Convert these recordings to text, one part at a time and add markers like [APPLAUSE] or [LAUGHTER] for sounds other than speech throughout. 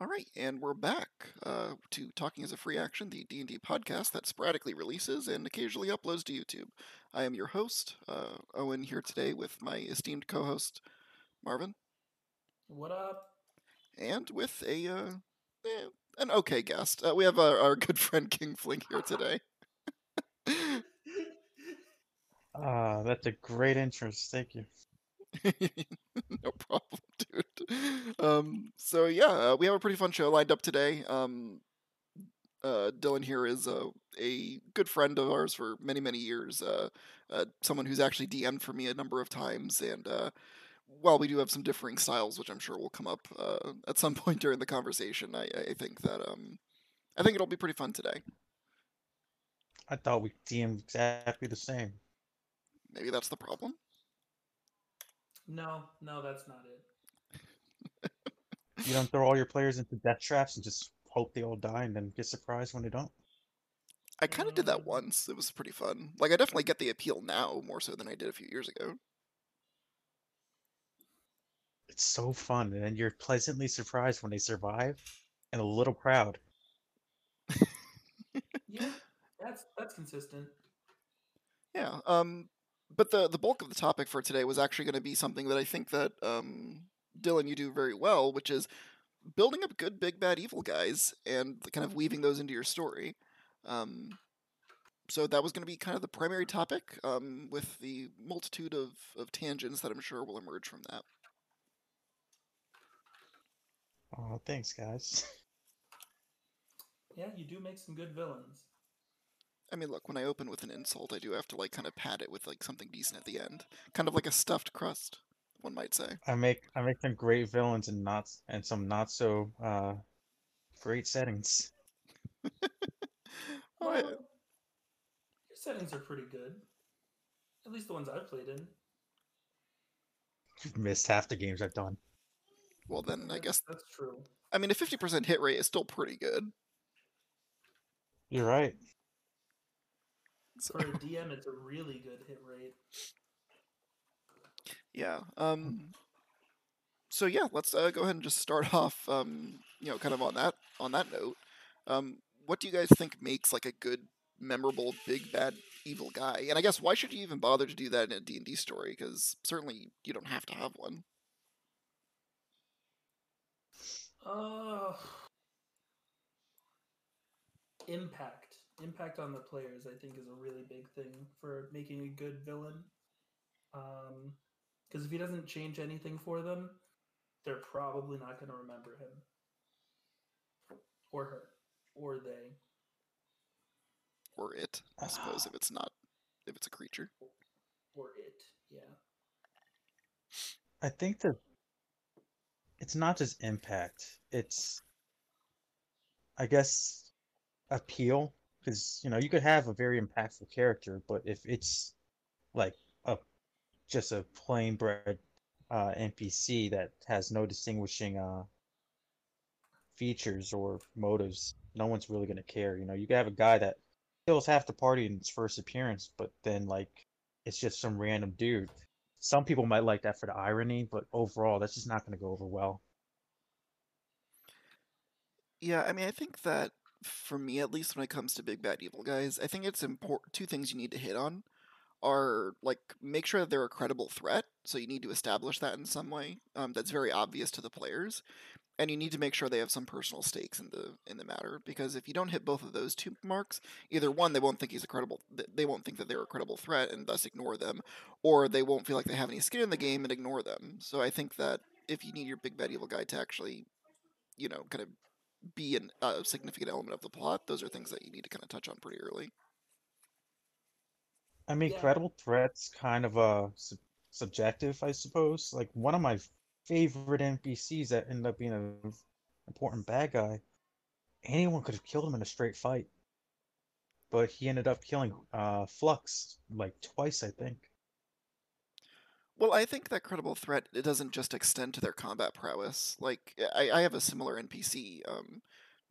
All right, and we're back uh, to Talking as a Free Action, the D&D podcast that sporadically releases and occasionally uploads to YouTube. I am your host, uh, Owen, here today with my esteemed co-host, Marvin. What up? And with a uh, eh, an okay guest. Uh, we have our, our good [LAUGHS] friend King Flink here today. [LAUGHS] [LAUGHS] Ah, that's a great interest. Thank you. no problem, dude. [LAUGHS] Um, so yeah, uh, we have a pretty fun show lined up today. Um, uh, Dylan here is uh, a good friend of ours for many, many years. Uh, uh, someone who's actually DM'd for me a number of times, and uh, while we do have some differing styles, which I'm sure will come up uh, at some [LAUGHS] point during the conversation, I, I think that um, I think it'll be pretty fun today. I thought we DM'd exactly the same. Maybe that's the problem. No, no, that's not it. You don't throw all your players into death traps and just hope they all die and then get surprised when they don't. I kind of did that Mm. once. It was pretty fun. Like I definitely get the appeal now more so than I did a few years ago. It's so fun, and then you're pleasantly surprised when they survive and a little proud. [LAUGHS] Yeah, that's that's consistent. Yeah. Um, but the the bulk of the topic for today was actually going to be something that I think that um, Dylan you do very well, which is building up good big bad evil guys and kind of weaving those into your story. Um, so that was going to be kind of the primary topic, um, with the multitude of, of tangents that I'm sure will emerge from that. Oh, thanks, guys. [LAUGHS] Yeah, you do make some good villains. I mean, look, when I open with an insult, I do have to like kind of pad it with like something decent at the end, kind of like a stuffed crust, one might say. I make I make some great villains and not and some not so uh great settings. [LAUGHS] Well, Well, your settings are pretty good. At least the ones I've played in. You've missed half the games I've done. well, then I guess that's true. I mean a fifty percent hit rate is still pretty good. You're right. So, For a DM, it's a really good hit rate. Yeah. Um. So yeah, let's uh, go ahead and just start [LAUGHS] off. Um. You know, kind of on that on that note. Um. What do you guys think makes like a good, memorable, big bad evil guy? And I guess why should you even bother to do that in a D and D story? Because certainly you don't have to have one. Uh, impact. Impact on the players, I think, is a really big thing for making a good villain. Um, because if he doesn't change anything for them, they're probably not going to remember him, or her, or they. Or it, I suppose, if [SIGHS] it's not, if it's a creature. or it. Yeah. I think that it's not just impact. It's I guess appeal because you know you could have a very impactful character, but if it's like a just a plain bred uh, NPC that has no distinguishing uh, features or motives, no one's really gonna care. You know, you could have a guy that kills half the party in its first appearance, but then like it's just some random dude. Some people might like that for the irony, but overall, that's just not going to go over well. Yeah, I mean, I think that for me, at least when it comes to big bad evil guys, I think it's important. Two things you need to hit on are like make sure that they're a credible threat. So you need to establish that in some way um, that's very obvious to the players, and you need to make sure they have some personal stakes in the in the matter. Because if you don't hit both of those two marks, either one, they won't think he's a credible. They won't think that they're a credible threat and thus ignore them, or they won't feel like they have any skin in the game and ignore them. So I think that if you need your big bad evil guy to actually, you know, kind of be a significant element of the plot, those are things that you need to kind of touch on pretty early. I mean, Yeah. credible threats kind of uh sub- subjective, I suppose. Like one of my favorite NPCs that ended up being an important bad guy, anyone could have killed him in a straight fight, but he ended up killing uh Flux like twice, I think. Well, I think that credible threat it doesn't just extend to their combat prowess. Like I, I have a similar NPC um,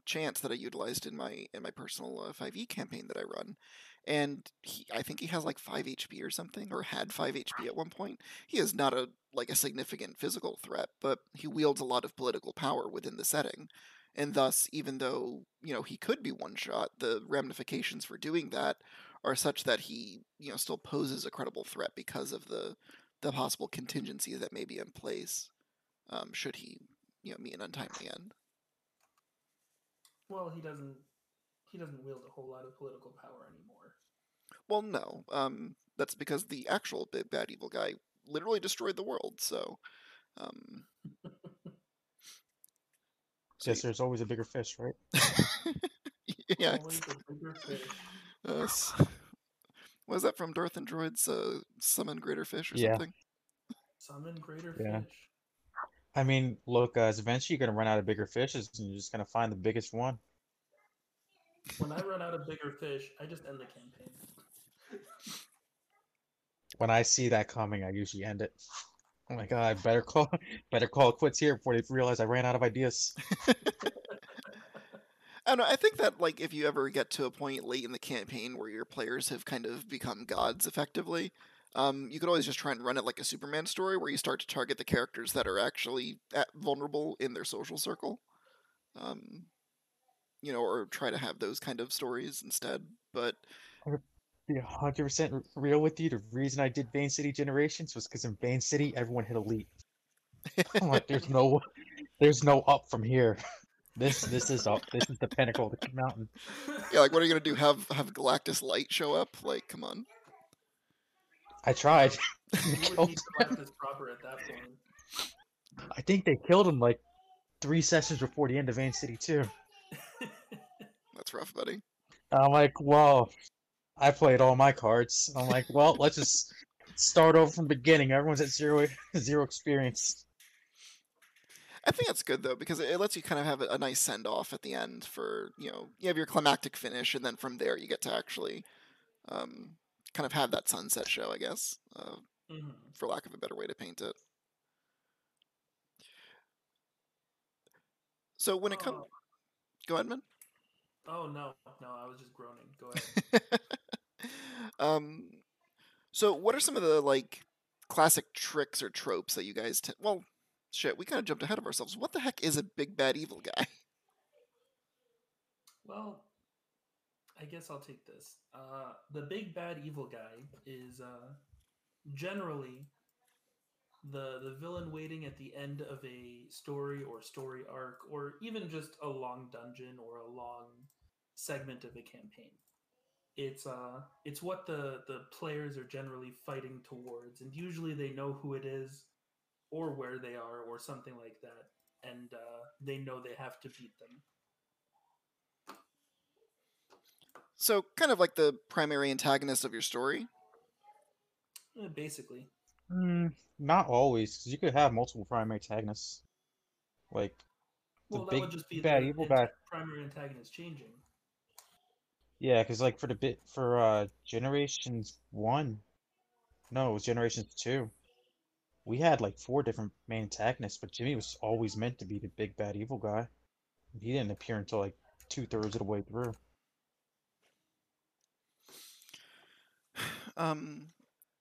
chance that I utilized in my in my personal uh, 5e campaign that I run, and he, I think he has like five HP or something, or had five HP at one point. He is not a like a significant physical threat, but he wields a lot of political power within the setting, and thus, even though you know he could be one shot, the ramifications for doing that are such that he you know still poses a credible threat because of the the possible contingencies that may be in place um, should he you know meet an untimely end. Well, he doesn't. He doesn't wield a whole lot of political power anymore. Well, no, um, that's because the actual big bad evil guy literally destroyed the world. So, um, so Yes, there's always a bigger fish, right? [LAUGHS] yeah. Always a bigger fish. Uh, was that from Darth and Droid's uh, summon greater fish or Yeah. something? Summon greater Yeah. fish. I mean, look, guys, eventually you're gonna run out of bigger fishes, and you're just gonna find the biggest one. When I run out of bigger fish, I just end the campaign. When I see that coming, I usually end it. Oh my god, better call, [LAUGHS] better call it quits here before they realize I ran out of ideas. [LAUGHS] I don't know. I think that like if you ever get to a point late in the campaign where your players have kind of become gods effectively, um, you could always just try and run it like a Superman story where you start to target the characters that are actually at, vulnerable in their social circle. Um, you know, or try to have those kind of stories instead. But Be hundred percent real with you. The reason I did Bane City Generations was because in Bane City everyone hit elite. I'm like, there's no, there's no up from here. This this is up. This is the pinnacle of the mountain. yeah, like what are you gonna do? Have have Galactus Light show up? Like, come on. I tried. [LAUGHS] [LAUGHS] You would Killed need. Galactus proper at that point. I think they killed him like three sessions before the end of Bane City too. [LAUGHS] That's rough, buddy. I'm like, well, I played all my cards. I'm like, well, let's just start over from the beginning. Everyone's at zero [LAUGHS] zero experience. I think that's good though because it it lets you kind of have a, a nice send off at the end for you know you have your climactic finish and then from there you get to actually um, kind of have that sunset show, I guess, uh, Mhm. for lack of a better way to paint it. So when it comes, Oh, go ahead, man. oh no, no, I was just groaning. Go ahead. [LAUGHS] um, so what are some of the like classic tricks or tropes that you guys? T- well, shit, we kind of jumped ahead of ourselves. What the heck is a big bad evil guy? [LAUGHS] Well, I guess I'll take this. Uh, the big bad evil guy is uh, generally the the villain waiting at the end of a story or story arc, or even just a long dungeon or a long segment of a campaign. It's uh, it's what the the players are generally fighting towards, and usually they know who it is, or where they are, or something like that, and uh, they know they have to beat them. So kind of like the primary antagonist of your story. Eh, basically. Mm, not always, because you could have multiple primary antagonists. Like the Well, that big would just be bad the evil bad primary antagonist changing. Yeah, because like for the bit for uh Generations One, no, it was Generations Two. We had like four different main antagonists, but Jimmy was always meant to be the big bad evil guy. He didn't appear until like two thirds of the way through. [SIGHS] Um,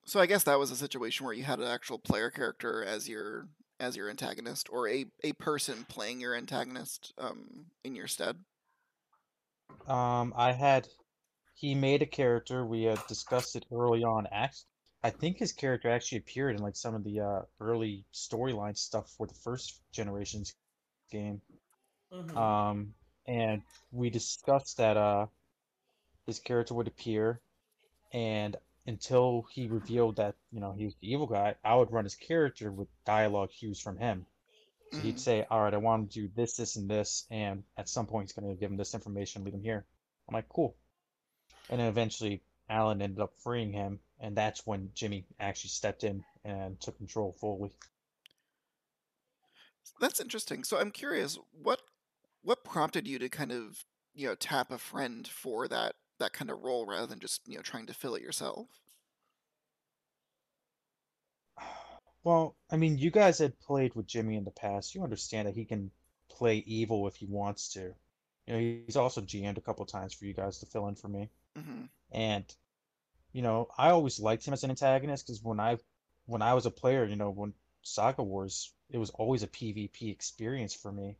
so I guess that was a situation where you had an actual player character as your as your antagonist, or a a person playing your antagonist um, in your stead. Um, I had he made a character. We had discussed it early on. Act, I think his character actually appeared in like some of the uh, early storyline stuff for the first Generations game. Mhm. Um, and we discussed that uh, his character would appear, and until he revealed that you know he was the evil guy, I would run his character with dialogue cues from him. So he'd Mhm. say, "All right, I want to do this, this, and this," and at some point he's going to give him this information, leave him here. I'm like, "Cool." And then eventually, Alan ended up freeing him, and that's when Jimmy actually stepped in and took control fully. That's interesting. So I'm curious, what what prompted you to kind of you know tap a friend for that that kind of role rather than just you know trying to fill it yourself? Well, I mean, you guys had played with Jimmy in the past. You understand that he can play evil if he wants to. You know, he's also GM'd a couple times for you guys to fill in for me. hmm And, you know, I always liked him as an antagonist because when I when I was a player, you know, when Saga Wars, it was always a PvP experience for me.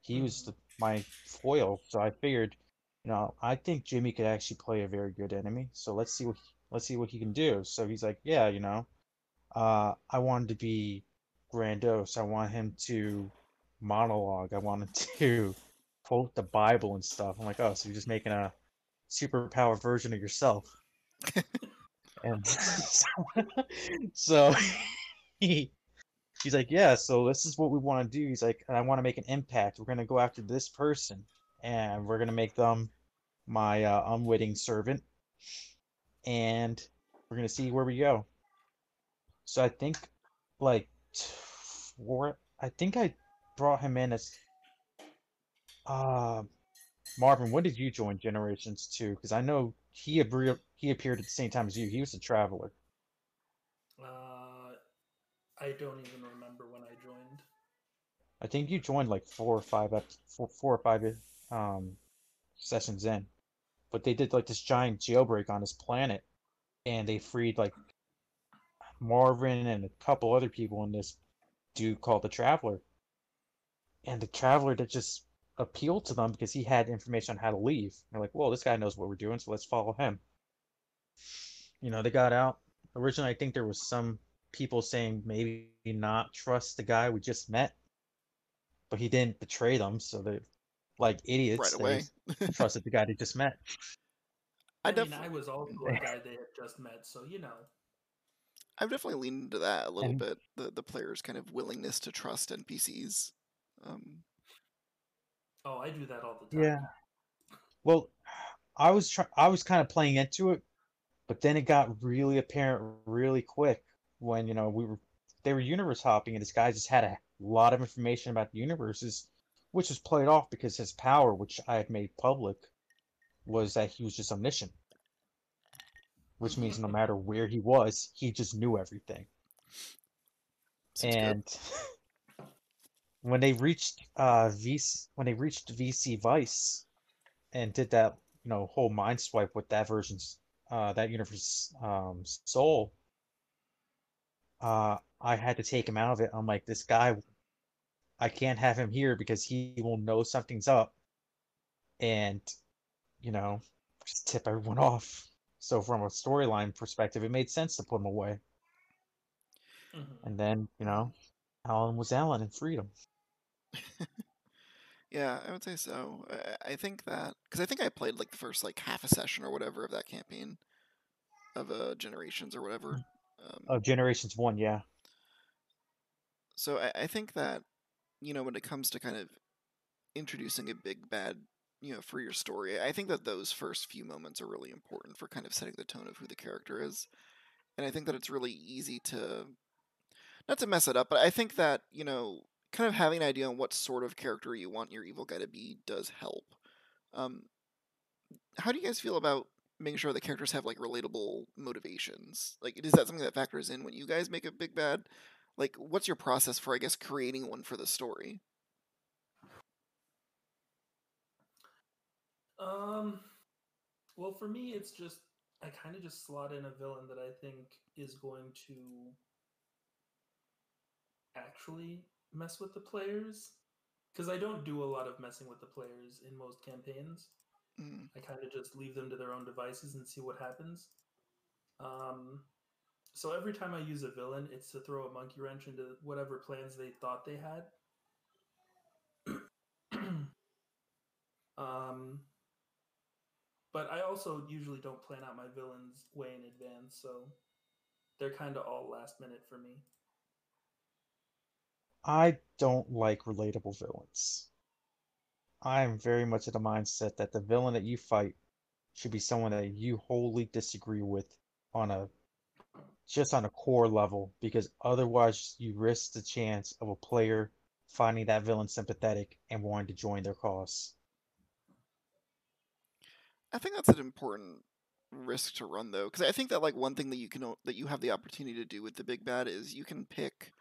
he was Mhm. the, my foil. So I figured, you know, I think Jimmy could actually play a very good enemy. So let's see what he, let's see what he can do. So he's like, yeah, you know, uh, I wanted to be grandiose. I want him to monologue. I wanted [LAUGHS] to quote the Bible and stuff. I'm like, oh, so you're just making a superpower version of yourself. [LAUGHS] and [LAUGHS] so, so he he's like, yeah, so this is what we want to do. He's like, I want to make an impact. We're gonna go after this person, and we're gonna make them my uh, unwitting servant, and we're gonna see where we go. So I think, like, for I think I brought him in as, uh, Marvin. When did you join Generations Two? Because I know he appeared he appeared at the same time as you. He was a traveler. Uh, I don't even remember when I joined. I think you joined like four or five up four, four or five um sessions in. But they did like this giant jailbreak on his planet and they freed like Marvin and a couple other people in this dude called the Traveler. And the Traveler that just appealed to them because he had information on how to leave. They're like, well, this guy knows what we're doing, so let's follow him. You know, they got out. Originally I think there was some people saying maybe not trust the guy we just met but he didn't betray them, so they like idiots. right they away. trusted the guy they just met. I I, mean, definitely, I was also a guy they had just met, so you know. I've definitely leaned into that a little And- bit. The the players' kind of willingness to trust NPCs. Um, Oh, I do that all the time. Yeah. Well, I was try- I was kind of playing into it, but then it got really apparent really quick when you know we were they were universe hopping and this guy just had a lot of information about the universes, which was played off because his power, which I had made public, was that he was just omniscient. Which means no [LAUGHS] matter where he was, he just knew everything. good. and [LAUGHS] when they reached uh VC, when they reached VC Vice and did that you know whole mind swipe with that version's uh that universe um soul uh I had to take him out of it. I'm like this guy I can't have him here because he will know something's up and you know just tip everyone [LAUGHS] off. So from a storyline perspective it made sense to put him away. Mhm. And then, you know, Alan was Alan in freedom. [LAUGHS] Yeah, I would say so. I, I think that because I think I played like the first like half a session or whatever of that campaign of uh generations or whatever. Um, Of Generations One, yeah. so I, I think that you know when it comes to kind of introducing a big bad you know for your story i think that those first few moments are really important for kind of setting the tone of who the character is and i think that it's really easy to not to mess it up but i think that you know kind of having an idea on what sort of character you want your evil guy to be does help. Um how do you guys feel about making sure the characters have like relatable motivations? Like is that something that factors in when you guys make a big bad? Like what's your process for i guess creating one for the story Um, well, for me, it's just I kind of just slot in a villain that I think is going to actually mess with the players because I don't do a lot of messing with the players in most campaigns. Mm, I kind of just leave them to their own devices and see what happens. Um, so every time I use a villain, it's to throw a monkey wrench into whatever plans they thought they had. [CLEARS THROAT] um, but I also usually don't plan out my villains way in advance, so they're kind of all last minute for me. I don't like relatable villains. I am very much of the mindset that the villain that you fight should be someone that you wholly disagree with on a just on a core level because otherwise you risk the chance of a player finding that villain sympathetic and wanting to join their cause. I think that's an important risk to run though because i think that like one thing that you can that you have the opportunity to do with the big bad is you can pick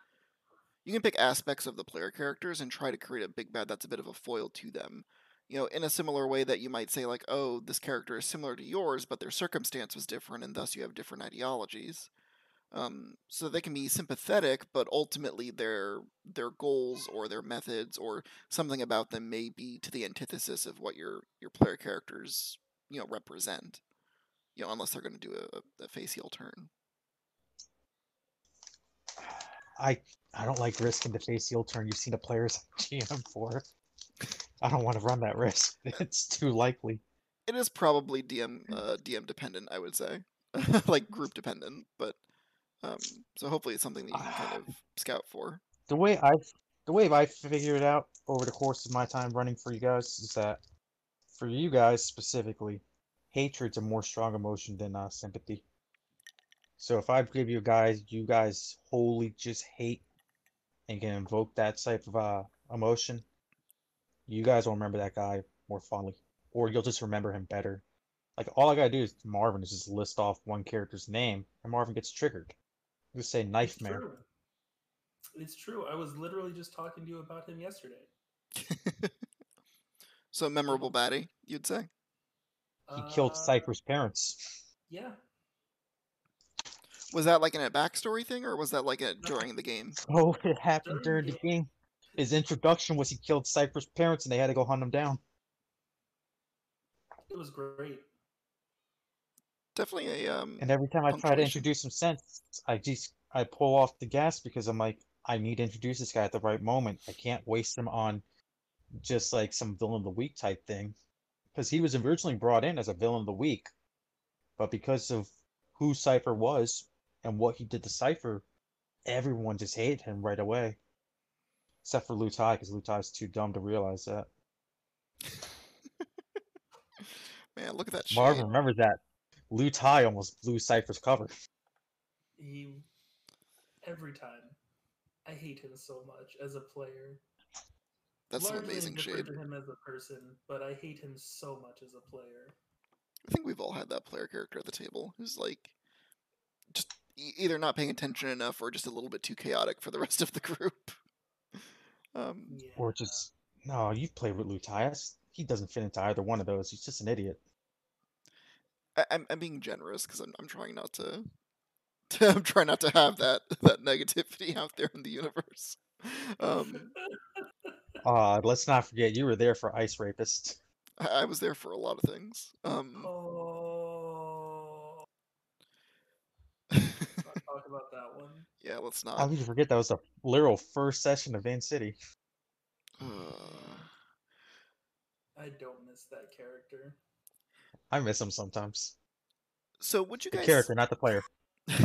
you can pick aspects of the player characters and try to create a big bad that's a bit of a foil to them you know in a similar way that you might say like oh this character is similar to yours but their circumstance was different and thus you have different ideologies. Um, so they can be sympathetic, but ultimately their their goals or their methods or something about them may be to the antithesis of what your your player characters you know represent. You know, unless they're going to do a, a face heel turn. I I don't like risking the face heel turn. You've seen the players GM [LAUGHS] for. I don't want to run that risk. [LAUGHS] It's too likely. It is probably DM uh, DM dependent, I would say, [LAUGHS] like group dependent, but um, so hopefully it's something that you can kind of [SIGHS] scout for. The way I the way I figured it out over the course of my time running for you guys is that for you guys specifically, hatred's a more strong emotion than uh, sympathy. So if I give you guys, you guys wholly just hate and can invoke that type of uh, emotion, you guys will remember that guy more fondly, or you'll just remember him better. Like all I gotta do is Marvin is just list off one character's name, and Marvin gets triggered. Just say It's Knifemare. It's true. I was literally just talking to you about him yesterday. [LAUGHS] So memorable baddie, you'd say. He killed Uh, Cypher's parents. Yeah. Was that like in a backstory thing, or was that like a during the game? Oh, it happened During during the the- game. His introduction was he killed Cypher's parents and they had to go hunt him down. It was great. Definitely a um. And every time I try to introduce some sense, I just I pull off the gas because I'm like, I need to introduce this guy at the right moment. I can't waste him on just like some villain of the week type thing. Because he was originally brought in as a villain of the week. But because of who Cypher was and what he did to Cypher, everyone just hated him right away. Except for Lutai, because Lutai's too dumb to realize that. [LAUGHS] Man, look at that shit. Marvin remembers that. Lutai almost blew Cypher's cover. He every time. I hate him so much as a player. That's some amazing indifferent shade. to him as a person, but I hate him so much as a player. I think we've all had that player character at the table who's like just either not paying attention enough or just a little bit too chaotic for the [LAUGHS] rest of the group. Um, Yeah. Or just no, you've played with Lutias. He doesn't fit into either one of those. He's just an idiot. I, I'm I'm being generous because I'm I'm trying not to, to [LAUGHS] I'm trying not to have that that negativity out there in the universe. Um, [LAUGHS] Uh let's not forget you were there for Ice Rapist. [LAUGHS] I, I was there for a lot of things. Um, oh, [LAUGHS] let's not talk about that one. yeah, let's How not. could you forget that was the literal first session of Van City? Uh, I don't miss that character. I miss him sometimes. so would you The guys character, not the player. [LAUGHS]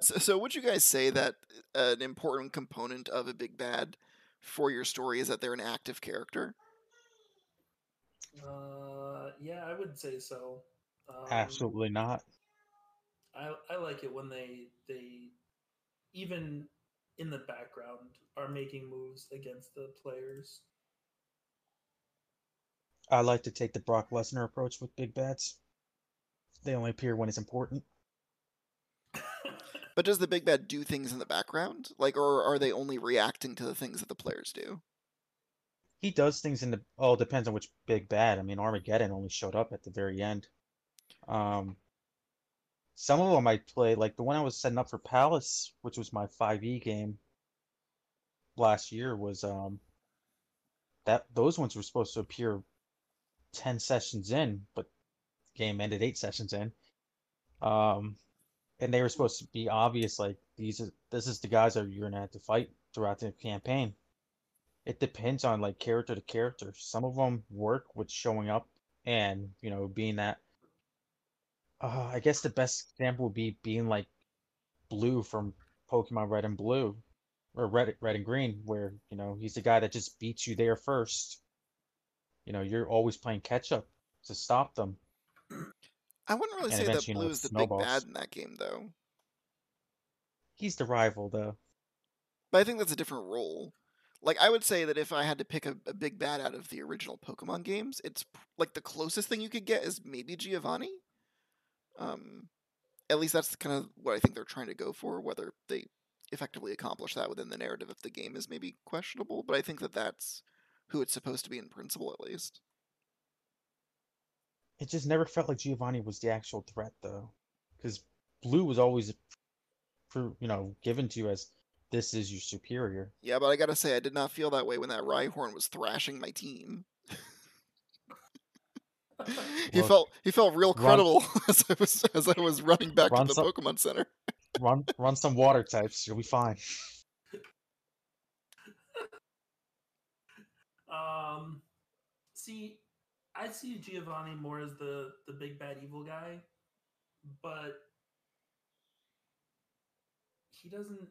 So, so would you guys say that an important component of a big bad for your story is that they're an active character? Uh, yeah, I would say so. Um, Absolutely not. I I like it when they they even in the background are making moves against the players. I like to take the Brock Lesnar approach with big bats. They only appear when it's important. But does the big bad do things in the background? Like, or are they only reacting to the things that the players do? He does things in the oh, depends on which big bad. I mean, Armageddon only showed up at the very end. Um, some of them I played, like the one I was setting up for Palace, which was my 5e game last year, was um that those ones were supposed to appear 10 sessions in, but game ended eight sessions in. Um, and they were supposed to be obvious, like these are this is the guys that you're gonna have to fight throughout the campaign. It depends on like character to character. Some of them work with showing up and you know being that. Uh, I guess the best example would be being like Blue from Pokemon Red and Blue, or Red Red and Green, where you know he's the guy that just beats you there first. You know you're always playing catch up to stop them. I wouldn't really say that eventually, you know, Blue is the big snowballs. bad in that game, though. He's the rival though. But I think that's a different role. Like, I would say that if I had to pick a, a big bad out of the original Pokemon games, it's like the closest thing you could get is maybe Giovanni. Um, at least that's kind of what I think they're trying to go for. Whether they effectively accomplish that within the narrative of the game is maybe questionable, but I think that that's who it's supposed to be in principle, at least. It just never felt like Giovanni was the actual threat though, because Blue was always for you know given to you as this is your superior. Yeah, but I gotta say, I did not feel that way when that Rhyhorn was thrashing my team. [LAUGHS] he Look, felt he felt real run- credible [LAUGHS] as I was as I was running back to the some- Pokemon Center. run run some water types, you'll be fine. [LAUGHS] Um, see, I see Giovanni more as the the big bad evil guy, but he doesn't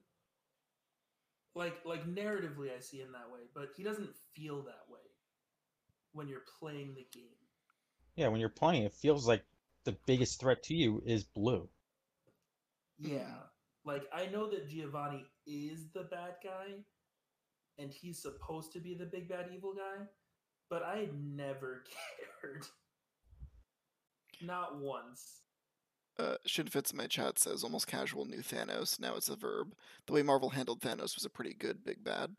like like narratively. I see him that way, but he doesn't feel that way when you're playing the game. Yeah, when you're playing, it feels like the biggest threat to you is blue. Yeah, like I know that Giovanni is the bad guy, and he's supposed to be the big bad evil guy, but I never [LAUGHS] cared. Not once. Uh, Shinfits in my chat says almost casual new Thanos. Now it's a verb. The way Marvel handled Thanos was a pretty good big bad.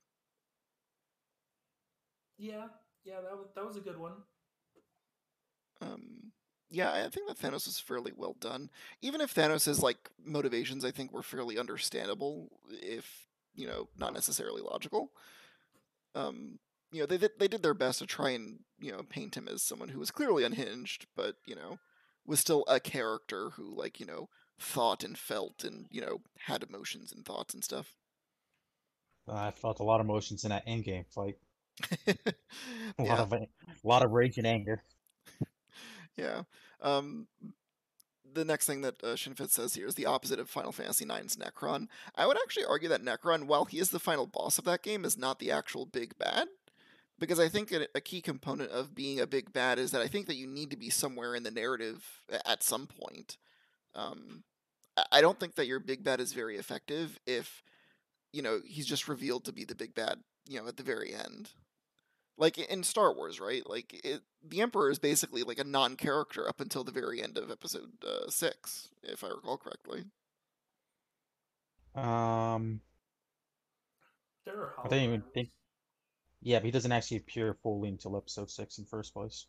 Yeah, yeah, that was that was a good one. Um, yeah, I think that Thanos was fairly well done. Even if Thanos' like motivations, I think were fairly understandable, if you know, not necessarily logical. Um, you know, they did, they did their best to try and you know paint him as someone who was clearly unhinged, but you know, was still a character who like you know thought and felt and you know had emotions and thoughts and stuff. I felt a lot of emotions in that endgame fight. [LAUGHS] A lot yeah. of a lot of rage and anger. Yeah. Um, the next thing that uh, Shinfit says here is the opposite of Final Fantasy IX's Necron. I would actually argue that Necron, while he is the final boss of that game, is not the actual big bad. Because I think a, a key component of being a big bad is that I think that you need to be somewhere in the narrative at some point. Um, I- I don't think that your big bad is very effective if, you know, he's just revealed to be the big bad, you know, at the very end like in Star Wars, right? Like it, the Emperor is basically like a non-character up until the very end of Episode uh, Six, if I recall correctly. Um, There are I didn't even think- yeah, but he doesn't actually appear fully until episode six in first place.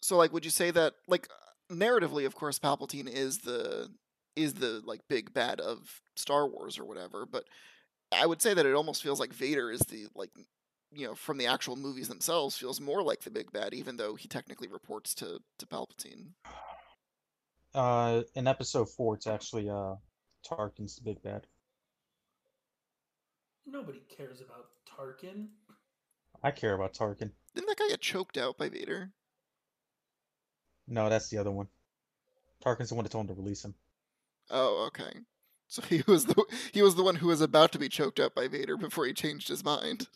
So, like, would you say that, like, narratively, of course, Palpatine is the is the like big bad of Star Wars or whatever, but I would say that it almost feels like Vader is the like you know from the actual movies themselves feels more like the big bad, even though he technically reports to to Palpatine. Uh, in episode four, it's actually uh Tarkin's the big bad. Nobody cares about Tarkin. I care about Tarkin. Didn't that guy get choked out by Vader? No, that's the other one. Tarkin's the one that told him to release him. Oh, okay. So he [LAUGHS] was the he was the one who was about to be choked out by Vader before he changed his mind.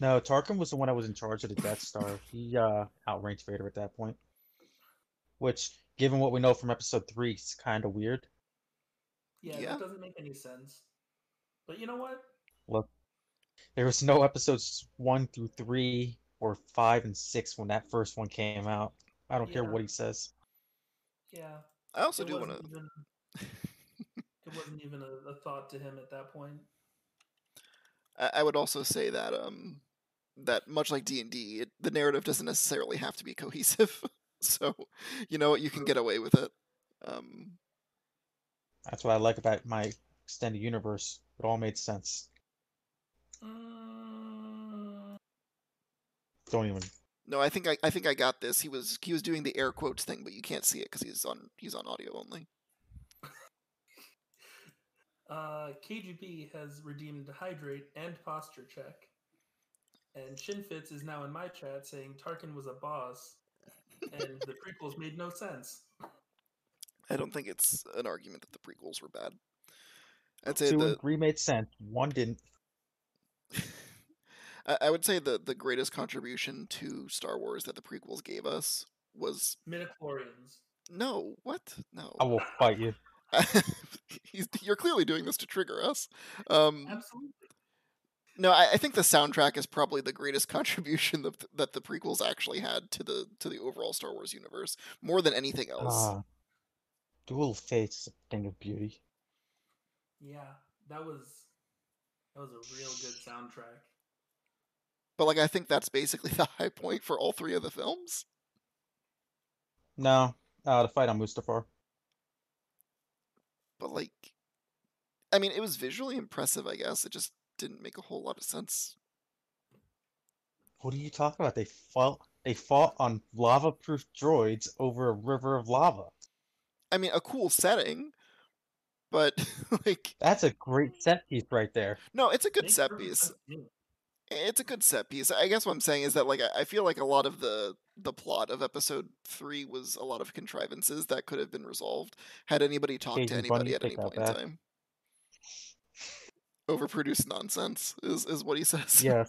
No, Tarkin was the one that was in charge of the Death Star. He uh outranked Vader at that point. Which, given what we know from episode three, is kind of weird. Yeah, Yeah. that doesn't make any sense. But you know what? Look, there was no episodes one through three or five and six when that first one came out. I don't care what he says. Yeah. I also it do want wasn't to. even [LAUGHS] it wasn't even a, a thought to him at that point. I I would also say that um that much like D and D, the narrative doesn't necessarily have to be cohesive. [LAUGHS] so you know what, you can get away with it. Um, That's what I like about my extended universe. It all made sense. Mm, Don't even. no, I think I, I think I got this. He was he was doing the air quotes thing, but you can't see it because he's on he's on audio only. [LAUGHS] uh, KGB has redeemed Hydrate and Posture Check. And Shinfitz is now in my chat saying Tarkin was a boss and the [LAUGHS] prequels made no sense. I don't think it's an argument that the prequels were bad. I'd say Two the and three made sense. One didn't. [LAUGHS] I I would say the the greatest contribution to Star Wars that the prequels gave us was Midichlorians. no what no. I will fight you. [LAUGHS] He's, you're clearly doing this to trigger us. Um, Absolutely. no, I, I think the soundtrack is probably the greatest [LAUGHS] contribution that, that the prequels actually had to the to the overall Star Wars universe, more than anything else. Ah, Duel Fates is a thing of beauty. Yeah, that was that was a real good soundtrack. But like, I think that's basically [LAUGHS] the high point for all three of the films. No, uh, the fight on Mustafar. but like, I mean, it was visually impressive. I guess it just didn't make a whole lot of sense. What are you talking about? They fought. They fought on lava-proof droids over a river of lava. I mean, a cool setting, but [LAUGHS] like, That's a great set piece right there. no, it's a good set piece. sense to me. It's a good set piece. I guess what I'm saying is that like I I feel like a lot of the the plot of episode three was a lot of contrivances that could have been resolved had anybody talked to Casey Bunny, anybody at any point in back. time. Overproduced nonsense is is what he says. Yeah,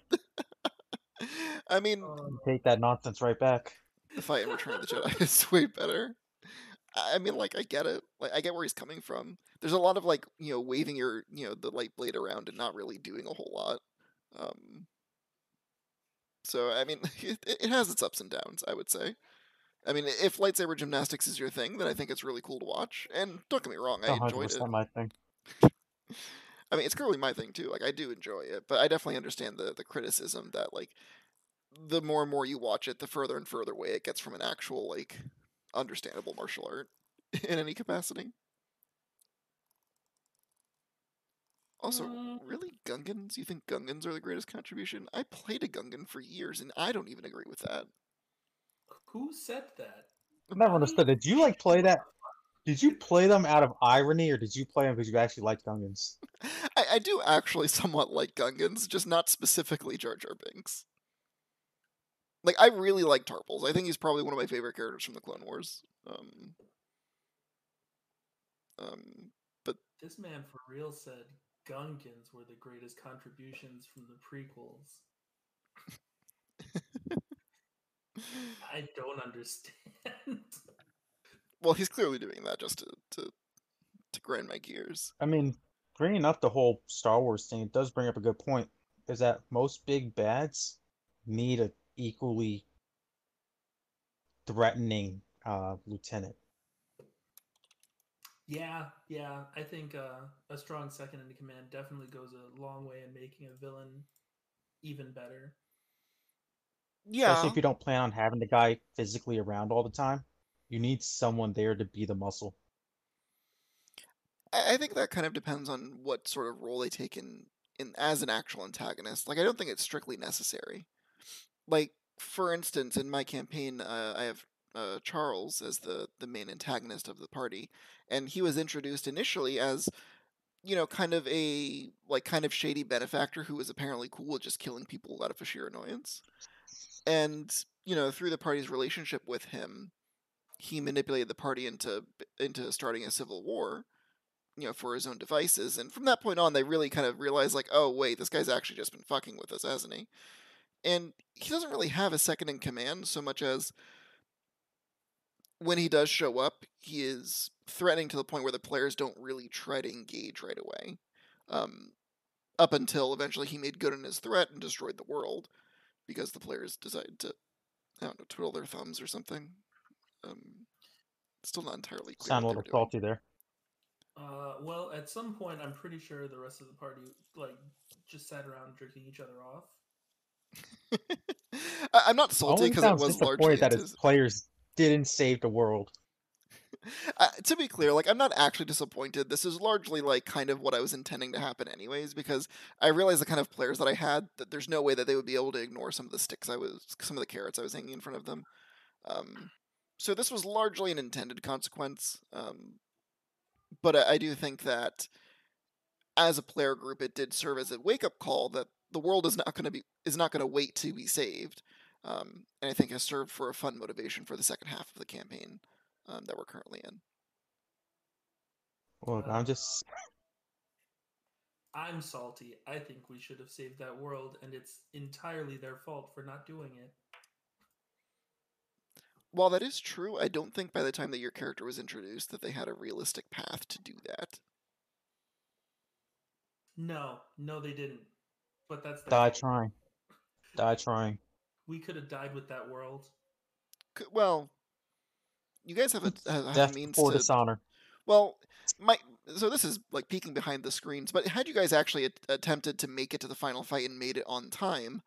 [LAUGHS] I mean, Um, take that nonsense right back. the fight in Return of the Jedi [LAUGHS] is way better. I mean, like I get it. Like I get where he's coming from. There's a lot of like you know waving your you know the light blade around and not really doing a whole lot. Um, so I mean, [LAUGHS] it, it has its ups and downs. I would say. I mean, if lightsaber gymnastics is your thing, then I think it's really cool to watch. And don't get me wrong, I enjoyed it. my thing. [LAUGHS] I mean, it's clearly my thing too. Like, I do enjoy it, but I definitely understand the the criticism that like the more and more you watch it, the further and further away it gets from an actual like understandable martial art [LAUGHS] in any capacity. Also, Mm. really, Gungans? You think Gungans are the greatest contribution? I played a Gungan for years, and I don't even agree with that. who said that? I never understood. Did you like play that? Did you play them out of irony, or did you play them because you actually like Gungans? [LAUGHS] I, I do actually somewhat like Gungans, just not specifically Jar Jar Binks. Like I really like Tarpals. I think he's probably one of my favorite characters from the Clone Wars. Um, um, but This man for real said Gungans were the greatest contributions from the prequels. I don't understand. well, he's clearly doing that just to to to grind my gears. I mean, bringing up the whole Star Wars thing, it does bring up a good point. Is that most big bads need a equally threatening uh, lieutenant. yeah, yeah. I think uh, a strong second in command definitely goes a long way in making a villain even better. Yeah, Especially if you don't plan on having the guy physically around all the time. You need someone there to be the muscle. I, I think that kind of depends on what sort of role they take in in as an actual antagonist. Like I don't think it's strictly necessary. Like for instance, in my campaign, uh, I have uh, Charles as the the main antagonist of the party, and he was introduced initially as you know kind of a like kind of shady benefactor who was apparently cool with just killing people out of sheer annoyance. And you know through the party's relationship with him, he manipulated the party into into starting a civil war you know, for his own devices. And from that point on, they really kind of realized, like, oh, wait, this guy's actually just been fucking with us, hasn't he? And he doesn't really have a second in command so much as when he does show up, he is threatening to the point where the players don't really try to engage right away. Um, up until eventually he made good on his threat and destroyed the world because the players decided to, I don't know, twiddle their thumbs or something. Um, still not entirely clear. Sound a little were doing. salty there. Uh, well, at some point, I'm pretty sure the rest of the party like just sat around jerking each other off. [LAUGHS] I'm not salty because it was disappointed largely that his players didn't save the world. [LAUGHS] uh, to be clear, like I'm not actually disappointed. This is largely like kind of what I was intending to happen anyways, because I realized the kind of players that I had that there's no way that they would be able to ignore some of the sticks I was, some of the carrots I was hanging in front of them. Um, so this was largely an intended consequence. Um, but I, I do think that as a player group, it did serve as a wake up call that the world is not going to be is not going to wait to be saved. Um, and I think has served for a fun motivation for the second half of the campaign um, that we're currently in. Look, I'm just I'm salty. I think we should have saved that world, and it's entirely their fault for not doing it. While that is true, I don't think by the time that your character was introduced that they had a realistic path to do that. No, no, they didn't. But that's their die fault. trying. Die trying. We could have died with that world. C- Well, you guys have a, have, have a Death means before to. dishonor. Well, my so this is like peeking behind the screens, but had you guys actually at- attempted to make it to the final fight and made it on time,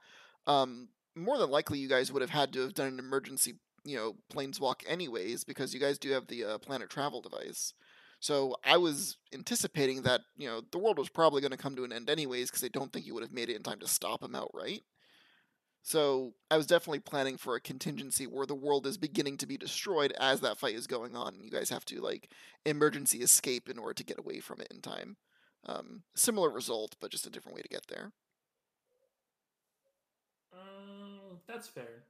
um, more than likely you guys would have had to have done an emergency, you know, planeswalk anyways, because you guys do have the uh, planet travel device. So I was anticipating that, you know, the world was probably going to come to an end anyways because I don't think you would have made it in time to stop him outright. So I was definitely planning for a contingency where the world is beginning to be destroyed as that fight is going on, and you guys have to like emergency escape in order to get away from it in time. Um, similar result, but just a different way to get there. Um, that's fair.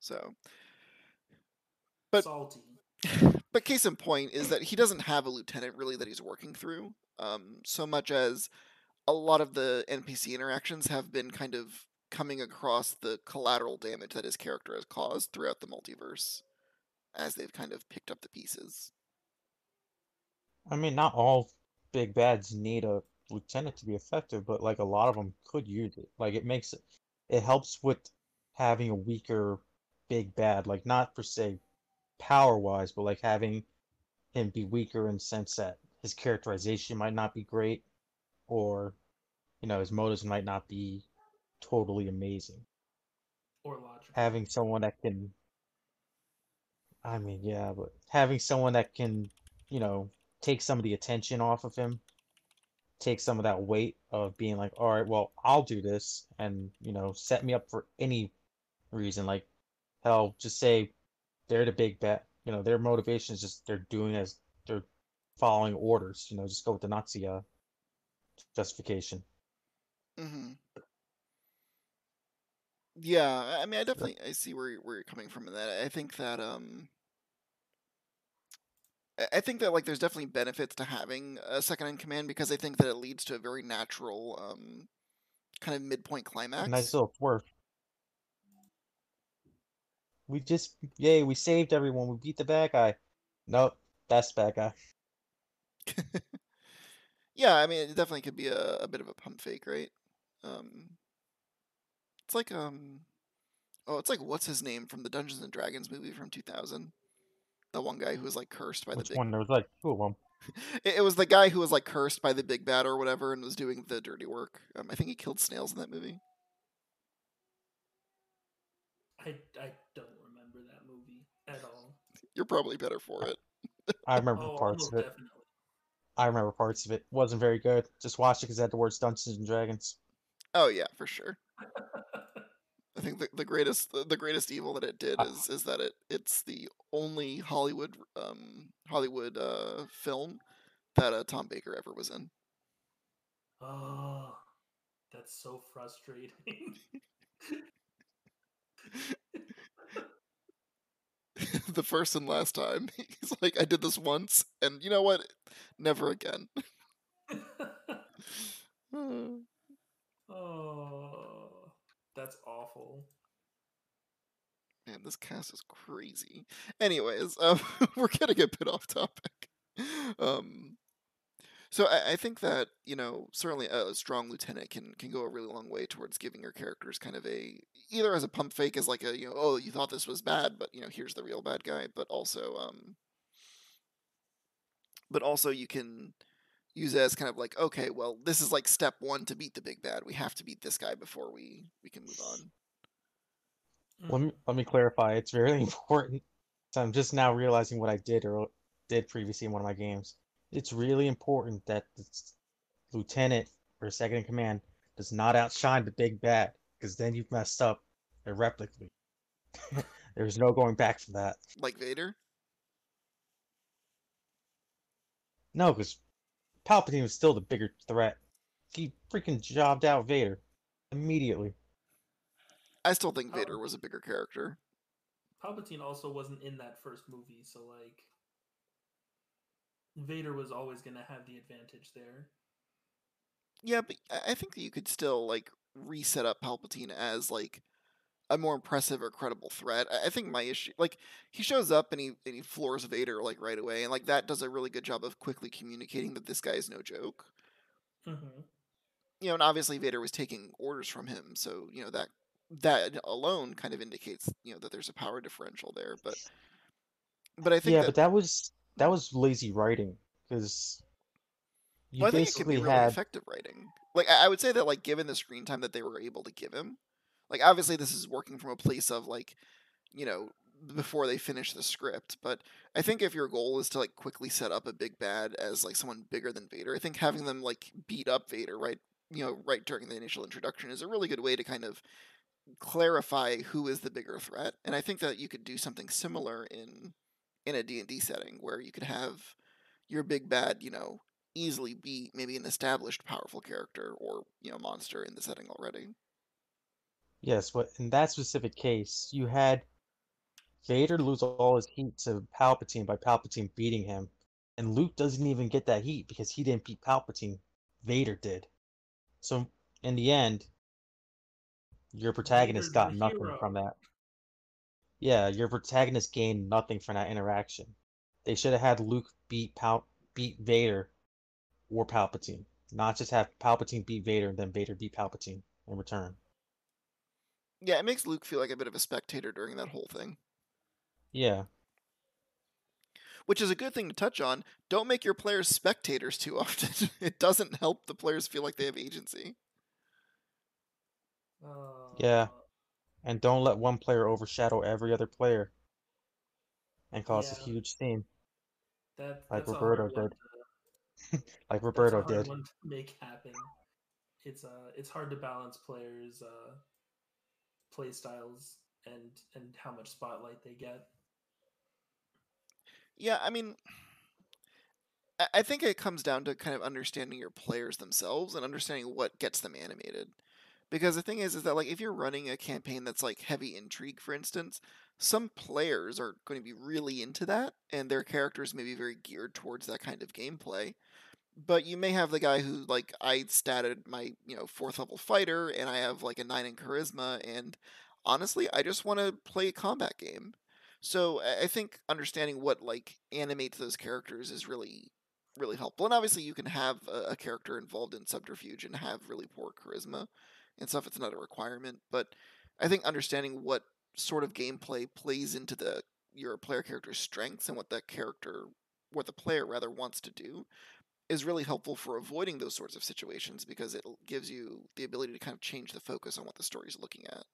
So, But- salty. but case in point is that he doesn't have a lieutenant really that he's working through, um, so much as a lot of the NPC interactions have been kind of coming across the collateral damage that his character has caused throughout the multiverse as they've kind of picked up the pieces. I mean, not all big bads need a lieutenant to be effective, but like a lot of them could use it. Like it makes it, it helps with having a weaker big bad. Like not per se power wise, but like having him be weaker in the sense that his characterization might not be great, or you know his motives might not be totally amazing. Or logical. Having someone that can, I mean, yeah, but having someone that can, you know, take some of the attention off of him, take some of that weight of being like, all right, well, I'll do this, and you know, set me up for any reason. Like, hell, just say they're the big bet. You know, their motivation is just they're doing as they're following orders. You know, just go with the Nazi uh, justification. hmm Yeah, I- mean, I definitely I see where where you're coming from in that. I think that um, I- think that like there's definitely benefits to having a second in command because I think that it leads to a very natural um, kind of midpoint climax. Nice little swerve. We just, yay, we saved everyone. We beat the bad guy. Nope, that's the bad guy. [LAUGHS] Yeah, I mean, it definitely could be a, a bit of a pump fake, right? Um, it's like um, oh, it's like what's his name from the Dungeons and Dragons movie from 2000? The one guy who was like cursed by Which the big. one? There was like two of them. [LAUGHS] It, it was the guy who was like cursed by the big bad or whatever, and was doing the dirty work. Um, I think he killed snails in that movie. I, I don't remember that movie at all. You're probably better for it. I remember Oh, parts of it. definitely. I remember parts of it. Wasn't very good. Just watched it because it had the words Dungeons and Dragons. Oh yeah, for sure. [LAUGHS] I think the, the greatest the, the greatest evil that it did I- is is that it it's the only Hollywood um Hollywood uh film that uh, Tom Baker ever was in. Oh, that's so frustrating. [LAUGHS] [LAUGHS] [LAUGHS] the first and last time. [LAUGHS] He's like, I did this once, and you know what? Never again. Uh, [LAUGHS] oh, that's awful. Man, this cast is crazy. Anyways, um, we're getting a bit off topic. Um, so I, I think that you know certainly a strong lieutenant can can go a really long way towards giving your characters kind of a either as a pump fake as like a you know oh you thought this was bad but you know here's the real bad guy but also um but also you can use it as kind of like okay well this is like step one to beat the big bad we have to beat this guy before we we can move on Let me let me clarify. It's very [LAUGHS] important. So I'm just now realizing what I did or did previously in one of my games. It's really important that the lieutenant or second in command does not outshine the big bad, because then you've messed up irreparably. [LAUGHS] There's no going back from that. like Vader No, because Palpatine was still the bigger threat. He freaking jobbed out Vader immediately. I still think. Vader was a bigger character Palpatine also wasn't in that first movie, so like Vader was always gonna have the advantage there. Yeah, but I I think that you could still like reset up Palpatine as like a more impressive or credible threat. I I think my issue, like, he shows up and he and he floors Vader like right away, and like that does a really good job of quickly communicating that this guy is no joke. Mm-hmm. You know, and obviously Vader was taking orders from him, so you know that that alone kind of indicates you know that there's a power differential there. But but I think yeah, that, but that was that was lazy writing because you well, I think it could be basically really had effective writing. Like I I would say that like given the screen time that they were able to give him, like obviously this is working from a place of like, you know, before they finish the script. But I think if your goal is to like quickly set up a big bad as like someone bigger than Vader, I think having them like beat up Vader right you know right during the initial introduction is a really good way to kind of clarify who is the bigger threat. And I think that you could do something similar in in a D&D setting where you could have your big bad, you know, easily be maybe an established powerful character or, you know, monster in the setting already. Yes, but in that specific case, you had Vader lose all his heat to Palpatine by Palpatine beating him, and Luke doesn't even get that heat because he didn't beat Palpatine. Vader did. So in the end, your protagonist Vader's got nothing hero. from that. Yeah, your protagonist gained nothing from that interaction. They should have had Luke beat Pal beat Vader or Palpatine, not just have Palpatine beat Vader and then Vader beat Palpatine in return. Yeah, it makes Luke feel like a bit of a spectator during that whole thing. Yeah, Which is a good thing to touch on. Don't make your players spectators too often. [LAUGHS] it doesn't help the players feel like they have agency. Uh, yeah. And don't let one player overshadow every other player and cause a huge scene That, Like that's a Roberto did. to- [LAUGHS] like that's a Roberto hard did. one to make happen. It's uh, it's hard to balance players' uh, play styles and and how much spotlight they get. Yeah, I mean, I- I think it comes down to kind of understanding your players themselves and understanding what gets them animated. Because the thing is, is that like if you're running a campaign that's like heavy intrigue, for instance, some players are going to be really into that, and their characters may be very geared towards that kind of gameplay. But you may have the guy who like I statted my you know fourth level fighter, and I have like a nine in charisma, and honestly, I just want to play a combat game. So I think understanding what like animates those characters is really really helpful. And obviously, you can have a, a character involved in subterfuge and have really poor charisma and stuff. It's not a requirement, but I think understanding what sort of gameplay plays into the your player character's strengths and what that character, what the player rather wants to do, is really helpful for avoiding those sorts of situations because it gives you the ability to kind of change the focus on what the story is looking at.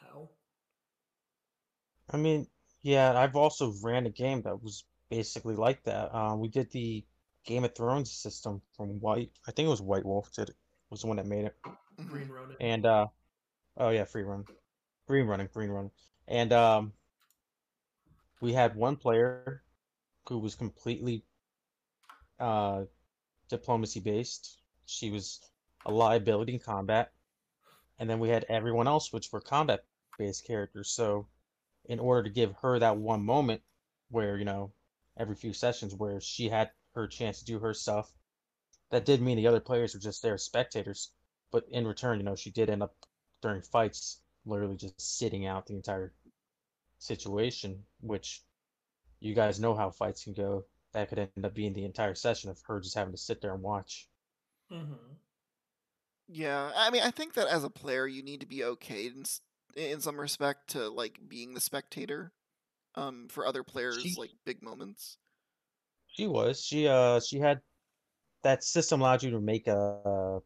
How? I mean, yeah, I've also ran a game that was basically like that. Um, we did the Game of Thrones system from White. I think it was White Wolf did was the one that made it. Mhm. Green Ronin. And uh, oh yeah, free run, green running, green run, and um, we had one player who was completely uh diplomacy based. She was a liability in combat, and then we had everyone else, which were combat based characters. So, in order to give her that one moment where you know every few sessions where she had her chance to do her stuff, that did mean the other players were just there as spectators. But in return, you know, she did end up during fights literally just sitting out the entire situation, which you guys know how fights can go. That could end up being the entire session of her just having to sit there and watch. hmm Yeah, I mean, I think that as a player, you need to be okay in in some respect to like being the spectator, um, for other players She- like big moments. She was. She uh she had that system allowed you to make a, a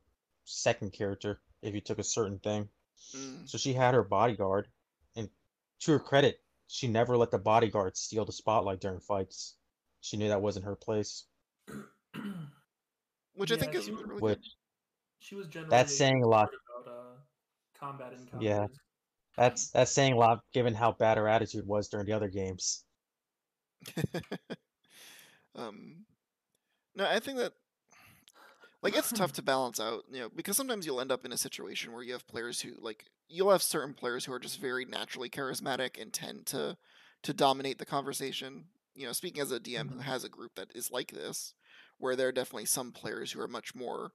second character if you took a certain thing. Mm. So she had her bodyguard, and to her credit, she never let the bodyguard steal the spotlight during fights. She knew that wasn't her place. [CLEARS THROAT] Which I think is she was- really Which good. she was generally That's saying a lot. about uh, combat encounters. Yeah. that's that's saying a lot given how bad her attitude was during the other games. [LAUGHS] um, no, I think that like it's tough to [LAUGHS] balance out, you know, because sometimes you'll end up in a situation where you have players who like you'll have certain players who are just very naturally charismatic and tend to to dominate the conversation. You know, speaking as a DM who Mhm. has a group that is like this, where there are definitely some players who are much more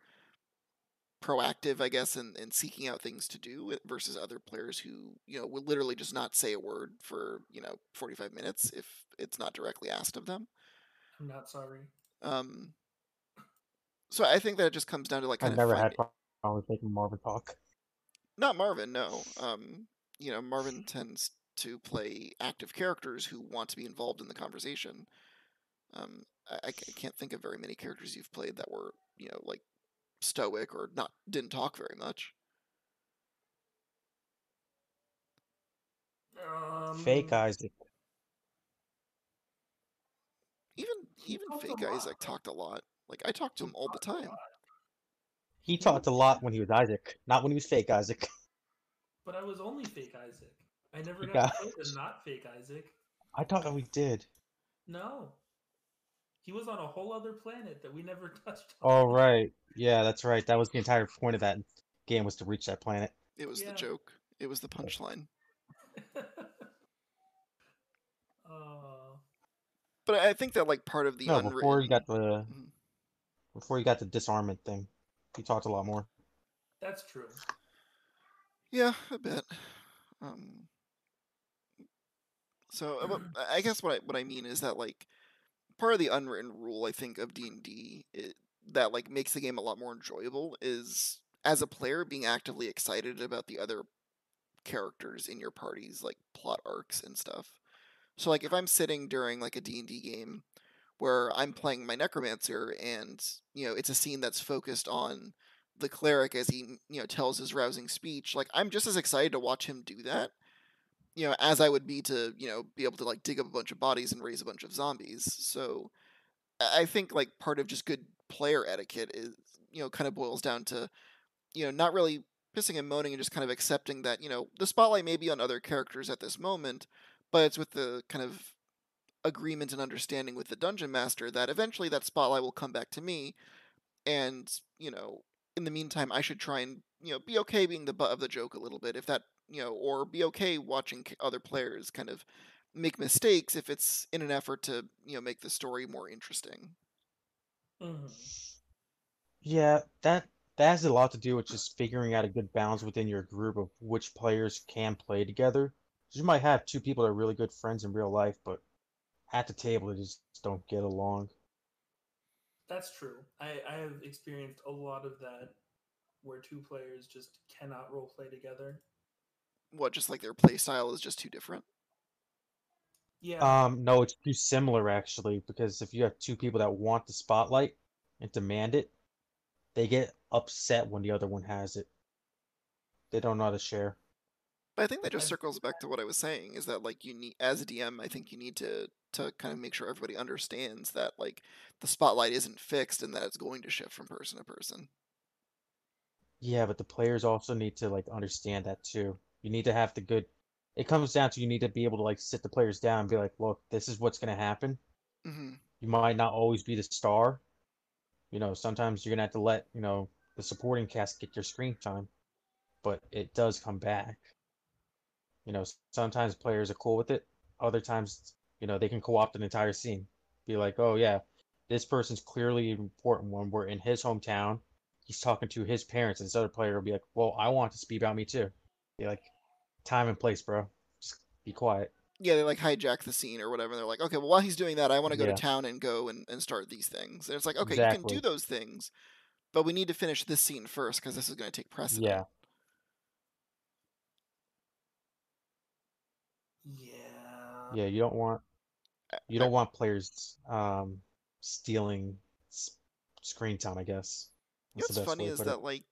proactive, I guess, in, in seeking out things to do versus other players who, you know, will literally just not say a word for, you know, 45 minutes if it's not directly asked of them. I'm not sorry. Um, so I think that it just comes down to like kind I've of never finding, had problems making Marvin talk. not Marvin, no. Um, you know, Marvin tends to play active characters who want to be involved in the conversation. Um, I, I can't think of very many characters you've played that were, you know, like stoic or not didn't talk very much. Um, Fake Isaac. Even even fake lot, Isaac though. talked a lot. Like I talked to him all the time. He talked a lot when he was Isaac, not when he was fake Isaac. [LAUGHS] But I was only fake Isaac. I never You got to play the not fake Isaac. I thought that we did. No. He was on a whole other planet that we never [LAUGHS] touched Oh right, yeah, that's right. That was the entire point of that game was to reach that planet. It was Yeah. the joke. It was the punchline. [LAUGHS] uh, But I think that like part of the No, unwritten. before you got the before you got the disarmament thing, he talked a lot more. that's true. Yeah, a bit. Um, so but [CLEARS THROAT] I guess what I, what I mean is that like part of the unwritten rule I think of D and D that like makes the game a lot more enjoyable is as a player being actively excited about the other characters in your parties like plot arcs and stuff. So like if I'm sitting during like a D&D game where I'm playing my necromancer and you know it's a scene that's focused on the cleric as he you know tells his rousing speech like i'm just as excited to watch him do that you know as i would be to you know be able to like dig up a bunch of bodies and raise a bunch of zombies. So i think like part of just good player etiquette is you know kind of boils down to you know not really pissing and moaning and just kind of accepting that you know the spotlight may be on other characters at this moment but it's with the kind of agreement and understanding with the dungeon master that eventually that spotlight will come back to me and you know in the meantime i should try and you know be okay being the butt of the joke a little bit if that you know or be okay watching other players kind of make mistakes if it's in an effort to you know make the story more interesting hmm Yeah, that that has a lot to do with just figuring out a good balance within your group of which players can play together. 'Cause You might have two people that are really good friends in real life, but at the table they just don't get along. That's true. I, I have experienced a lot of that where two players just cannot role play together. what just like their play style is just too different Yeah. Um, no, it's too similar actually, because if you have two people that want the spotlight and demand it, they get upset when the other one has it. They don't know how to share. But i think that just circles back to what i was saying is that like you need as a dm i think you need to to kind of make sure everybody understands that like the spotlight isn't fixed and that it's going to shift from person to person Yeah, but the players also need to like understand that too. You need to have the good. It comes down to you need to be able to like sit the players down and be like, look, this is what's gonna happen. hmm You might not always be the star. You know, sometimes you're gonna have to let, you know, the supporting cast get your screen time. But it does come back. You know, sometimes players are cool with it. Other times, you know, they can co-opt an entire scene. Be like, oh yeah, this person's clearly important when we're in his hometown. He's talking to his parents, and this other player will be like, well, I want to be about me too. Be like, time and place, bro. Just be quiet. yeah, they like hijack the scene or whatever. And they're like, okay, well, while he's doing that, I want to go Yeah. to town and go and, and start these things. And it's like, okay, you can do those things, but we need to finish this scene first because this is going to take precedent. Yeah. Yeah. Yeah, you don't want you don't want players um stealing s- screen time, I guess. You know what's funny way is put it. that like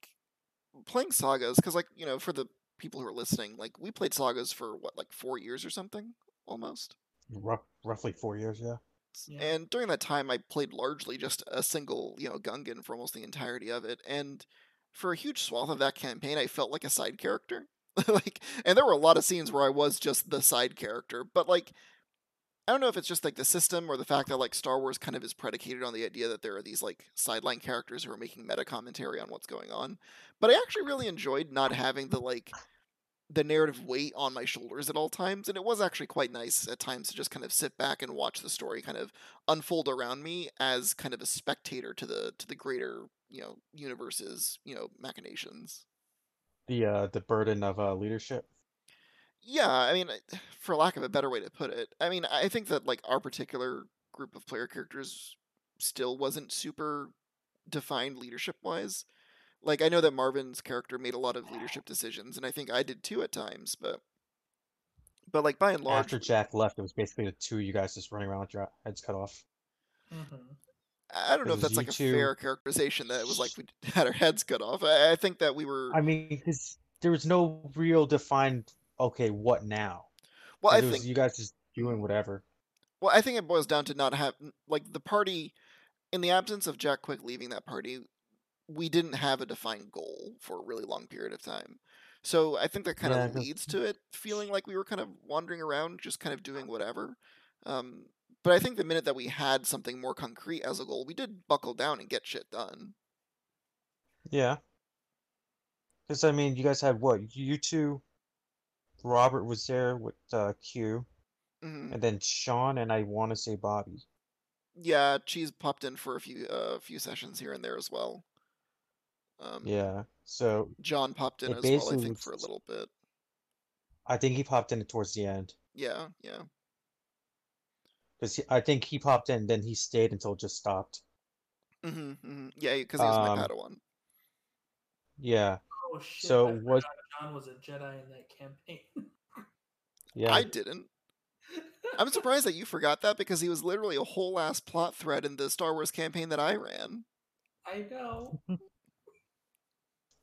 playing sagas, because like you know, for the people who are listening, like we played sagas for what, like four years or something, almost. Rough, roughly four years, yeah. Yeah. And during that time, I played largely just a single, you know, Gungan for almost the entirety of it. And for a huge swath of that campaign, I felt like a side character. [LAUGHS] like, and there were a lot of scenes where I was just the side character. But like, I don't know if it's just like the system or the fact that like Star Wars kind of is predicated on the idea that there are these like sideline characters who are making meta commentary on what's going on. But I actually really enjoyed not having the like the narrative weight on my shoulders at all times and it was actually quite nice at times to just kind of sit back and watch the story kind of unfold around me as kind of a spectator to the to the greater you know universe's you know machinations The uh the burden of uh leadership. yeah i mean for lack of a better way to put it i mean i think that like our particular group of player characters still wasn't super defined leadership wise like i know that marvin's character made a lot of leadership decisions and i think i did too at times but but like by and large After Jack left, it was basically the two of you guys just running around with your heads cut off. Mhm. I don't know if that's like a fair characterization that it was like we [LAUGHS] had our heads cut off. I, I think that we were I mean, because there was no real defined okay, what now? Well, I 'cause it was think you guys just doing whatever. Well, I think it boils down to not have like the party in the absence of Jack Quick leaving that party, we didn't have a defined goal for a really long period of time. So I think that kind Yeah, of leads to it feeling like we were kind of wandering around, just kind of doing whatever. Um, but I think the minute that we had something more concrete as a goal, we did buckle down and get shit done. Yeah. Because I mean, you guys had what? You two, Robert was there with uh, Q, hmm and then Sean and I want to say Bobby. Yeah, Cheese popped in for a few uh, few sessions here and there as well. Um, Yeah. So John popped in as well, I think, for a little bit. I think he popped in towards the end. Yeah, yeah. Because I think he popped in, then he stayed until it just stopped. hmm hmm Yeah, because he was my Um, Padawan. Yeah. Oh shit! So I was John was a Jedi in that campaign. [LAUGHS] yeah. I didn't. I'm surprised that you forgot that because he was literally a whole ass plot thread in the Star Wars campaign that I ran. I know. [LAUGHS]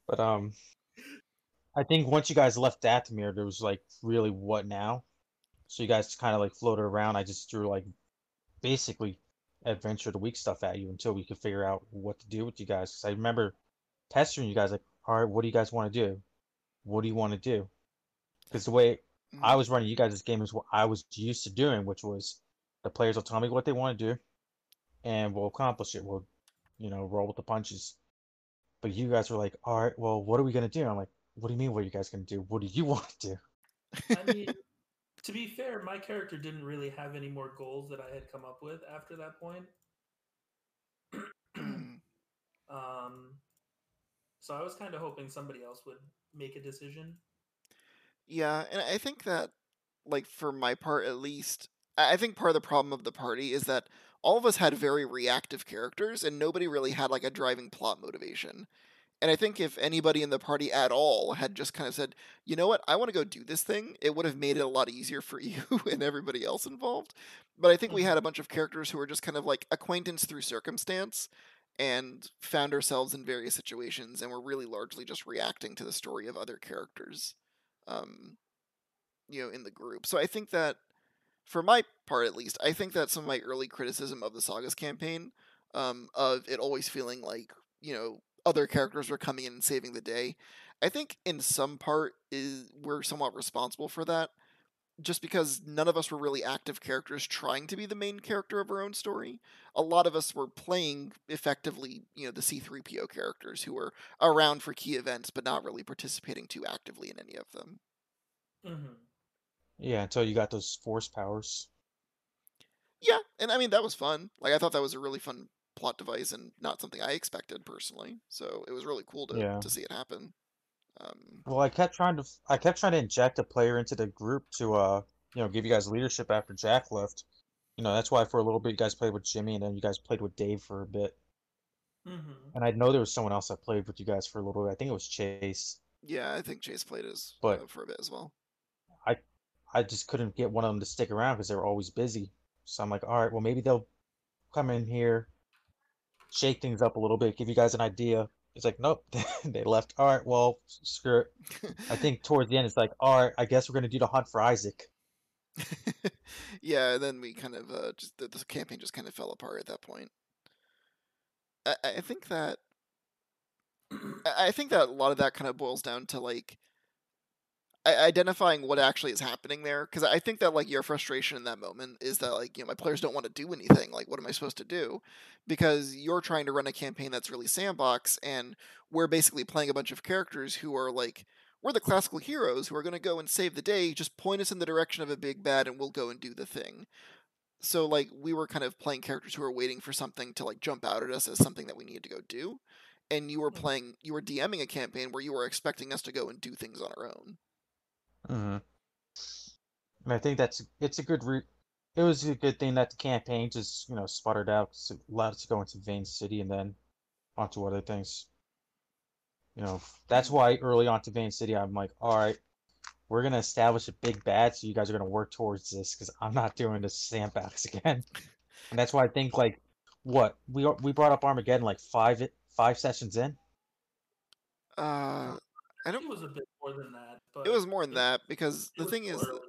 But um, I think once you guys left Dathomir, there was like really what now? So you guys kind of like floated around. I just threw like basically adventure of the week stuff at you until we could figure out what to do with you guys. Because I remember pestering you guys like, all right, what do you guys want to do? What do you want to do? Because the way I Mhm. was running you guys' game is what I was used to doing, which was the players will tell me what they want to do, and we'll accomplish it. We'll, you know, roll with the punches. But you guys were like, all right, well, what are we gonna do? I'm like, what do you mean? What are you guys gonna do? What do you [LAUGHS] want to do? I mean, to be fair, my character didn't really have any more goals that I had come up with after that point. [CLEARS THROAT] Um, so I was kind of hoping somebody else would make a decision. Yeah, and I think that, like, for my part at least, I I think part of the problem of the party is that all of us had very reactive characters and nobody really had, like, a driving plot motivation. And I think if anybody in the party at all had just kind of said, you know what, I want to go do this thing, it would have made it a lot easier for [LAUGHS] you and everybody else involved. But I think we had a bunch of characters who were just kind of like acquaintance through circumstance and found ourselves in various situations and were really largely just reacting to the story of other characters um, you know, in the group. So I think that, for my part at least, I think that some of my early criticism of the Sagas campaign, um, of it always feeling like you know other characters were coming in and saving the day, I think in some part is we're somewhat responsible for that, just because none of us were really active characters trying to be the main character of our own story. A lot of us were playing effectively, you know, the C3PO characters who were around for key events but not really participating too actively in any of them. hmm Yeah, until you got those force powers. Yeah, and I mean that was fun. Like I thought that was a really fun plot device and not something I expected personally. So it was really cool to Yeah. to see it happen. Um, Well, I kept trying to, I kept trying to inject a player into the group to, uh, you know, give you guys leadership after Jack left. You know, that's why for a little bit you guys played with Jimmy, and then you guys played with Dave for a bit. Mm-hmm. And I know there was someone else that played with you guys for a little bit. I think it was Chase. yeah, I think Chase played as But- uh, for a bit as well. I I just couldn't get one of them to stick around because they were always busy. So I'm like, all right, well maybe they'll come in here, shake things up a little bit, give you guys an idea. It's like, nope, [LAUGHS] they left. All right, well, screw it. I [LAUGHS] think towards the end it's like, all right, I guess we're gonna do the hunt for Isaac. [LAUGHS] yeah, and then we kind of uh, just the, the campaign just kind of fell apart at that point. I, I think that [CLEARS THROAT] I think that a lot of that kind of boils down to like identifying what actually is happening there because I think that like your frustration in that moment is that like you know my players don't want to do anything like what am I supposed to do? Because you're trying to run a campaign that's really sandbox and we're basically playing a bunch of characters who are like we're the classical heroes who are going to go and save the day just point us in the direction of a big bad and we'll go and do the thing. So like we were kind of playing characters who were waiting for something to like jump out at us as something that we needed to go do and you were playing you were DMing a campaign where you were expecting us to go and do things on our own Mm-hmm. And I think that's it's a good re it was a good thing that the campaign just, you know, sputtered out 'cause it allowed us to go into Vane City and then onto other things. You know, that's why early on to Vane City, I'm like, all right, we're gonna establish a big bad, so you guys are gonna work towards this because I'm not doing this sandbox [LAUGHS] again. And that's why I think like what we we brought up Armageddon like five five sessions in. uh I It don't was a bit more than that, but it was more than it- that because the thing is early.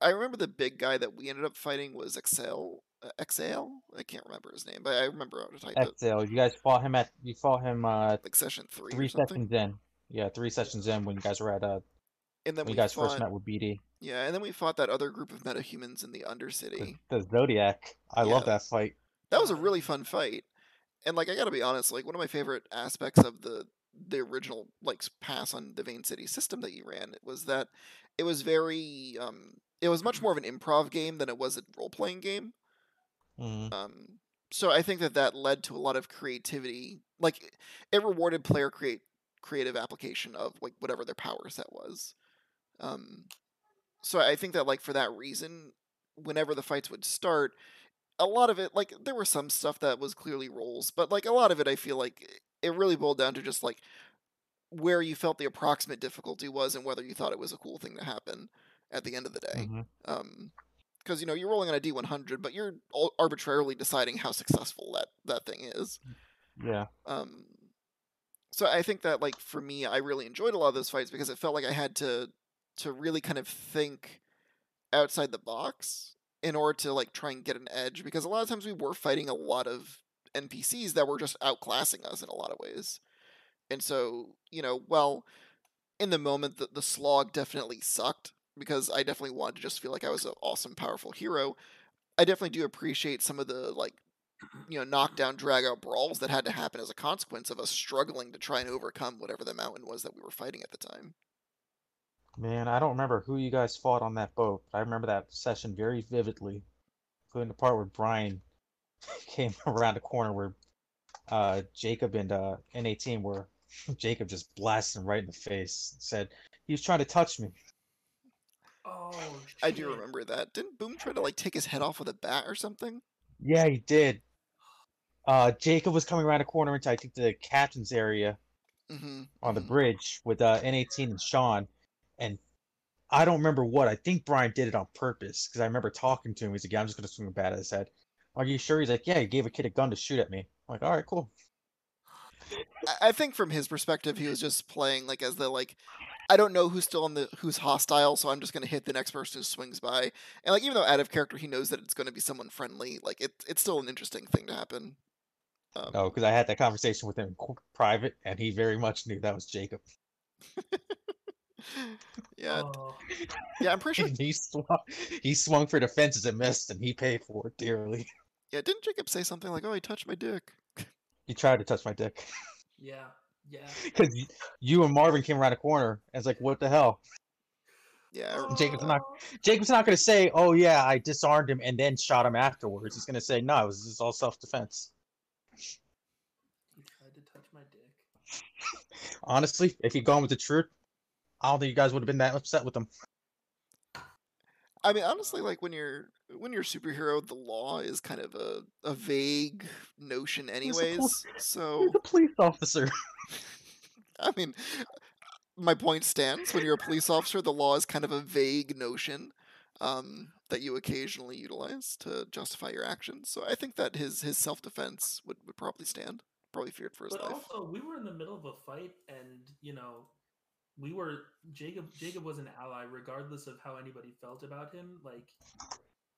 I remember the big guy that we ended up fighting was Exhale. Uh, Exhale? I can't remember his name, but I remember how to type it. Exhale. You guys fought him at you fought him uh Like session three, three or something. sessions in. Yeah, three sessions in when you guys were at uh And then when we you guys fought, first met with BD. yeah, and then we fought that other group of metahumans in the The, Undercity. the Zodiac. I love that fight. That was a really fun fight, and like I gotta be honest, like one of my favorite aspects of the the original like pass on the Vane City system that you ran it was that it was very um it was much more of an improv game than it was a role playing game. Mhm. Um, so I think that that led to a lot of creativity. Like it- it rewarded player create creative application of like whatever their power set was. Um, so I think that like for that reason, whenever the fights would start, a lot of it like there were some stuff that was clearly rolls, but like a lot of it, I feel like it really boiled down to just like where you felt the approximate difficulty was and whether you thought it was a cool thing to happen at the end of the day Mhm. um because you know you're rolling on a d100 but you're arbitrarily deciding how successful that that thing is Yeah. um so i think that like for me i really enjoyed a lot of those fights because it felt like i had to to really kind of think outside the box in order to like try and get an edge because a lot of times we were fighting a lot of npcs that were just outclassing us in a lot of ways. And so you know well in the moment the, the slog definitely sucked because i definitely wanted to just feel like i was an awesome powerful hero. I definitely do appreciate some of the like [CLEARS THROAT] you know knockdown drag out brawls that had to happen as a consequence of us struggling to try and overcome whatever the mountain was that we were fighting at the time. Man, I don't remember who you guys fought on that boat. I remember that session very vividly, including the part where Brian came [LAUGHS] around the corner where uh, Jacob and uh, N18 were. [LAUGHS] Jacob just blasted him right in the face. Said he was trying to touch me. Oh, i do remember that didn't boom try to like take his head off with a bat or something Yeah, he did. Uh, Jacob was coming around the corner into I think the captain's area mm-hmm, on the bridge with uh, N18 and Sean, and I don't remember what. I think Brian did it on purpose because I remember talking to him. He's like, "Yeah, I'm just gonna swing a bat at his head." Are you sure? He's like, "Yeah." He gave a kid a gun to shoot at me. I'm like, all right, cool. I- I think from his perspective, he was just playing like as the like, I don't know who's still on the who's hostile, so I'm just gonna hit the next person who swings by. And like even though out of character, he knows that it's gonna be someone friendly. Like it, it's still an interesting thing to happen. Um, No, because I had that conversation with him in private, and he very much knew that was Jacob. [LAUGHS] yeah, Oh, yeah. I'm pretty [LAUGHS] sure. He swung, he swung for the fences and missed, and he paid for it dearly. Yeah, didn't Jacob say something like, "Oh, he touched my dick"? He tried to touch my dick [LAUGHS] yeah, yeah. because you and Marvin came around a corner, and it's like, what the hell? Yeah, Jacob's not- Jacob's not going to say, "Oh yeah, I disarmed him and then shot him afterwards." He's going to say, "No, it was just all self-defense." He tried to touch my dick. [LAUGHS] Honestly, if he'd gone with the truth, I don't think you guys would have been that upset with him. I mean, honestly, like when you're when you're a superhero, the law is kind of a, a vague notion, a pol- anyways. So He's a police officer. [LAUGHS] I mean, my point stands. When you're a police officer, the law is kind of a vague notion um, that you occasionally utilize to justify your actions. So I think that his his self defense would, would probably stand. Probably feared for his But life. also, we were in the middle of a fight, and you know, we were Jacob. Jacob was an ally, regardless of how anybody felt about him. Like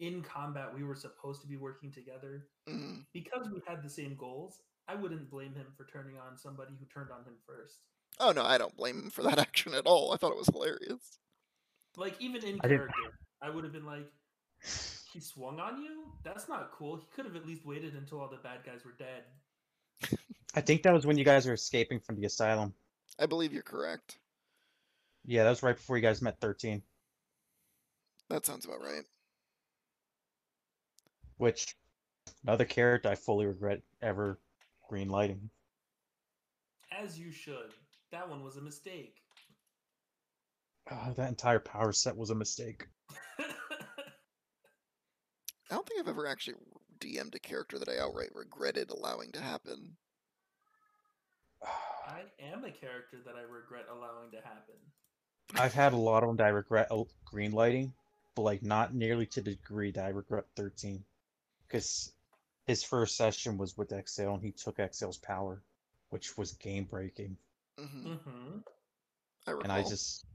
in combat, we were supposed to be working together Mm. because we had the same goals. I wouldn't blame him for turning on somebody who turned on him first. Oh no, I don't blame him for that [LAUGHS] action at all. I thought it was hilarious. Like even in I didn't- character, I would have been like, "He swung on you? That's not cool." He could have at least waited until all the bad guys were dead. I think that was when you guys were escaping from the asylum. I believe you're correct. Yeah, that was right before you guys met 13. That sounds about right. Which, another character I fully regret ever green lighting. As you should. That one was a mistake. Oh, that entire power set was a mistake. [LAUGHS] I don't think I've ever actually DM'd a character that I outright regretted allowing to happen. I am a character that I regret allowing to happen. I've had a lot of them that I regret el- green lighting, but like not nearly to the degree that I regret 13. Because his first session was with Exhale and he took Exhale's power, which was game breaking. hmm Mm-hmm. I. And I just.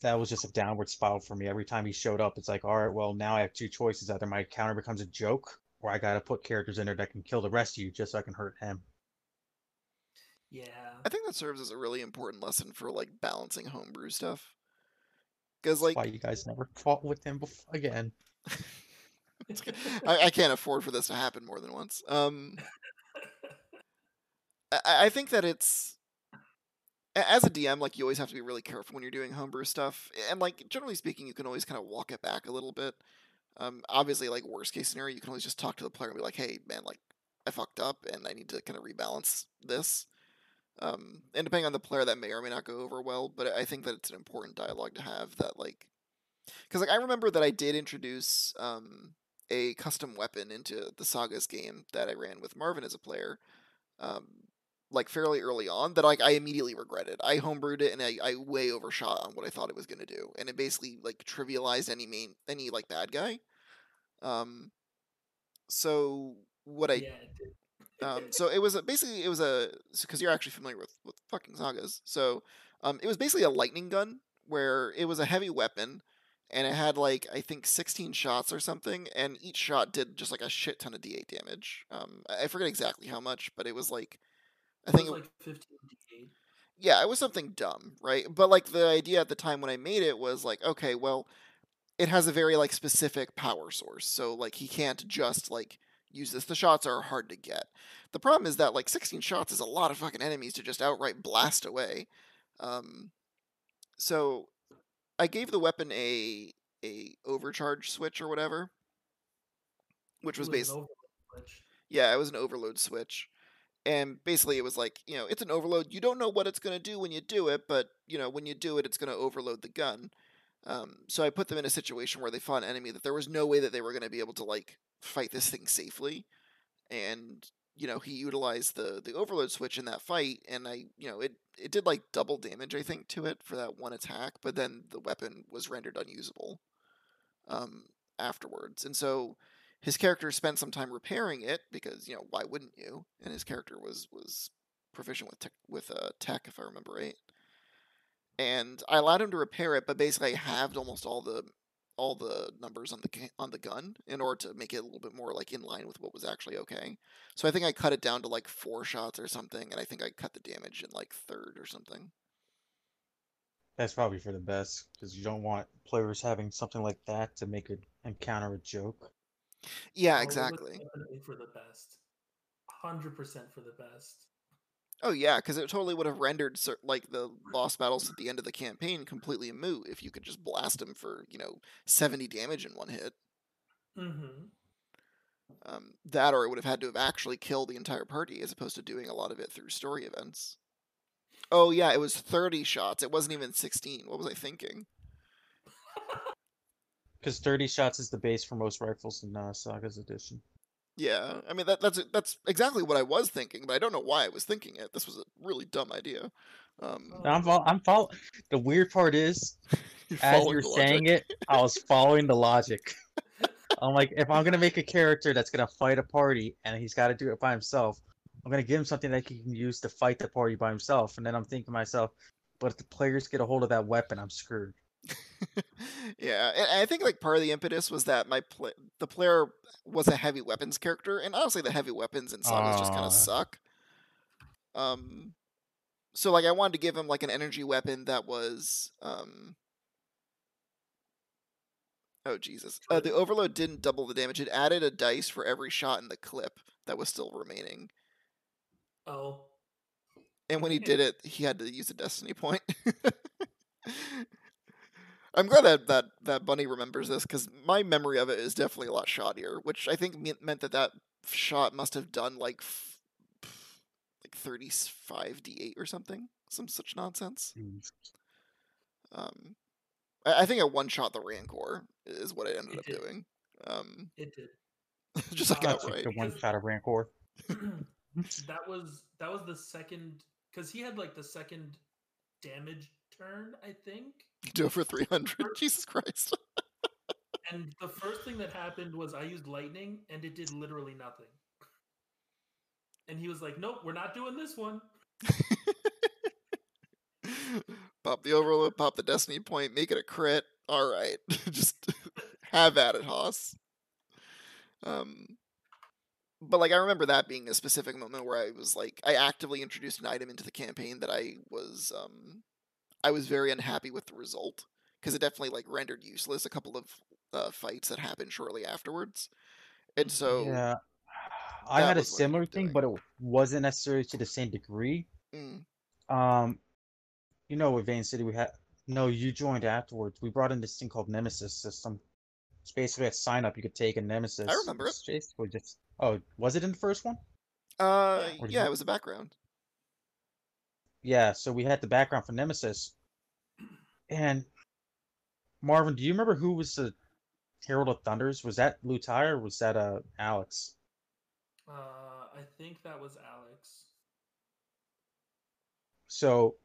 that was just a downward spiral for me. Every time he showed up, it's like, all right, well, now I have two choices. Either my counter becomes a joke, or I gotta put characters in there that can kill the rest of you just so I can hurt him. Yeah. I think that serves as a really important lesson for like balancing homebrew stuff. Because like why you guys never fought with him before again. [LAUGHS] I, I can't afford for this to happen more than once. Um, I, I think that it's as a DM, like you always have to be really careful when you're doing homebrew stuff, and like generally speaking, you can always kind of walk it back a little bit. Um, obviously, like worst case scenario, you can always just talk to the player and be like, "Hey, man, like I fucked up, and I need to kind of rebalance this." Um, and depending on the player, that may or may not go over well. But I think that it's an important dialogue to have. That like, because like I remember that I did introduce um, a custom weapon into the Sagas game that I ran with Marvin as a player, um, like fairly early on. That like I immediately regretted. I homebrewed it and I, I way overshot on what I thought it was gonna do, and it basically like trivialized any main any like bad guy. Um, so what I yeah, um, so it was a, basically it was a because you're actually familiar with with fucking sagas. So um, it was basically a lightning gun where it was a heavy weapon, and it had like I think 16 shots or something, and each shot did just like a shit ton of D8 damage. Um, I forget exactly how much, but it was like I think It was like 15 d8. yeah, it was something dumb, right? But like the idea at the time when I made it was like, okay, well, it has a very like specific power source. So like he can't just like use this. The shots are hard to get. The problem is that like 16 shots is a lot of fucking enemies to just outright blast away. Um so I gave the weapon a a overcharge switch or whatever, which was overload switch. yeah, it was an overload switch. And basically, it was like, you know, it's an overload. You don't know what it's going to do when you do it, but, you know, when you do it, it's going to overload the gun. Um, so I put them in a situation where they fought an enemy that there was no way that they were going to be able to, like, fight this thing safely. And, you know, he utilized the, the overload switch in that fight, and I, you know, it, it did, like, double damage, I think, to it for that one attack, but then the weapon was rendered unusable um, afterwards. And so his character spent some time repairing it because you know why wouldn't you? And his character was was proficient with tech, with uh, tech, if I remember right. And I allowed him to repair it, but basically I halved almost all the all the numbers on the on the gun in order to make it a little bit more like in line with what was actually okay. So I think I cut it down to like four shots or something, and I think I cut the damage in like third or something. That's probably for the best because you don't want players having something like that to make an encounter a joke. Yeah, it was exactly. Definitely for the best. 100% for the best. Oh yeah, because it totally would have rendered like the boss battles at the end of the campaign completely moot if you could just blast him for you know seventy damage in one hit. Mm-hmm. Um, that or it would have had to have actually killed the entire party as opposed to doing a lot of it through story events. Oh yeah, it was thirty shots. It wasn't even sixteen. What was I thinking? [LAUGHS] Because 30 shots is the base for most rifles in uh, Saga's edition. Yeah, I mean that that's that's exactly what I was thinking, but I don't know why I was thinking it. This was a really dumb idea. Um. I'm fol- I'm follow- The weird part is, [LAUGHS] you're as you're saying it, I was following the logic. [LAUGHS] I'm like, if I'm gonna make a character that's gonna fight a party and he's got to do it by himself, I'm gonna give him something that he can use to fight the party by himself. And then I'm thinking to myself, but if the players get a hold of that weapon, I'm screwed. [LAUGHS] yeah, and I think like part of the impetus was that my pla the player was a heavy weapons character, and honestly, the heavy weapons in sagas just kind of suck. Um, so like I wanted to give him like an energy weapon that was um. Oh Jesus! Uh, the overload didn't double the damage; it added a dice for every shot in the clip that was still remaining. Oh. And when he did [LAUGHS] it, he had to use a destiny point. [LAUGHS] I'm glad that that that bunny remembers this because my memory of it is definitely a lot shottier, which I think me- meant that that shot must have done like f- f- like 35 d8 or something, some such nonsense. Um, I, I think I one shot the Rancor is what I ended It up did. doing. Um, It did. [LAUGHS] just like Uh, I'll outright. the one shot of Rancor. [CLEARS THROAT] that was that was the second because he had like the second damage turn, I think. Do it for 300. Jesus Christ. [LAUGHS] And the first thing that happened was I used lightning and it did literally nothing. And he was like, "Nope, we're not doing this one." [LAUGHS] pop the overload, pop the destiny point, make it a crit. All right, [LAUGHS] just have at it, Hoss. Um, but like I remember that being a specific moment where I was like, I actively introduced an item into the campaign that I was, um, I was very unhappy with the result because it definitely like rendered useless a couple of uh, fights that happened shortly afterwards, and so Yeah. I had a was what you were similar thing, doing. but it wasn't necessarily to the same degree. mm, Um, you know, with Vane City, we had no. You joined afterwards. We brought in this thing called Nemesis system. It's basically a sign up you could take a Nemesis. I remember it. It's basically just. Oh, was it in the first one? uh, yeah, it was a background. Yeah. So we had the background for Nemesis. And Marvin, do you remember who was the Herald of Thunders? Was that Lutai or was that uh Alex? Uh, I think that was Alex. So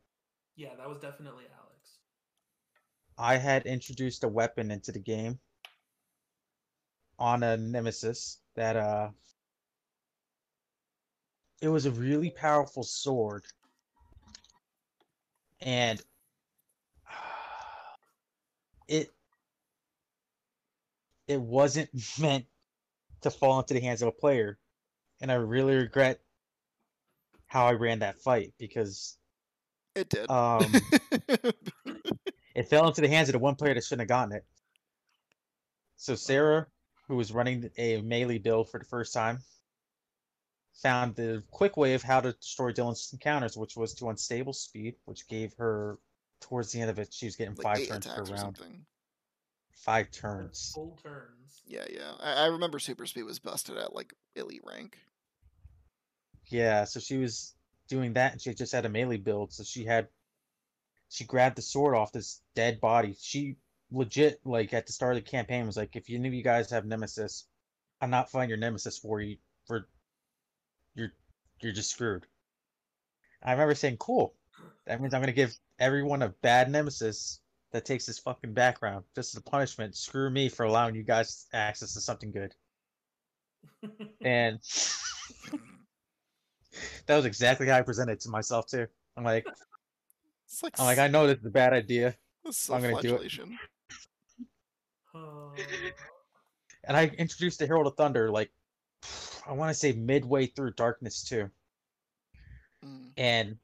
Yeah, that was definitely Alex. I had introduced a weapon into the game on a Nemesis that uh it was a really powerful sword and it it wasn't [LAUGHS] meant to fall into the hands of a player and I really regret how I ran that fight because It did. um [LAUGHS] it fell into the hands of the one player that shouldn't have gotten it. So Sarah, who was running a melee build for the first time, found the quick way of how to destroy Dylan's encounters, which was to unstable speed, which gave her towards the end of it, she was getting like five turns per round. something. Five turns. Full turns. Yeah, yeah. I, I remember super speed was busted at like elite rank. Yeah, so she was doing that and she just had a melee build, so she had she grabbed the sword off this dead body. She legit like at the start of the campaign was like, if any of you guys have nemesis, I'm not fighting your nemesis for you for you're you're just screwed. I remember saying, Cool. That means I'm gonna give everyone a bad nemesis that takes this fucking background just as a punishment. Screw me for allowing you guys access to something good. [LAUGHS] And [LAUGHS] that was exactly how I presented it to myself too. I'm like, like I'm like, I know this is a bad idea, self I'm gonna do it. Uh, and I introduced the Herald of Thunder like I want to say midway through Darkness too, Mm. and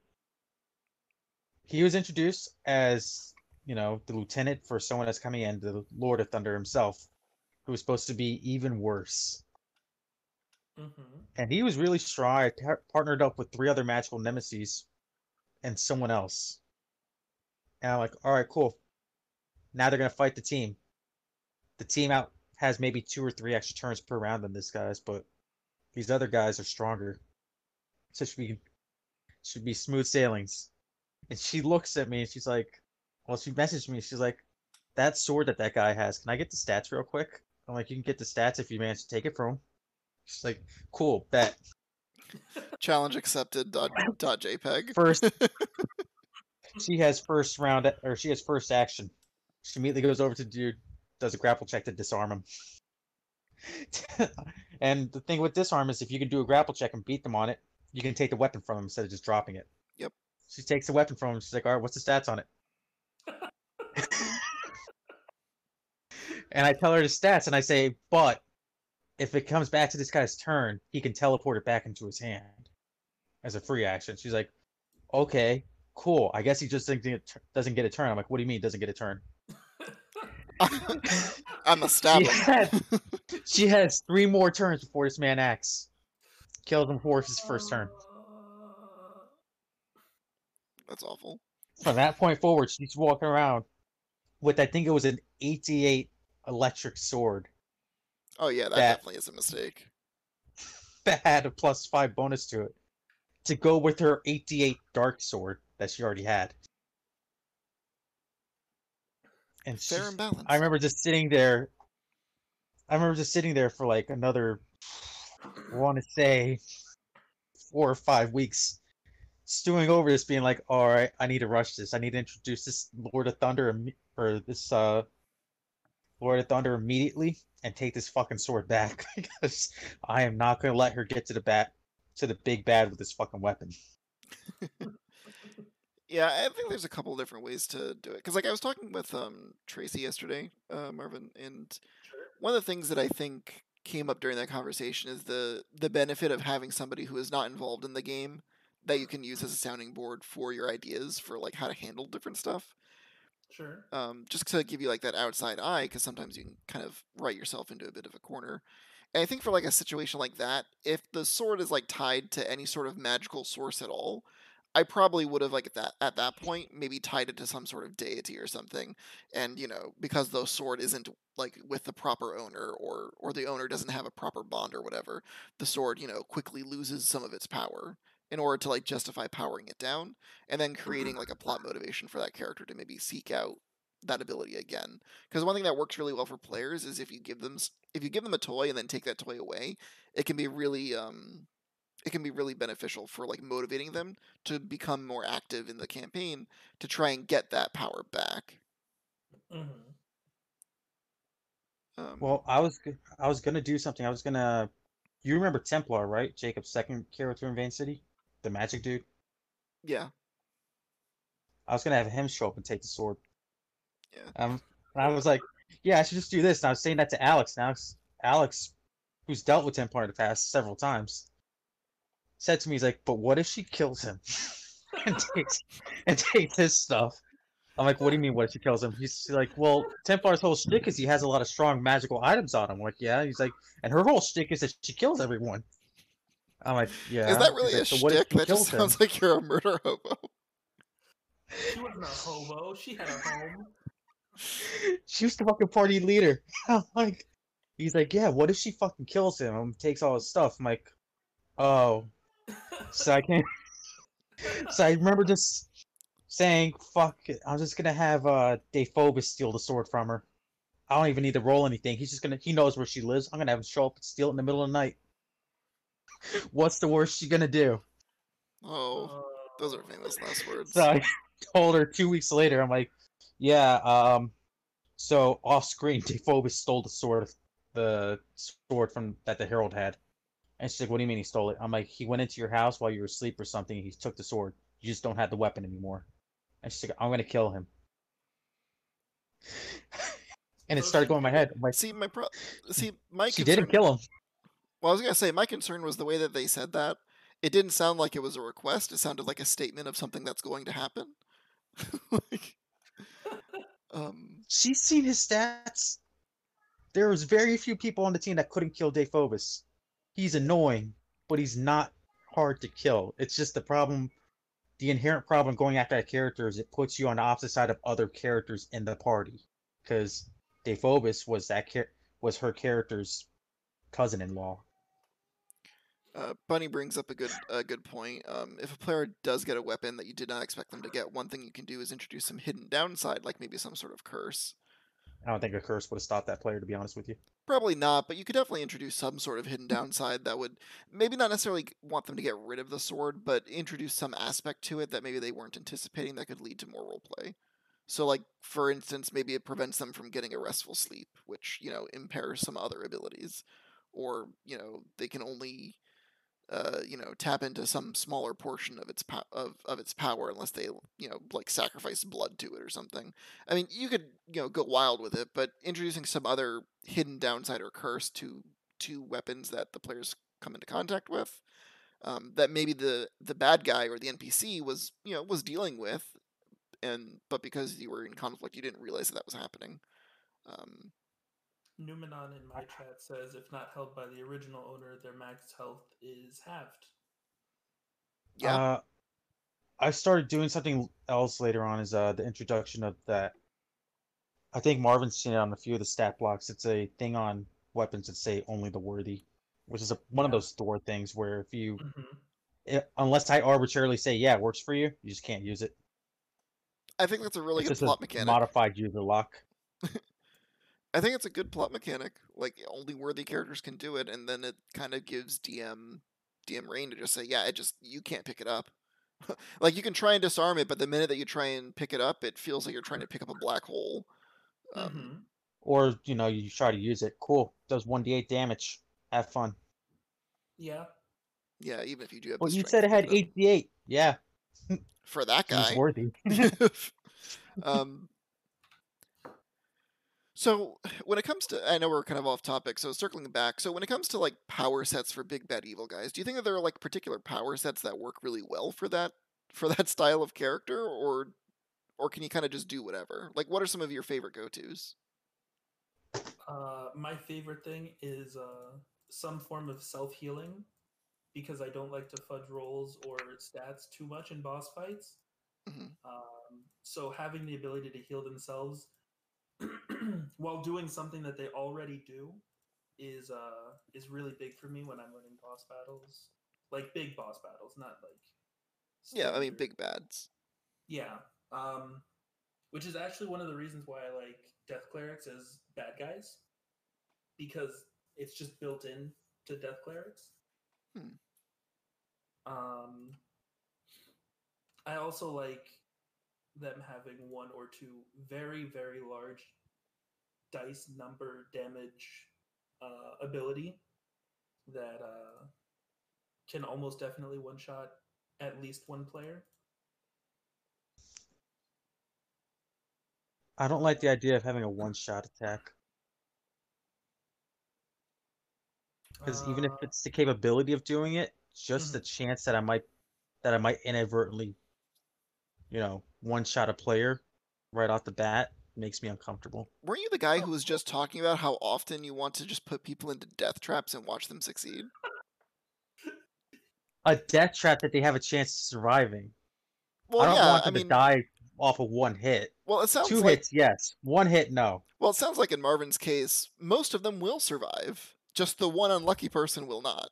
he was introduced as you know the lieutenant for someone that's coming in, the Lord of Thunder himself, who was supposed to be even worse. mhm. And he was really strong. I partnered up with three other magical nemesis and someone else. And I'm like, all right, cool. Now they're gonna fight the team. The team out has maybe two or three extra turns per round than this guy's, but these other guys are stronger. So it should be should be smooth sailings. And she looks at me and she's like, well, she messaged me. She's like, that sword that that guy has. Can I get the stats real quick? I'm like, you can get the stats if you manage to take it from him. She's like, cool, bet. [LAUGHS] Challenge accepted. Dot, dot JPEG. First, [LAUGHS] she has first round or she has first action. She immediately goes over to the dude, does a grapple check to disarm him. [LAUGHS] and the thing with disarm is if you can do a grapple check and beat them on it, you can take the weapon from them instead of just dropping it. She takes the weapon from him. She's like, all right, what's the stats on it? and I tell her the stats and I say, but if it comes back to this guy's turn, he can teleport it back into his hand as a free action. She's like, okay, cool. I guess he just doesn't get, a turn. I'm like, what do you mean doesn't get a turn? [LAUGHS] I'm a stabber. had- She has three more turns before this man acts. Kills him for his first turn. That's awful. From that point forward, she's walking around with I think it was an 88 electric sword Oh yeah, that, That- definitely is a mistake. [LAUGHS] that had a plus five bonus to it to go with her 88 dark sword that she already had. And Fair and balanced. I remember just sitting there. I remember just sitting there for like another, I want to say, four or five weeks, stewing over this, being like, "All right, I need to rush this. I need to introduce this Lord of Thunder imme- or this uh, Lord of Thunder immediately, and take this fucking sword back [LAUGHS] because I am not going to let her get to the bat to the big bad with this fucking weapon." [LAUGHS] Yeah, I think there's a couple different ways to do it. Because like I was talking with um Tracy yesterday, uh, Marvin, and one of the things that I think came up during that conversation is the the benefit of having somebody who is not involved in the game that you can use as a sounding board for your ideas for like how to handle different stuff. Sure. Um, just to give you like that outside eye, because sometimes you can kind of write yourself into a bit of a corner. And I think for like a situation like that, if the sword is like tied to any sort of magical source at all, I probably would have like at that at that point maybe tied it to some sort of deity or something, and you know because the sword isn't like with the proper owner or or the owner doesn't have a proper bond or whatever, the sword you know quickly loses some of its power in order to like justify powering it down, and then creating like a plot motivation for that character to maybe seek out that ability again. Because one thing that works really well for players is if you give them if you give them a toy and then take that toy away, it can be really um it can be really beneficial for like motivating them to become more active in the campaign to try and get that power back. hmm Um, Well, I was i was gonna do something. I was gonna. You remember Templar, right? Jacob's second character in Vane City, the magic dude. yeah, I was gonna have him show up and take the sword. Yeah. Um, and I was like, yeah, I should just do this. And I was saying that to Alex. Now, Alex- Alex, who's dealt with Templar in the past several times, said to me, he's like, but what if she kills him [LAUGHS] and takes and takes his stuff? I'm like, what do you mean? What if she kills him? He's like, well, Templar's whole shtick is he has a lot of strong magical items on him. I'm like, yeah. He's like, and her whole shtick is that she kills everyone. I'm like, yeah. is that really like, a "So shtick? That just kills him?" sounds like you're a murder hobo. She wasn't a hobo. She had a home. she was the fucking party leader. [LAUGHS] I'm like, he's like, yeah. What if she fucking kills him and takes all his stuff? I'm like, oh. So I can't. [LAUGHS] So I remember just saying, "Fuck it, I'm just gonna have uh Dephobus steal the sword from her. I don't even need to roll anything. He's just gonna. He knows where she lives. I'm gonna have him show up and steal it in the middle of the night. What's the worst she gonna do?" Oh, those are famous last words. So I [LAUGHS] told her two weeks later, I'm like, yeah, um, so off screen, [LAUGHS] Dephobus stole the sword, the sword from that the Herald had. And she's like, what do you mean he stole it? I'm like, he went into your house while you were asleep or something. He took the sword. You just don't have the weapon anymore. And she's like, I'm gonna kill him. [LAUGHS] and it started going in my head. I'm like, See my pro. See my. she concern... didn't kill him. Well, I was gonna say my concern was the way that they said that. It didn't sound like it was a request. It sounded like a statement of something that's going to happen. [LAUGHS] like, um, She's seen his stats. There was very few people on the team that couldn't kill Dephobus. He's annoying, but he's not hard to kill. It's just the problem. The inherent problem going after that character is it puts you on the opposite side of other characters in the party. Because Dephobus was that char- was her character's cousin-in-law. Uh, Bunny brings up a good a good point. Um, if a player does get a weapon that you did not expect them to get, one thing you can do is introduce some hidden downside, like maybe some sort of curse. I don't think a curse would have stopped that player, to be honest with you. Probably not, but you could definitely introduce some sort of hidden downside that would maybe not necessarily want them to get rid of the sword, but introduce some aspect to it that maybe they weren't anticipating that could lead to more roleplay. So, like for instance, maybe it prevents them from getting a restful sleep, which you know impairs some other abilities, or you know they can only uh, you know tap into some smaller portion of its po- of of its power unless they you know like sacrifice blood to it or something. I mean, you could you know go wild with it, but introducing some other hidden downside or curse to to weapons that the players come into contact with, um, that maybe the the bad guy or the NPC was you know was dealing with, and but because you were in conflict, you didn't realize that that was happening. Um, Numenon in my chat says if not held by the original owner, their max health is halved. yeah, Uh, I started doing something else later on. Is uh the introduction of that. I think Marvin's seen it on a few of the stat blocks. It's a thing on weapons that say only the worthy, which is a, one of those store things where if you, hmm i unless I arbitrarily say yeah, it works for you, you just can't use it. I think that's a really it's good just a plot mechanic. modified user lock. [LAUGHS] I think it's a good plot mechanic. Like only worthy characters can do it, and then it kind of gives DM DM Rain to just say, "Yeah, it just you can't pick it up." [LAUGHS] like you can try and disarm it, but the minute that you try and pick it up, it feels like you're trying to pick up a black hole. Um, hmm Or you know you try to use it. Cool, does one d8 damage. Have fun. Yeah. Yeah, even if you do have. Well, you said to it had pick 8d8. Yeah, [LAUGHS] for that guy. guy. worthy. [LAUGHS] um, so [SIGHS] when it comes to, I know we're kind of off topic. So circling back, so when it comes to like power sets for big bad evil guys, do you think that there are like particular power sets that work really well for that [LAUGHS] for that style of character, or or can you kind of just do whatever? Like, what are some of your favorite go tos? Uh, my favorite thing is uh, some form of self healing because I don't like to fudge rolls or stats too much in boss fights. Mhm. Um, so having the ability to heal themselves [CLEARS THROAT] while doing something that they already do is uh is really big for me when I'm running boss battles, like big boss battles, not like Yeah, I mean big bads. yeah. Um, which is actually one of the reasons why I like Death Clerics as bad guys, because it's just built in to Death Clerics. Hmm. Um, I also like them having one or two very very large dice number damage uh, ability that uh, can almost definitely one shot at least one player. I don't like the idea of having a one-shot attack because even if Uh, it's the capability of doing it, just Mhm. the chance that I might that I might inadvertently, you know, one-shot a player right off the bat makes me uncomfortable. Weren't you the guy who oh. was just talking about how often you want to just put people into death traps and watch them succeed? A death trap that they have a chance of surviving. Well, I don't yeah, want I them mean, to die off of one hit. well, it sounds Two like hits, yes. One hit, no. well, it sounds like in Marvin's case, most of them will survive. Just the one unlucky person will not.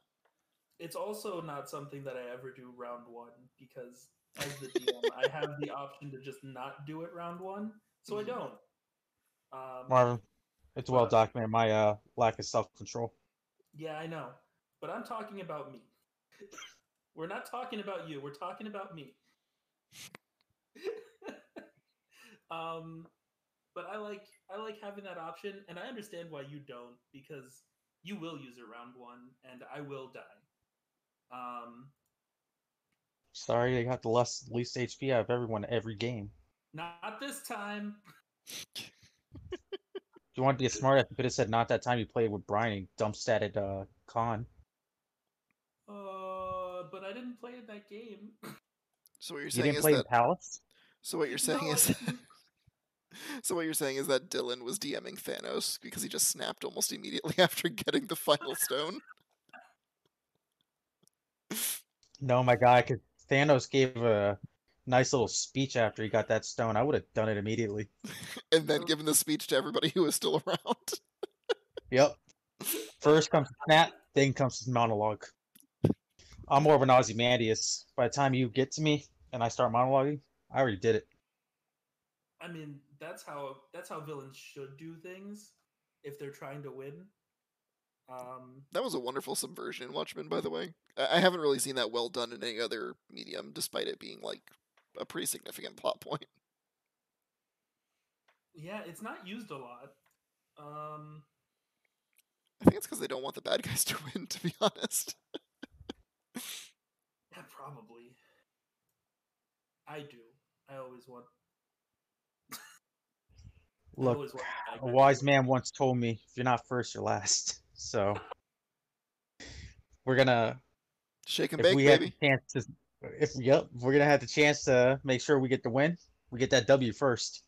it's also not something that I ever do round one because as the DM, I have the option to just not do it round one, so I Mhm. don't. Um, Marvin, it's well documented my uh lack of self-control. Yeah, I know, but I'm talking about me. We're not talking about you. We're talking about me. [LAUGHS] um, but I like I like having that option, and I understand why you don't because you will use it round one, and I will die. Um, Sorry, they got the less least HP out of everyone every game. not this time. If you wanted to get smart, you could have said not that time you played with Brian and dump statted uh con. Uh, but I didn't play in that game. So what you're saying You saying didn't is play in that. Palace? So what you're saying No, is. [LAUGHS] [LAUGHS] so what you're saying is that Dylan was DMing Thanos because he just snapped almost immediately [LAUGHS] after getting the final stone. No, my guy, because Thanos gave a nice little speech after he got that stone. I would have done it immediately. [LAUGHS] and then given the speech to everybody who was still [LAUGHS] around. Yep. First comes snap, then comes his monologue. I'm more of an Ozymandias. By the time you get to me and I start monologuing, I already did it. I mean, that's how that's how villains should do things if they're trying to win. Um, That was a wonderful subversion in Watchmen, by the way. I I haven't really seen that well done in any other medium, despite it being like a pretty significant [LAUGHS] plot point. yeah, it's not used a lot. Um, I think it's because they don't want the bad [LAUGHS] guys to win, to be honest. [LAUGHS] yeah, probably. I do. I always want. Look, always want a wise man once told me, if you're not first, you're last. So we're gonna Shake and if bake, we have baby. the chance to if yep, if we're gonna have the chance to make sure we get the win, we get that W first.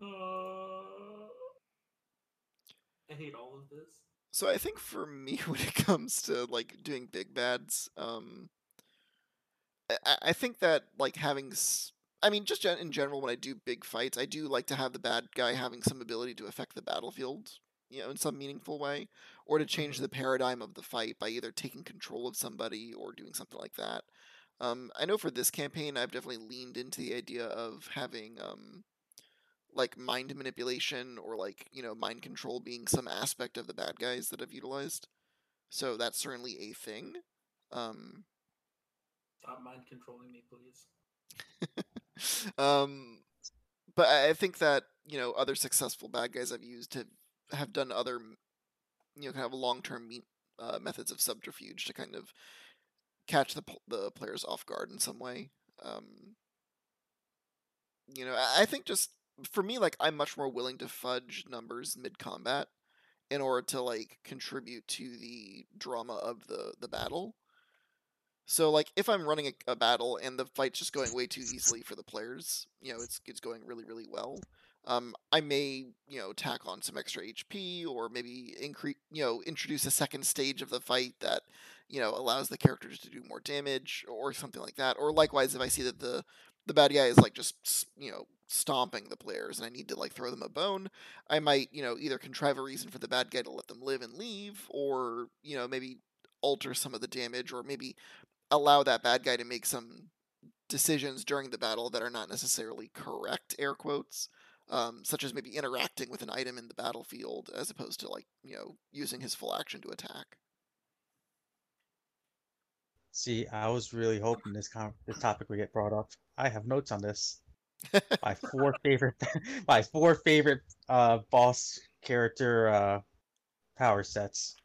Uh, I hate all of this. So I think for me, [LAUGHS] when it comes to like doing big bads, um, I- I, I think that like having, s- I mean, just in general, when I do big fights, I do like to have the bad guy having some ability to affect the battlefield, you know, in some meaningful way, or to change Mhm. the paradigm of the fight by either taking control of somebody or doing something like that. Um, I know for this campaign, I've definitely leaned into the idea of having um, like mind manipulation or like you know mind control being some aspect of the bad guys that I've utilized. So that's certainly a thing. Um, Stop mind controlling me, please. [LAUGHS] um, but I I think that you know other successful bad guys I've used have have done other you know kind of long term uh, methods of subterfuge to kind of catch the the players off guard in some way. Um, you know, I I think just for me, like I'm much more willing to fudge numbers mid combat in order to like contribute to the drama of the the battle. So like if I'm running a, a battle and the fight's just going way too easily for the players, you know, it's it's going really really well. Um, I may you know tack on some extra HP or maybe increase you know introduce a second stage of the fight that you know allows the characters to do more damage or something like that. Or likewise, if I see that the the bad guy is like just you know stomping the players and I need to like throw them a bone, I might you know either contrive a reason for the bad guy to let them live and leave, or you know maybe alter some of the damage, or maybe allow that bad guy to make some decisions during the battle that are not necessarily correct air quotes um, such as maybe interacting with an item in the battlefield as opposed to like you know using his full action to attack See, I was really hoping this con this topic would get brought up. I have notes on this. My four [LAUGHS] favorite, [LAUGHS] my four favorite uh boss character uh power sets.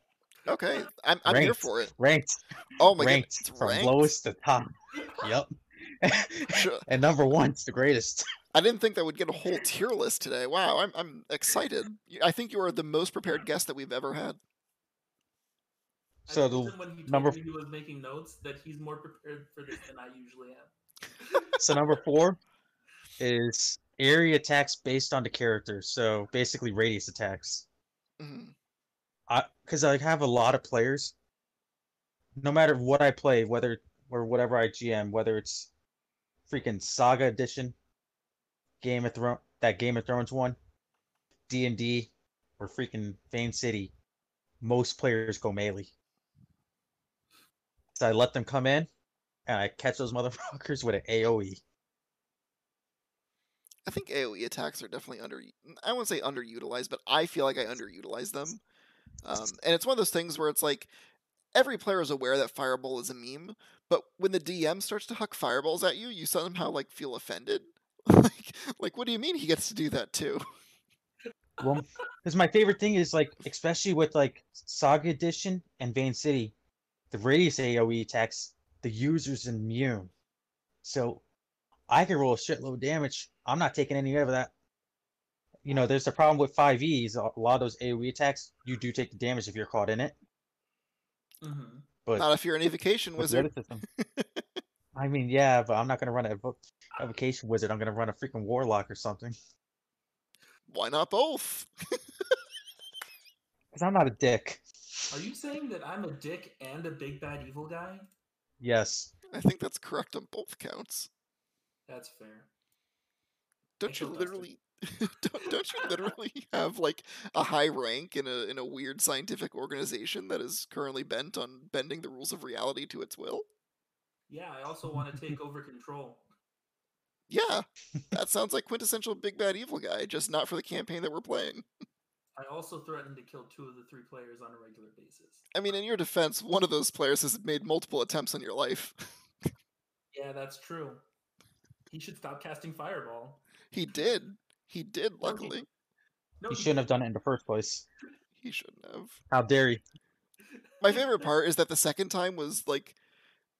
okay i'm, I'm here for it Ranked, oh my ranked it's from ranked? lowest to top. Yep. Sure. [LAUGHS] and number one's the greatest. [LAUGHS] i didn't think that would get a whole tier list today wow i'm, I'm excited I think you are the most prepared guest that we've ever had So the when he told number me he was making notes that he's more prepared for this than I usually am. [LAUGHS] So number four is area attacks based on the character. So basically radius attacks. Mhm. I because I have a lot of players. No matter what I play, whether or whatever I GM, whether it's freaking Saga Edition, Game of Thrones, that Game of Thrones one, D and D, or freaking Vane City, most players go melee. So I let them come in, and I catch those [LAUGHS] motherfuckers with an. AOE. i think aoe attacks are definitely under i won't say underutilized but i feel like i underutilize them um, and it's one of those things where it's like every player is aware that fireball is a meme but when the dm starts to huck fireballs at you you somehow like feel offended [LAUGHS] like like what do you mean he gets to do that too Well, because my favorite thing is like, especially with like Saga Edition and Vane City, the radius AOE attacks the user's immune. So I can roll a shitload of damage. I'm not taking any of that. You know, there's the problem with 5Es. A lot of those AOE attacks, you do take the damage if you're caught in it. Hmm But not if you're an evocation wizard I mean, yeah, but I'm not gonna run a evo- evocation wizard. I'm gonna run a freaking warlock or something. why not both [LAUGHS] Because I'm not a dick. Are you saying that I'm a dick and a big bad evil guy? Yes. i think that's correct on both counts That's fair. don't you literally [LAUGHS] don't, don't you literally have like a high rank in a in a weird scientific organization that is currently bent on bending the rules of reality to its will Yeah, I also want to take [LAUGHS] over control. yeah that [LAUGHS] sounds like quintessential big bad evil guy just not for the campaign that we're playing I also threatened to kill two of the three players on a regular basis. i mean in your defense one of those players has made multiple attempts on your life Yeah, that's true. He should stop casting fireball. he did he did No, he- luckily No, You he shouldn't have done it in the first place. he shouldn't have How dare he? My favorite part is that the second time was like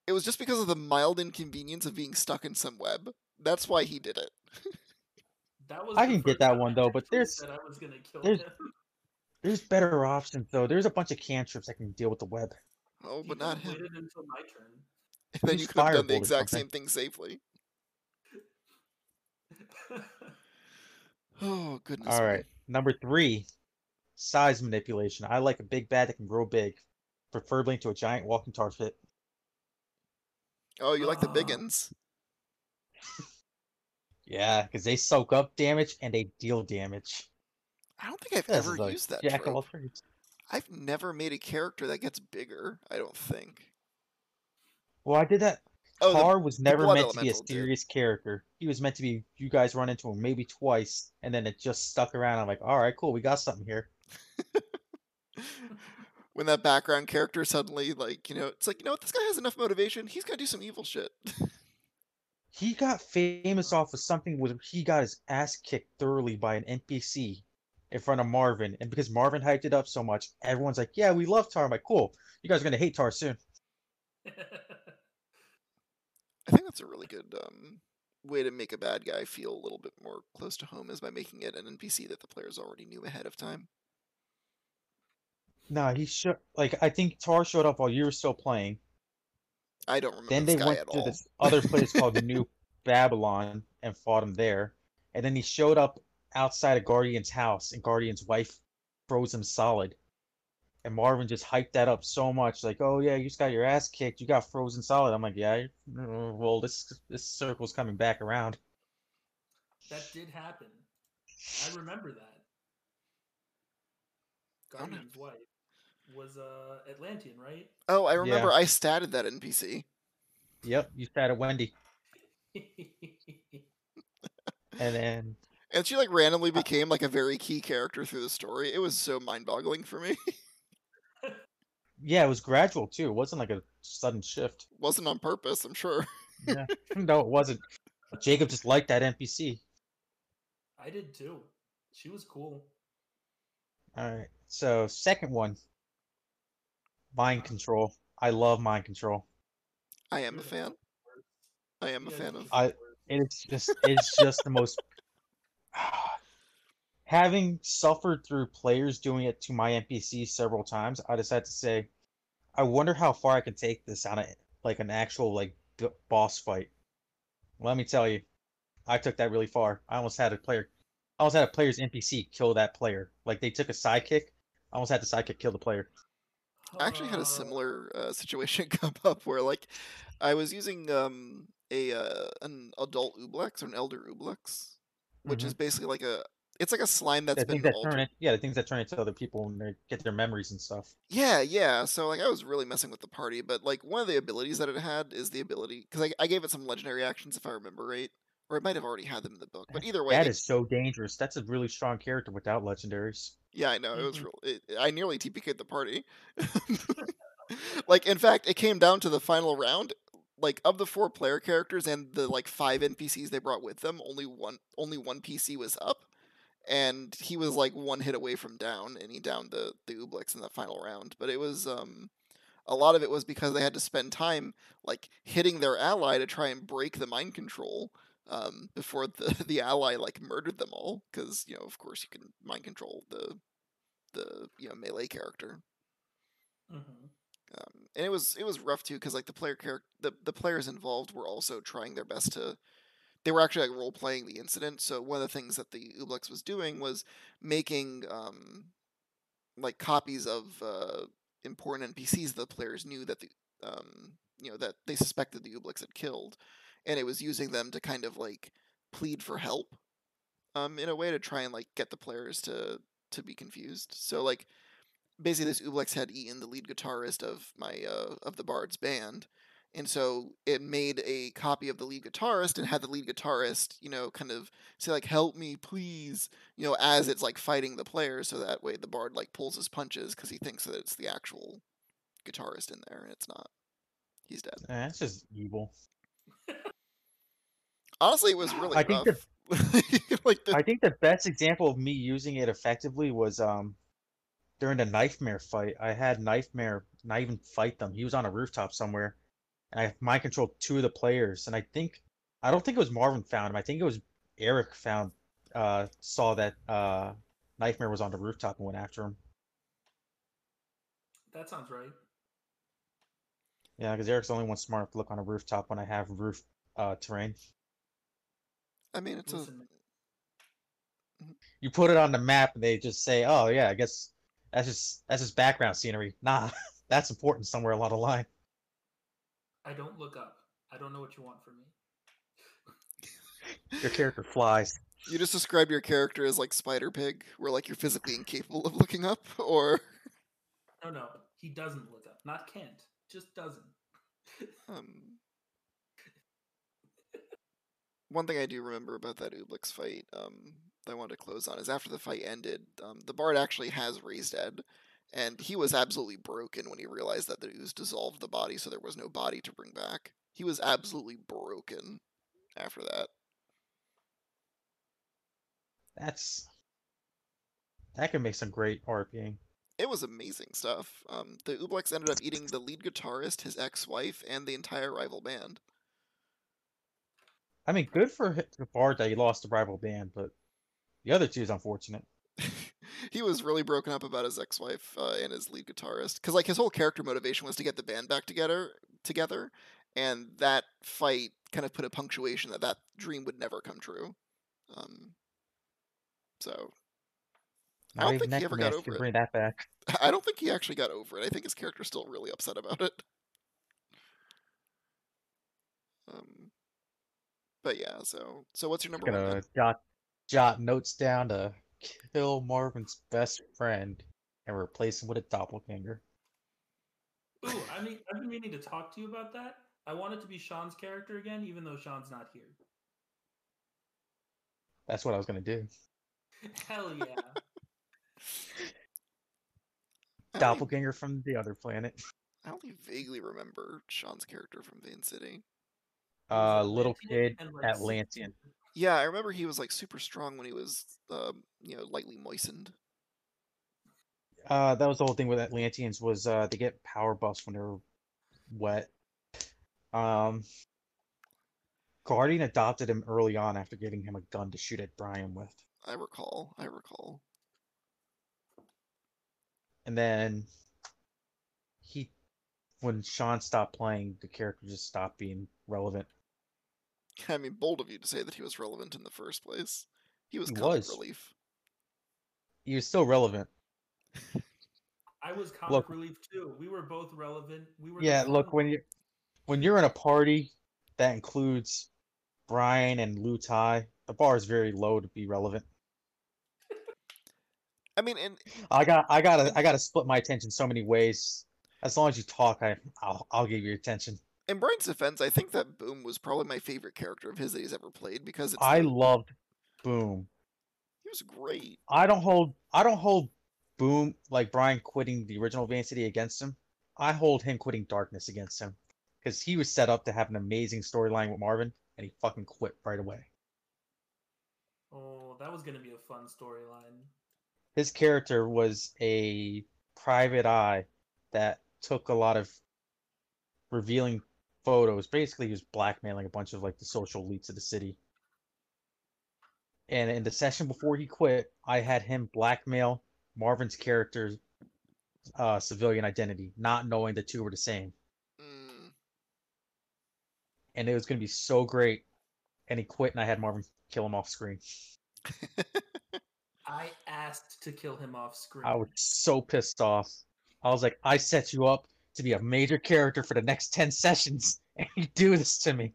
it was just because of the mild inconvenience of being stuck in some web. That's why he did it. That was I can get that one, though, but there's- said I was gonna kill there's- him. [LAUGHS] There's better options though. There's a bunch of cantrips that can deal with the web. Oh, but could not have him. Waited until my turn. And [LAUGHS] then you could have done the exact same thing safely. Oh goodness. All right, me. number three, size manipulation. I like a big bat that can grow big, preferably into a giant walking tar pit. Oh, you like the biggins. Uh. [LAUGHS] Yeah, because they soak up damage and they deal damage. I don't think I've This ever like used that Jack of all trades. I've never made a character that gets bigger. I don't think. Well, I did that. Oh, the- Tar was never meant to be a elemental did. serious character. He was meant to be. You guys run into him maybe twice, and then it just stuck around. I'm like, all right, cool, we got something here. [LAUGHS] when that background character suddenly like you know it's like you know what this guy has enough motivation he's gonna do some evil shit [LAUGHS] He got famous off of something where he got his ass kicked thoroughly by an NPC in front of Marvin, and because Marvin hyped it up so much, everyone's like, "Yeah, we love Tar." I'm like, "Cool, you guys are gonna hate Tar soon." [LAUGHS] i think that's a really good um, way to make a bad guy feel a little bit more close to home is by making it an NPC that the players already knew ahead of time. No, he should like I think Tar showed up while you were still playing. I don't remember Then this they went to all. this other place called [LAUGHS] New Babylon and fought him there. And then he showed up outside of Guardian's house, and Guardian's wife froze him solid. And Marvin just hyped that up so much, like, "Oh yeah, you just got your ass kicked. You got frozen solid." I'm like, "Yeah, uh, well, this this circle's coming back around." That did happen. I remember that. Oh. Guardian's wife was uh Atlantean, right? Oh, I remember I statted that NPC. Yep, you started Wendy, [LAUGHS] and then And she like randomly became like a very key character through the story. It was so mind-boggling for me. [LAUGHS] yeah, it was gradual too. It wasn't like a sudden shift. Wasn't on purpose, I'm sure. [LAUGHS] [LAUGHS] no, it wasn't. Jacob just liked that NPC. I did too. She was cool. All right. So second one, mind control. I love mind control. I am a fan. I am a fan of. I- It's just it's just the most [LAUGHS] [SIGHS] ah, having suffered through players doing it to my NPC several times, I decided to say, I wonder how far I can take this on a like an actual like boss fight. Let me tell you, I took that really far. I almost had a player, I almost had a player's NPC kill that player. Like they took a sidekick, I almost had the sidekick kill the player. I actually had a similar uh, situation [LAUGHS] come up where like I was using um a uh, an adult Oblex or an elder Oblex, which is basically like a it's like a slime that's the been that altered. it, yeah, the things that turn into other people when they get their memories and stuff. Yeah, yeah. So like I was really messing with the party, but like one of the abilities that it had is the ability because I, I gave it some legendary actions if I remember right, or it might have already had them in the book. But either way, That it- is so dangerous. That's a really strong character without legendaries. yeah, I know it was Mhm. real. It, I nearly TPK'd the party. [LAUGHS] like in fact, it came down to the final round. Like of the four player characters and the like five NPCs they brought with them, only one only one PC was up, and he was like one hit away from down, and he downed the the Oblex in the final round. But it was um a lot of it was because they had to spend time like hitting their ally to try and break the mind control um, before the [LAUGHS] the ally like murdered them all because you know of course you can mind control the the you know melee character mhm. um, and it was it was rough too because like the player character the, the players involved were also trying their best to they were actually like role playing the incident so one of the things that the oblex was doing was making um like copies of uh important npcs that the players knew that the um you know that they suspected the oblex had killed and it was using them to kind of like plead for help um in a way to try and like get the players to to be confused. So like basically this Oblex had eaten the lead guitarist of my uh, of the Bard's band, and so it made a copy of the lead guitarist and had the lead guitarist, you know, kind of say like "Help me, please," you know, as it's like fighting the player so that way the Bard like pulls his punches because he thinks that it's the actual guitarist in there, and it's not. He's dead. That's just evil. Honestly, it was really I think rough. [LAUGHS] like the, I think the best example of me using it effectively was um during the nightmare fight. I had nightmare not even fight them. He was on a rooftop somewhere, and I mind controlled two of the players. And I think I don't think it was Marvin found him. I think it was Eric found uh saw that uh Knifemare was on the rooftop and went after him. That sounds right. Yeah, because Eric's the only one smart enough to look on a rooftop when I have roof uh terrain. I mean, it's a. You put it on the map and they just say, "Oh yeah, I guess that's just that's just background scenery." Nah, [LAUGHS] that's important somewhere along the line. I don't look up. I don't know what you want from me. Your character flies. you just described your character as like Spider Pig, where like you're physically incapable of looking up, [LAUGHS] or No, no, he doesn't look up. Not can't. Just doesn't. Um, one thing I do remember about that Oblex fight um, that I wanted to close on is after the fight ended, um, the Bard actually has raised Ed, and he was absolutely broken when he realized that the ooze dissolved the body, so there was no body to bring back. He was absolutely broken after that. That's that could make some great RPing. It was amazing stuff. Um, the Oblex ended up eating the lead guitarist, his ex-wife, and the entire rival band. I mean, good for the Bard that he lost the rival band, but the other two is unfortunate. He was really broken up about his ex-wife uh, and his lead guitarist because like his whole character motivation was to get the band back together together and that fight kind of put a punctuation that that dream would never come true um, so I don't think he ever got over can it. that back. [LAUGHS] i don't think he actually got over it i think his character's still really upset about it um, but yeah so so what's your number one Gonna then? jot jot notes down to kill Marvin's best friend and replace him with a doppelganger. Ooh, I mean, I've been meaning to talk to you about that. I want it to be Sean's character again, even though Sean's not here. That's what I was gonna do. Hell yeah! [LAUGHS] Doppelganger from the other planet. I only vaguely remember sean's character from vane city He Uh, little kid and, Atlantean. Yeah, I remember he was like super strong when he was, um, you know, lightly moistened. Uh, that was the whole thing with Atlanteans was uh they get power buffs when they're wet. Um, Guardian adopted him early on after giving him a gun to shoot at Brian with, I recall. I recall. and then he, when Sean stopped playing, the character just stopped being relevant. I mean, bold of you to say that he was relevant in the first place. He was He comic was. relief. He was still relevant. I was comic Look- relief too. We were both relevant. We were. Yeah, look when you when you're in a party that includes Brian and Lu Tai, the bar is very low to be relevant. I mean, and I got I gotta I gotta split my attention so many ways. As long as you talk, I I'll I'll give you attention. In Brian's defense, I think that Boom was probably my favorite character of his that he's ever played because it's I the- loved Boom. he was great. I don't hold I don't hold Boom like Brian quitting the original Van City against him. I hold him quitting Darkness against him because he was set up to have an amazing storyline with Marvin, and he fucking quit right away. Oh, that was gonna be a fun storyline. His character was a private eye that took a lot of revealing photos. Basically, he was blackmailing a bunch of like the social elites of the city. And in the session before he quit, I had him blackmail Marvin's character's uh, civilian identity, not knowing the two were the same. Mm. And it was going to be so great. And he quit, and I had Marvin kill him off screen. [LAUGHS] I asked to kill him off screen. I was so pissed off. I was like, I set you up to be a major character for the next 10 sessions, [LAUGHS] and you do this to me.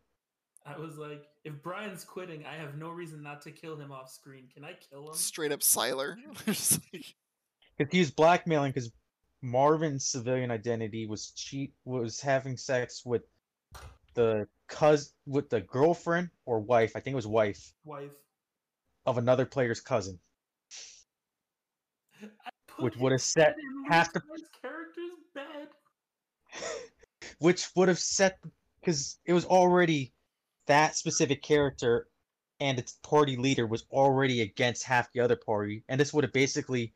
I was like, if Brian's quitting, I have no reason not to kill him off screen. Can I kill him? Straight up Siler. [LAUGHS] Just Because he was blackmailing because Marvin's civilian identity was cheat was having sex with the cuz with the girlfriend or wife, I think it was wife, Wife. of another player's cousin. [LAUGHS] I put Which would've set half the- Luke's character's bed. [LAUGHS] which would have set because it was already that specific character and its party leader was already against half the other party. And this would have basically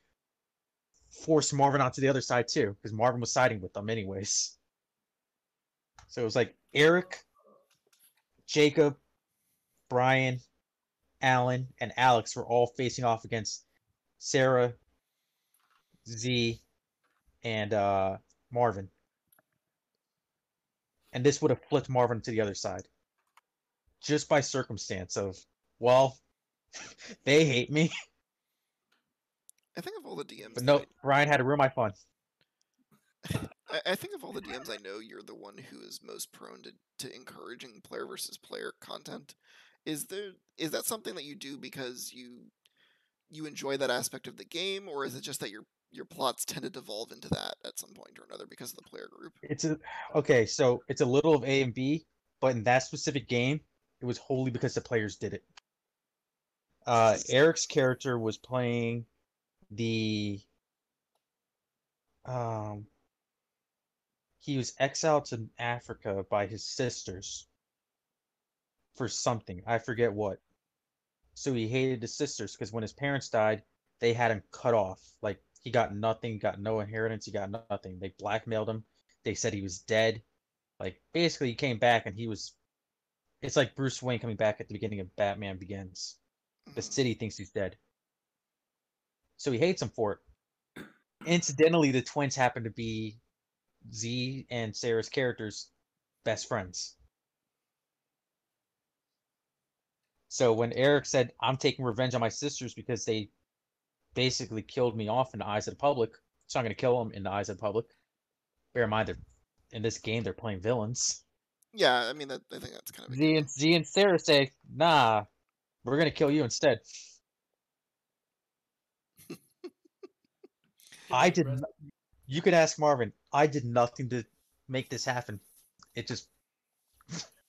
forced marvin onto the other side too because marvin was siding with them anyways. So it was like eric jacob brian alan and alex were all facing off against sarah z and uh marvin and this would have flipped Marvin to the other side. Just by circumstance of, well, [LAUGHS] they hate me, [LAUGHS] I think of all the DMs. but no, Brian had to ruin my fun. [LAUGHS] I, I think of all the DMs I know, you're the one who is most prone to, to encouraging player versus player content. Is there is that something that you do because you you enjoy that aspect of the game, or is it just that your your plots tend to devolve into that at some point or another because of the player group? It's a okay, so it's a little of A and B, but in that specific game, it was wholly because the players did it. Uh, [LAUGHS] Eric's character was playing the um he was exiled to Africa by his sisters for something. I forget what. So he hated his sisters because when his parents died, they had him cut off. Like he got nothing, got no inheritance, he got nothing. They blackmailed him. They said he was dead. Like basically he came back and he was It's like Bruce Wayne coming back at the beginning of Batman Begins. The Mhm. city thinks he's dead. So he hates him for it. Incidentally, the twins happen to be Z and Sarah's characters' best friends. So when Eric said, I'm taking revenge on my sisters because they basically killed me off in the eyes of the public, so I'm going to kill them in the eyes of the public. Bear in mind that in this game they're playing villains. Yeah, I mean that. I think that's kind of Z and Z and Sarah say, "Nah, we're gonna kill you instead." [LAUGHS] I did. Rest- You could ask Marvin. I did nothing to make this happen. It just,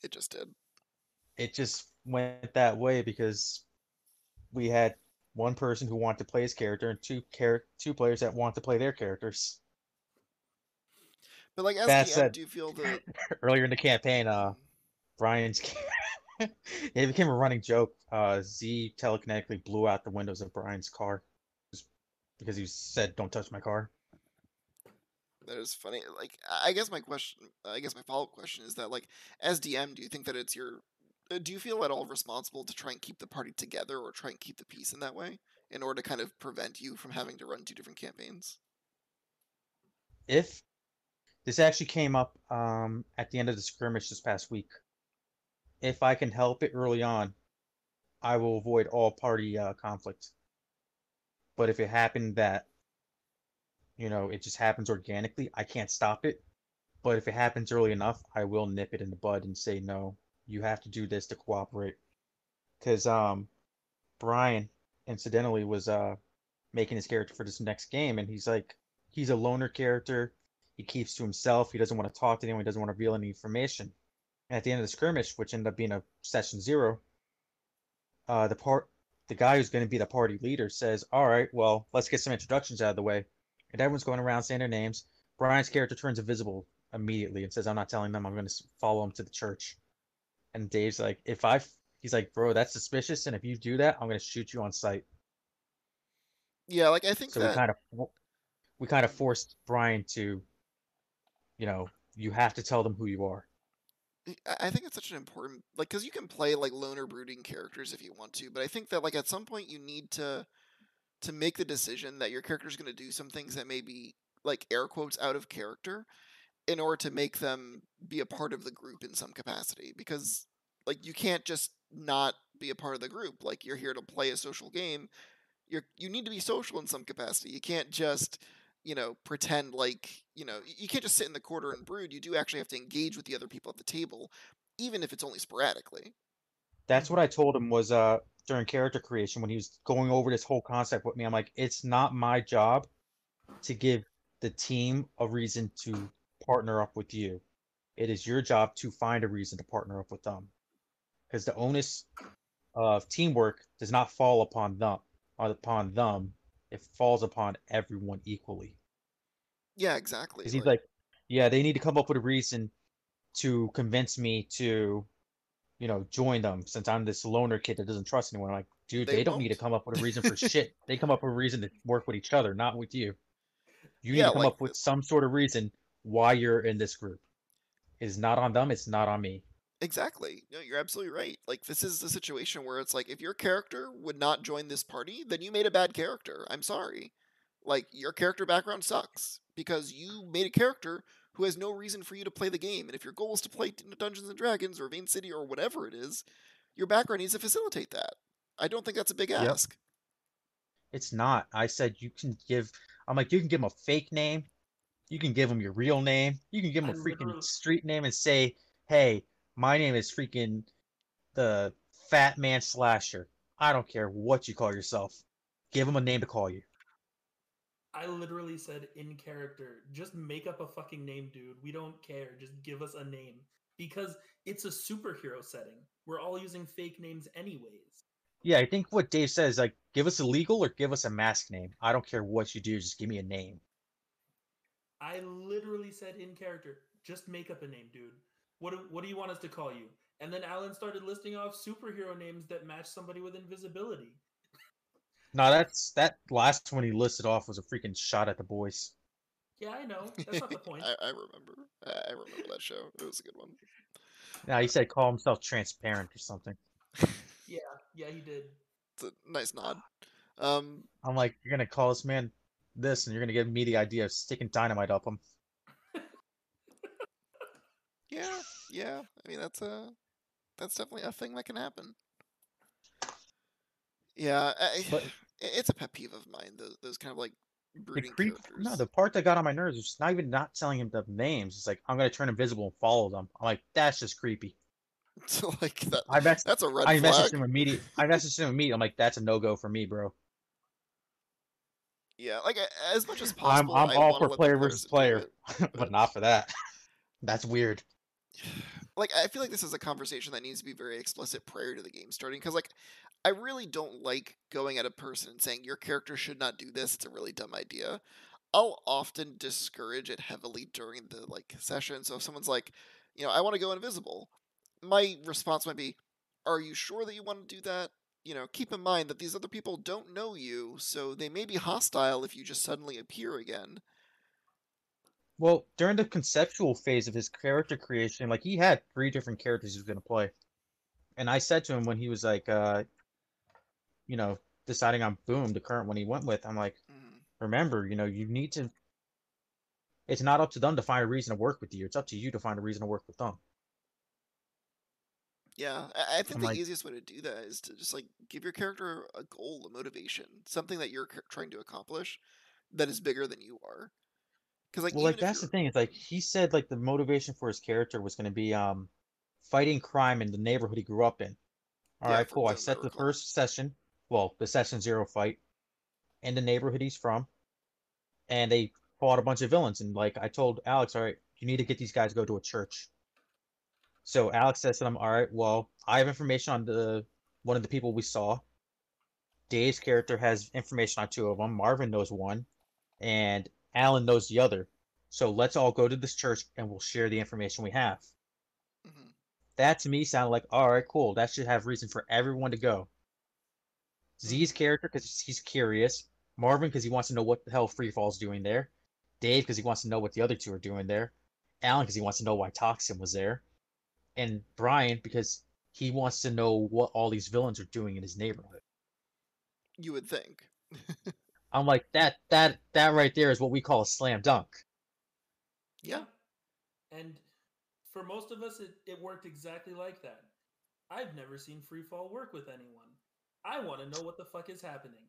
It just did. it just went that way because we had one person who wanted to play his character and two char- two players that want to play their characters. But like as That DM, said- do you feel [LAUGHS] that? Earlier in the campaign, uh, Brian's. [LAUGHS] it became a running joke. Uh, Z telekinetically blew out the windows of Brian's car because he said, "Don't touch my car." That is funny. Like, I guess my question, I guess my follow up question is that, like, as DM, do you think that it's your, do you feel at all responsible to try and keep the party together or try and keep the peace in that way in order to kind of prevent you from having to run two different campaigns? if this actually came up um, at the end of the skirmish this past week, if I can help it early on, I will avoid all party uh, conflict. But if it happened that, you know, it just happens organically, I can't stop it. But if it happens early enough, I will nip it in the bud and say, no, you have to do this to cooperate. Because um, Brian, incidentally, was uh, making his character for this next game, and he's like, he's a loner character. He keeps to himself. He doesn't want to talk to anyone. He doesn't want to reveal any information. And at the end of the skirmish, which ended up being a session zero, uh, the part, the guy who's going to be the party leader says, "All right, well, let's get some introductions out of the way." And everyone's going around saying their names. Brian's character turns invisible immediately and says, "I'm not telling them. I'm going to follow him to the church." And Dave's like, "If I," he's like, "Bro, that's suspicious. And if you do that, I'm going to shoot you on sight." Yeah, like I think So that we kind of we kind of forced Brian to, you know, you have to tell them who you are. I I think it's such an important like because you can play like loner brooding characters if you want to, but I think that like at some point you need to to make the decision that your character is going to do some things that may be like air quotes out of character in order to make them be a part of the group in some capacity because like you can't just not be a part of the group like you're here to play a social game. You're you need to be social in some capacity. You can't just you know pretend like you know you can't just sit in the corner and brood. You do actually have to engage with the other people at the table even if it's only sporadically. That's what I told him was uh during character creation when he was going over this whole concept with me. I'm like, it's not my job to give the team a reason to partner up with you. It is your job to find a reason to partner up with them. Because the onus of teamwork does not fall upon them upon them. It falls upon everyone equally. yeah exactly Because he's like, yeah, they need to come up with a reason to convince me to, you know, join them since I'm this loner kid that doesn't trust anyone. I'm like, dude, They they, don't need to come up with a reason for [LAUGHS] shit. They come up with a reason to work with each other, not with you. You need Yeah, to come like up with some sort of reason why you're in this group. It's not on them, it's not on me. Exactly. No, you're absolutely right. Like this is a situation where it's like if your character would not join this party, then you made a bad character. I'm sorry. Like your character background sucks because you made a character who has no reason for you to play the game. And if your goal is to play Dungeons and Dragons or Vane City or whatever it is, your background needs to facilitate that. I don't think that's a big Yep. ask. It's not. I said you can give. I'm like, you can give them a fake name. You can give them your real name. You can give them a freaking street name and say, hey, my name is freaking the Fat Man Slasher. I don't care what you call yourself. Give them a name to call you. I literally said in character, just make up a fucking name, dude. We don't care. Just give us a name. Because it's a superhero setting. We're all using fake names anyways. Yeah, I think what Dave says, like, give us a legal or give us a mask name. I don't care what you do. Just give me a name. I literally said in character, just make up a name, dude. What do, what do you want us to call you? And then Alan started listing off superhero names that match somebody with invisibility. No, that's that last one he listed off was a freaking shot at the boys. Yeah, I know. That's not the [LAUGHS] point. I, I remember. I I remember that show. It was a good one. Now he said call himself transparent or something. Yeah, yeah, he did. It's a nice nod. Um, I'm like, you're gonna call this man this, and you're gonna give me the idea of sticking dynamite up them. [LAUGHS] yeah, yeah. I mean, that's a that's definitely a thing that can happen. Yeah, I, But- it's a pet peeve of mine. Those, those kind of like brooding creep, characters. no, the part that got on my nerves was not even not telling him the names. It's like I'm gonna turn invisible and follow them. I'm like, that's just creepy. so [LAUGHS] like that. I mess, That's a red I flag. messaged him immediately. I messaged him immediately. I'm like, that's a no go for me, bro. Yeah, like as much as I'm possible. I'm all for player versus player, it. [LAUGHS] but not for that. [LAUGHS] That's weird. [SIGHS] like I feel like this is a conversation that needs to be very explicit prior to the game starting because like I really don't like going at a person and saying your character should not do this. It's a really dumb idea. I'll often discourage it heavily during the like session. So if someone's like, you know, I want to go invisible, my response might be, "Are you sure that you want to do that?" You know, keep in mind that these other people don't know you, so they may be hostile if you just suddenly appear again. Well, during the conceptual phase of his character creation, like he had three different characters he was gonna play. And I said to him when he was like uh you know, deciding on Boom, the current one he went with, I'm like, Mhm. remember, you know, you need to it's not up to them to find a reason to work with you. It's up to you to find a reason to work with them. Yeah, I, I think I'm the like- easiest way to do that is to just like give your character a goal, a motivation, something that you're trying to accomplish that is bigger than you are. Because like, Well, like that's the thing. It's like he said like the motivation for his character was gonna be um fighting crime in the neighborhood he grew up in. All right, Yeah, for cool. I set the first session, well, the session zero fight in the neighborhood he's from, and they fought a bunch of villains. And like I told Alex, all right, you need to get these guys to go to a church. So Alex says to them, all right, well, I have information on the one of the people we saw. Dave's character has information on two of them. Marvin knows one, and Alan knows the other. So let's all go to this church and we'll share the information we have. Mhm. That to me sounded like, all right, cool. That should have reason for everyone to go. Z's character because he's curious. Marvin because he wants to know what the hell Freefall's doing there. Dave because he wants to know what the other two are doing there. Alan because he wants to know why Toxin was there. And Brian because he wants to know what all these villains are doing in his neighborhood. you would think. [LAUGHS] I'm like that that that right there is what we call a slam dunk. Yeah. And for most of us, it, it worked exactly like that. I've never seen Freefall work with anyone. I want to know what the fuck is happening.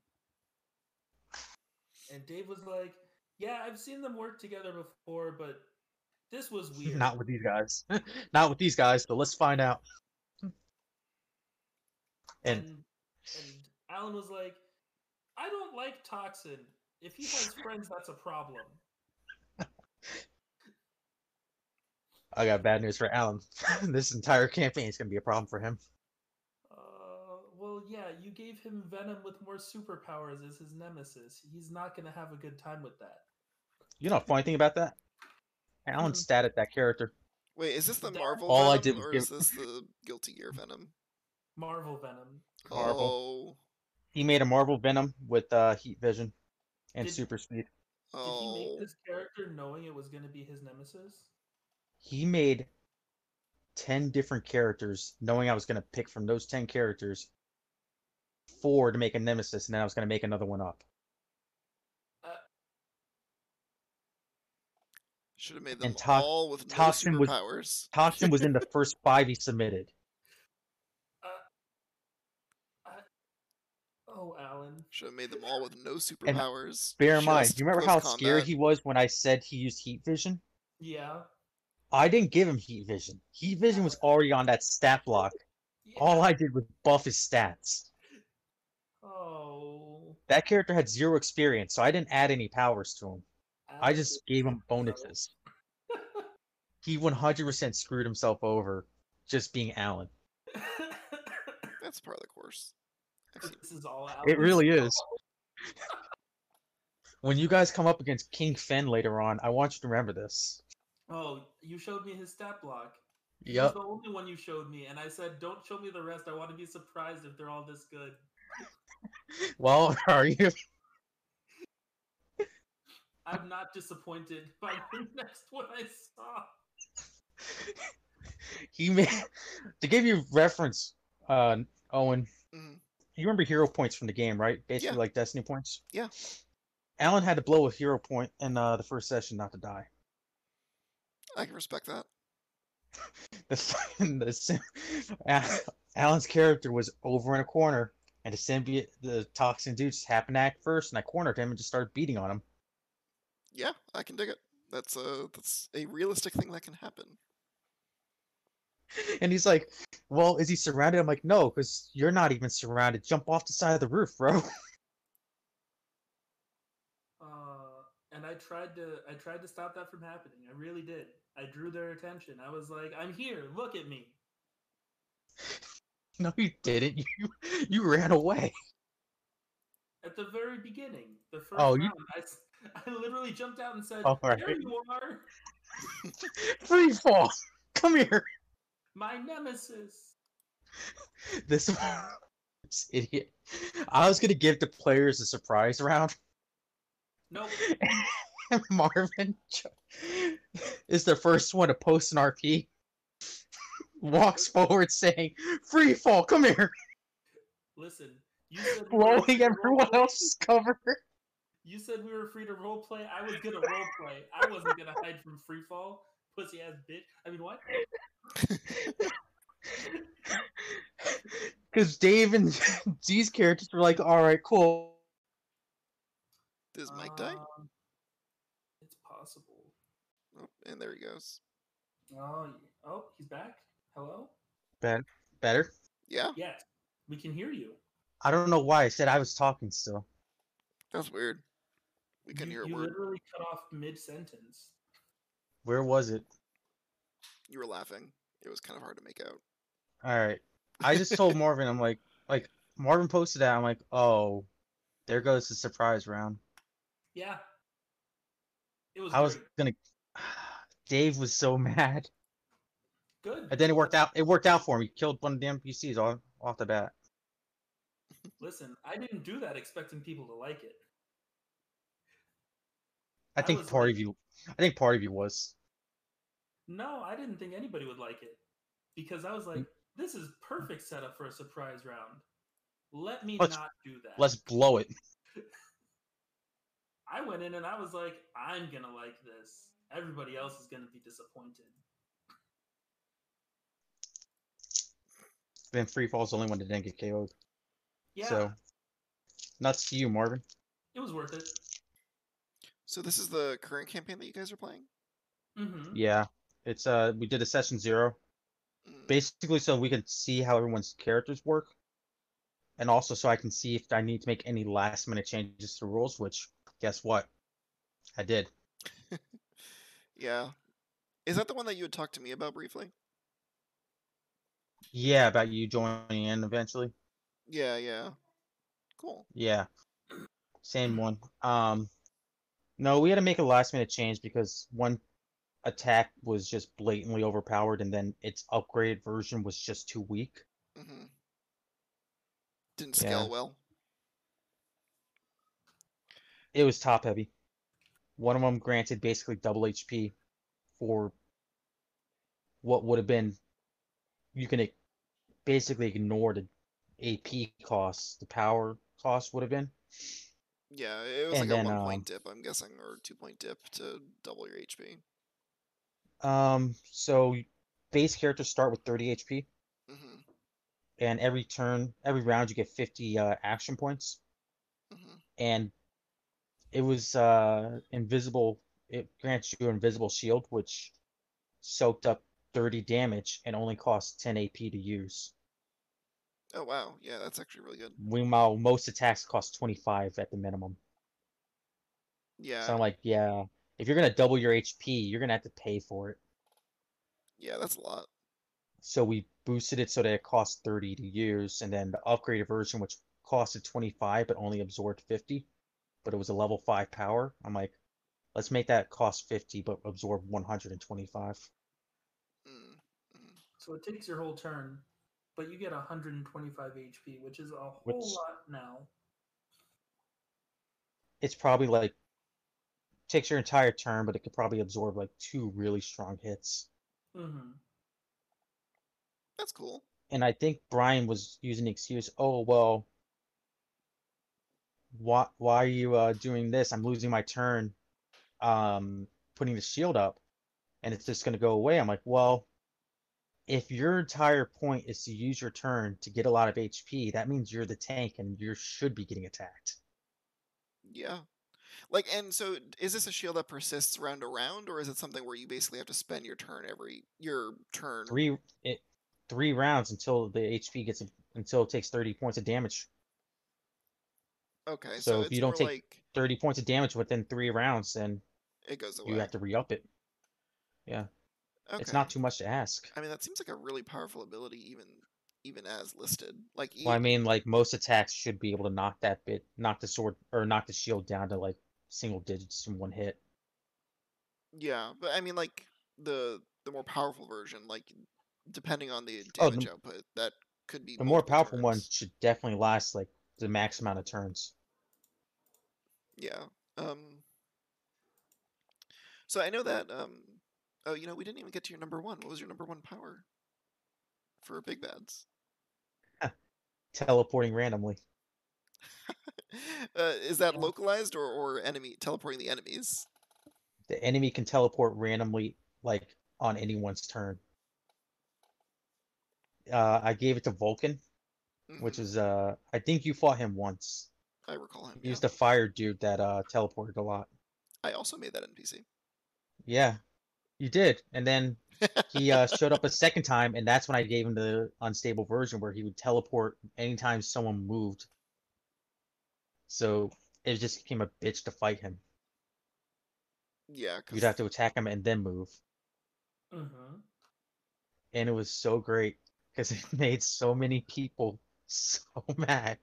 And Dave was like, Yeah, I've seen them work together before, but this was [LAUGHS] weird. Not with these guys. [LAUGHS] Not with these guys, but let's find out. And and, and Alan was like, I don't like Toxin. If he has friends, that's a problem. [LAUGHS] I got bad news for Alan. this entire campaign is gonna be a problem for him. Uh, well, yeah, you gave him Venom with more superpowers as his nemesis. He's not gonna have a good time with that. You know, funny thing about that? Alan Hmm. statted that character. Wait, is this the Marvel All I did was or give- is this the Guilty Gear Venom? Marvel Venom. Marvel. Oh, He made a Marvel Venom with uh, Heat Vision and Did- Super Speed. Did he oh, make this character knowing it was gonna be his nemesis? He made ten different characters, knowing I was gonna pick from those ten characters four to make a nemesis, and then I was gonna make another one up. Should have made them and Tox- all with no Toxin was- superpowers. Toxin was in the [LAUGHS] first five he submitted. Uh, uh, oh, Alan. Should have made them all with no superpowers. Bear in mind, just you remember close how scared he was when I said he used Heat Vision? Yeah. I didn't give him Heat Vision. Heat Vision was already on that stat block. yeah. All I did was buff his stats. Oh. That character had zero experience, so I didn't add any powers to him. I just gave him bonuses. He 100% screwed himself over just being Alan. [LAUGHS] That's part of the course. This is all Alan. It really is. When you guys come up against King Fen later on, I want you to remember this. Oh, you showed me his stat block. He's Yep. the only one you showed me, and I said, "Don't show me the rest. I want to be surprised if they're all this good." [LAUGHS] Well, [LAUGHS] are you? I'm not disappointed by [LAUGHS] the next one I saw. he made to give you reference, uh, Owen. Mhm. You remember hero points from the game, right? Basically, Yeah. like Destiny points. Yeah. Alan had to blow a hero point in uh, the first session not to die. I can respect that. [LAUGHS] The, the sim- Alan's character was over in a corner, and the symbiote, the toxin dude, just happened to act first, and I cornered him and just started beating on him. Yeah, I can dig it. That's a that's a realistic thing that can happen. And he's like, "Well, is he surrounded?" I'm like, "No, because you're not even surrounded. Jump off the side of the roof, bro." [LAUGHS] Uh, and I tried to I tried to stop that from happening. I really did. I drew their attention. I was like, "I'm here. Look at me." no, you didn't. [LAUGHS] You you ran away. At the very beginning, the first Oh, you- round, I, s- [LAUGHS] I literally jumped out and said, Oh, "There you are, [LAUGHS] Free fall. Come here. my nemesis." This, this [LAUGHS] idiot. I was gonna give the players a surprise round. Nope. And Marvin is the first one to post an RP. Walks forward saying, "Free fall. Come here." Listen, you said we were free Blowing everyone else's cover. You said we were free to role play. I was gonna role play. I wasn't gonna hide from free fall. Pussy ass bitch. I mean, what? [LAUGHS] Because Dave and [LAUGHS] Z's characters were like, "All right, cool." Does Mike die? Um, It's possible. Oh, and there he goes. Oh, oh, he's back. Hello. Ben, better. Yeah, Yes, we can hear you. I don't know why I said I was talking still. that's weird. We couldn't you, hear a you word. literally cut off mid sentence. Where was it? You were laughing. It was kind of hard to make out. All right. I just told [LAUGHS] Marvin, I'm like, like Marvin posted that. I'm like, oh, there goes the surprise round. Yeah. It was. I was great. gonna. [SIGHS] Dave was so [LAUGHS] mad, good. and then it worked out. It worked out for him. He killed one of the NPCs off off the bat. Listen, I didn't do that expecting people to like it. I I think part like- of you. I think part of you was. No, I didn't think anybody would like it because I was Mm. like, this is perfect setup for a surprise round. Let me Let's- not do that. Let's blow it. [LAUGHS] I went in and I was like, I'm gonna like this. Everybody else is gonna be disappointed. Then free fall's the only one that didn't get KO'd. Yeah, So, nuts to you, Marvin. it was worth it. So this is the current campaign that you guys are playing. hmm Yeah, it's uh, we did a session zero, Mm, basically so we can see how everyone's characters work, and also so I can see if I need to make any last minute changes to rules. Which, guess what, I did. [LAUGHS] Yeah. Is that the one that you had talked to me about briefly? Yeah, about you joining in eventually. Yeah, yeah. Cool. Yeah, same one. Um, no, we had to make a last minute change because one attack was just blatantly overpowered, and then its upgraded version was just too weak. hmm Didn't scale Yeah. well. It was top heavy. One of them granted basically double HP for what would have been. You can basically ignore the AP costs. The power cost would have been. Yeah, it was And like then, a one um, point dip, I'm guessing, or two point dip to double your HP. Um, so base characters start with 30 HP, hmm and every turn, every round, you get 50 uh, action points. hmm And it was uh invisible. It grants you an invisible shield, which soaked up 30 damage and only costs 10 AP to use. Oh wow, yeah, that's actually really good. Meanwhile, most attacks cost 25 at the minimum. Yeah, So I'm like, yeah, if you're gonna double your HP, you're gonna have to pay for it. yeah, that's a lot. So we boosted it so that it costs 30 to use, and then the upgraded version, which costed 25 but only absorbed 50, but it was a level 5 power. I'm like, let's make that cost 50 but absorb 125. Mm, mm. So it takes your whole turn, but you get 125 HP, which is a whole Which- lot now. It's probably like takes your entire turn, but it could probably absorb like two really strong hits. hmm That's cool. and I think Brian was using the excuse, "Oh well, why why are you uh, doing this? I'm losing my turn, um, putting the shield up, and it's just gonna go away." I'm like, "Well, if your entire point is to use your turn to get a lot of HP, that means you're the tank and you should be getting attacked." Yeah. Like, and so is this a shield that persists round to round, or is it something where you basically have to spend your turn every your turn? Three it three rounds until the HP gets until it takes 30 points of damage. Okay, so, So if you don't take- like 30 points of damage within three rounds, then it goes away. you have to re-up it. Okay. It's not too much to ask. I mean, that seems like a really powerful ability, even even as listed. Like, Well, I mean, like most attacks should be able to knock that bit, knock the sword or knock the shield down to like single digits in one hit. yeah, but I mean, like the the more powerful version, like depending on the Oh, damage the- output, that could be The more powerful one should definitely last like the max amount of turns. Yeah. Um. So I know that. Um. Oh, you know, we didn't even get to your number one. What was your number one power for big bads? Teleporting randomly. [LAUGHS] uh, is that localized or or enemy teleporting the enemies? The enemy can teleport randomly, like on anyone's turn. Uh, I gave it to Vulcan, which Mhm, is uh, I think you fought him once. I recall him. He Yeah. was the fire dude that uh teleported a lot. I also made that NPC. Yeah, you did. And then [LAUGHS] he uh, showed up a second time, and that's when I gave him the unstable version where he would teleport anytime someone moved. So it just became a bitch to fight him. yeah, You'd have to attack him and then move. Mm-hmm. And it was so great because [LAUGHS] it made so many people [LAUGHS] so mad.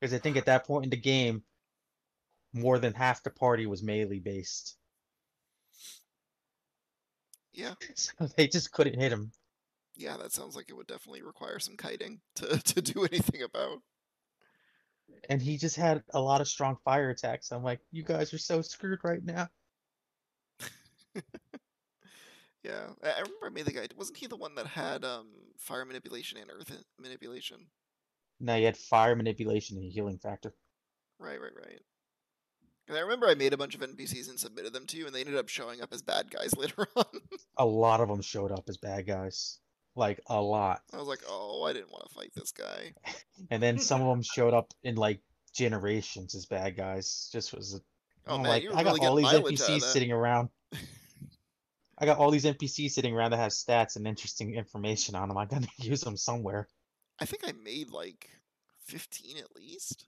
Because I think at that point in the game, more than half the party was melee based. Yeah, [LAUGHS] So they just couldn't hit him. yeah, that sounds like it would definitely require some kiting to [LAUGHS] to do anything about. and he just had a lot of strong fire attacks. I'm like, you guys are so screwed right now. [LAUGHS] Yeah, I, I remember I made the guy. Wasn't he the one that had um fire manipulation and earth manipulation? No, you had fire manipulation and healing factor. Right, right, right. And I remember I made a bunch of NPCs and submitted them to you, and they ended up showing up as bad guys [LAUGHS] later on. A lot of them showed up as bad guys, like a lot. I was like, oh, I didn't want to fight this guy. [LAUGHS] And then [LAUGHS] some of them showed up in like generations as bad guys. Just was a, Oh man, like, I got really all these mileage out of NPCs sitting around. I got all these NPCs sitting around that have stats and interesting information on them. I gotta use them somewhere. I think I made like fifteen at least.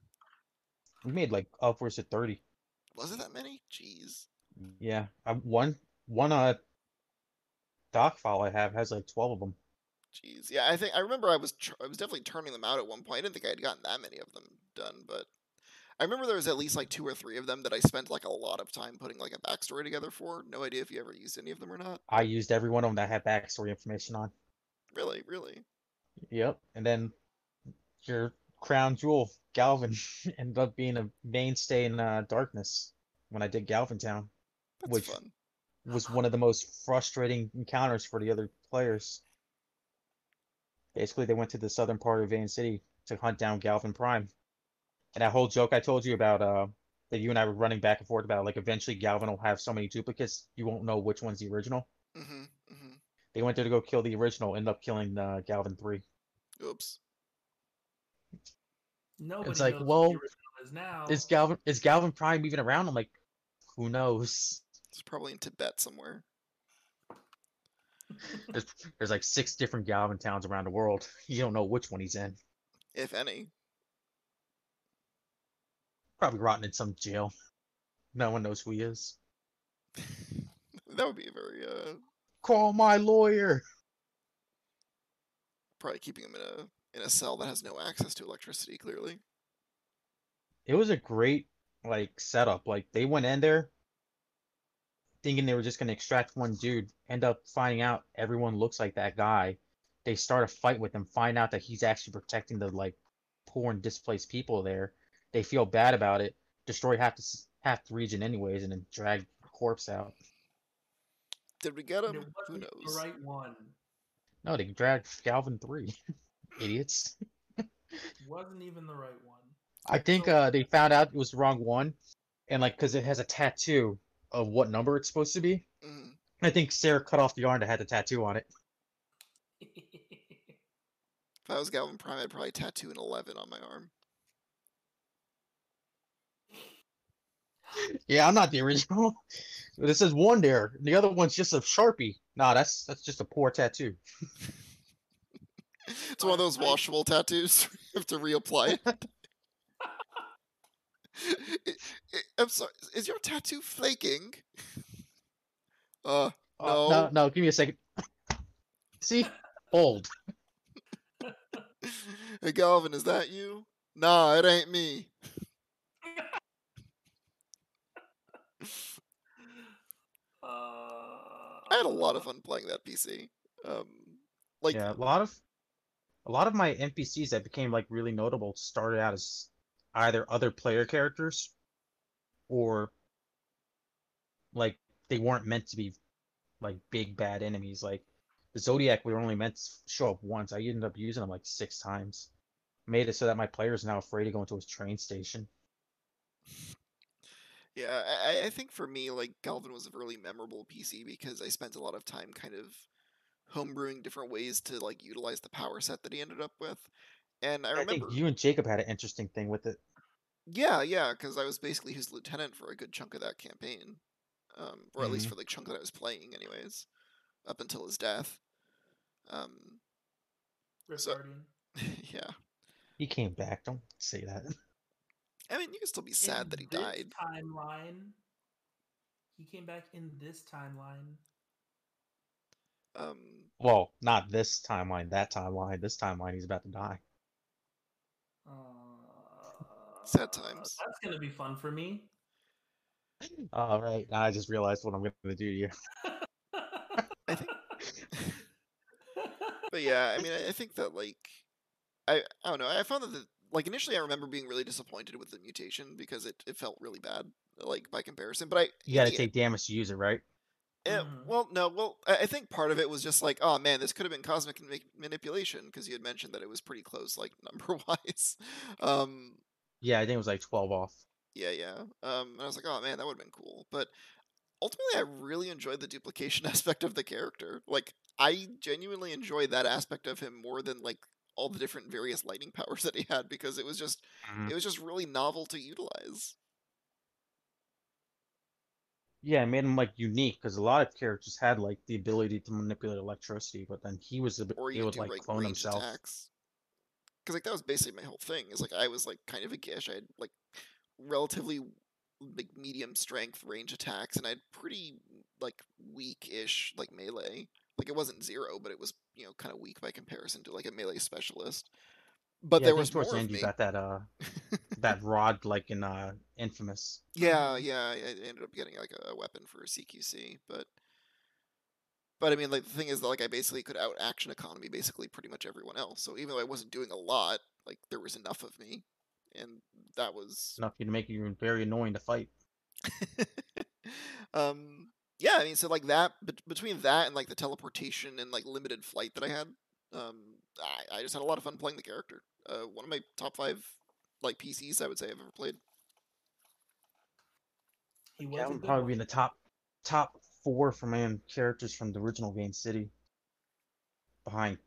We made like upwards of thirty. Was it that many? Jeez. Yeah, I, one one uh doc file I have has like twelve of them. Jeez. Yeah, I think I remember I was tr- I was definitely turning them out at one point. I didn't think I had gotten that many of them done, but I remember there was at least like two or three of them that I spent like a lot of time putting like a backstory together for. No idea if you ever used any of them or not. I used every one of them that had backstory information on. Really, really. Yep. And then your crown jewel, Galvin, [LAUGHS] ended up being a mainstay in uh, Darkness when I did Galvin Town. That's Which- fun. Was [SIGHS] one of the most frustrating encounters for the other players. Basically, they went to the southern part of Vane City to hunt down Galvin Prime. And that whole joke I told you about, uh, that you and I were running back and forth about, like eventually Galvin will have so many duplicates, you won't know which one's the original. Mm-hmm. Mm-hmm. They went there to go kill the original, end up killing uh, Galvin 3. Oops. Nobody like, knows well, what is now. Is Galvin is Galvin Prime even around? I'm like, who knows? It's probably in Tibet somewhere. [LAUGHS] There's there's like six different Galvin towns around the world. [LAUGHS] You don't know which one he's in. If any. Probably rotting in some jail. No one knows who he is. [LAUGHS] that would be a very uh Call my lawyer. probably keeping him in a in a cell that has no access to electricity, clearly. It was a great like setup. Like they went in there thinking they were just gonna extract one dude, end up finding out everyone looks like that guy. They start a fight with him, find out that he's actually protecting the like poor and displaced people there. They feel bad about it, destroy half the half the region anyways, and then drag the corpse out. Did we get him? Who knows? the right one. No, they dragged Galvin three. [LAUGHS] Idiots. [LAUGHS] Wasn't even the right one. I think So- uh, they found out it was the wrong one, and like because it has a tattoo of what number it's supposed to be. Mhm. I think Sarah cut off the yarn that had the tattoo on it. [LAUGHS] If I was Galvin Prime, I'd probably tattoo an 11 on my arm. Yeah, I'm not the original. [LAUGHS] This is one there. The other one's just a sharpie. Nah, that's that's just a poor tattoo. It's one of those washable tattoos. [LAUGHS] you have to reapply it. [LAUGHS] I'm sorry. Is your tattoo flaking? Uh, Uh, No. no, no. Give me a second. [LAUGHS] See, old. hey Galvin, is that you? Nah, it ain't me. I had a lot of fun playing that PC. Um, like, yeah, a lot of a lot of my NPCs that became like really notable started out as either other player characters or like they weren't meant to be like big bad enemies. Like the Zodiac, we were only meant to show up once. I ended up using him like six times. Made it so that my players now afraid to go into his train station. Yeah, I- I think for me, like Galvin was a really memorable PC because I spent a lot of time kind of homebrewing different ways to like utilize the power set that he ended up with. And I I remember, think you and Jacob had an interesting thing with it. yeah, yeah, because I was basically his lieutenant for a good chunk of that campaign, um, or at least Mhm. for the chunk that I was playing, anyways, up until his death. Um, Rift So- Guardian. [LAUGHS] yeah, He came back. Don't say that. I mean, you can still be sad In that he died. Timeline. He came back in this timeline. Um, Well, not this timeline, that timeline. This timeline, he's about to die. Uh, Sad times. That's gonna be fun for me. All right, now I just realized what I'm going to do to you. I think [LAUGHS] but yeah, I mean, I, I think that like, I I don't know. I found that the, like initially I remember being really disappointed with the mutation because it, it felt really bad, like by comparison. But I You got to yeah, take damage to use it, right? Eh, Mhm. well, no, well, I, think part of it was just like, oh man, this could have been cosmic ma- manipulation because you had mentioned that it was pretty close, like [LAUGHS] number wise. Um, Yeah, I think it was like 12 off. yeah, yeah. Um, and I was like, oh man, that would have been cool. But ultimately, I really enjoyed the duplication [LAUGHS] aspect of the character. Like, I genuinely enjoyed that aspect of him more than like all the different various lightning powers [LAUGHS] that he had because it was just Mhm. it was just really novel to utilize. Yeah, it made him like unique because a lot of characters had like the ability to manipulate electricity, but then he was ab- Or able even to do like like clone himself. Because like that was basically my whole thing. Is like I was like kind of a gish. I had like relatively like medium strength range attacks, and I had pretty like weak-ish like melee. Like it wasn't zero, but it was you know kind of weak by comparison to like a melee specialist. But yeah, there was more towards the of end you got that uh [LAUGHS] that rod like in uh Infamous. Yeah, yeah, I ended up getting like a weapon for a CQC, but but I mean, like the thing is that like I basically could out action economy basically pretty much everyone else. So even though I wasn't doing a lot, like there was enough of me, and that was enough to make you very annoying to fight. [LAUGHS] um yeah. I mean, so like that bet- between that and like the teleportation and like limited flight that I had, um, I, I just had a lot of fun playing the character. Uh, one of my top five like PCs I would say I've ever played. He was Yeah, would probably be in the top top four for man characters from the original Vane City. Behind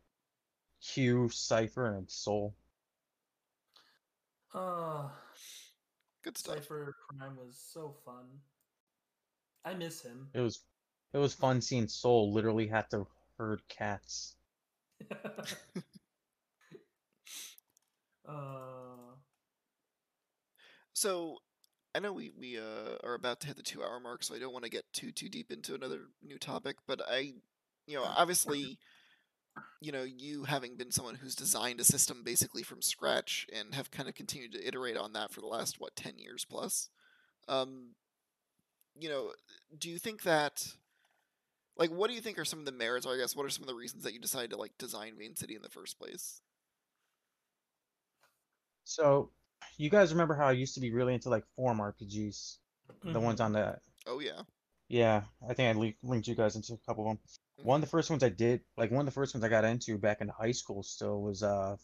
Q, Cipher, and Soul. Uh, Good stuff. Cypher Prime was so fun. I miss him. It was it was fun seeing Soul literally had to herd cats. [LAUGHS] uh, So, I know we we uh, are about to hit the two hour mark, so I don't want to get too too deep into another new topic. But I, you know, obviously, you know, you having been someone who's designed a system basically from scratch and have kind of continued to iterate on that for the last what ten years plus. Um, you know, do you think that, like, what do you think are some of the merits, or I guess, what are some of the reasons that you decided to like design Vane City in the first place? So you guys remember how I used to be really into like form RPGs? The mhm. ones on the Oh yeah, yeah, I think I li- linked you guys into a couple of them. One of the first ones I did, like one of the first ones I got into back in high school still was uh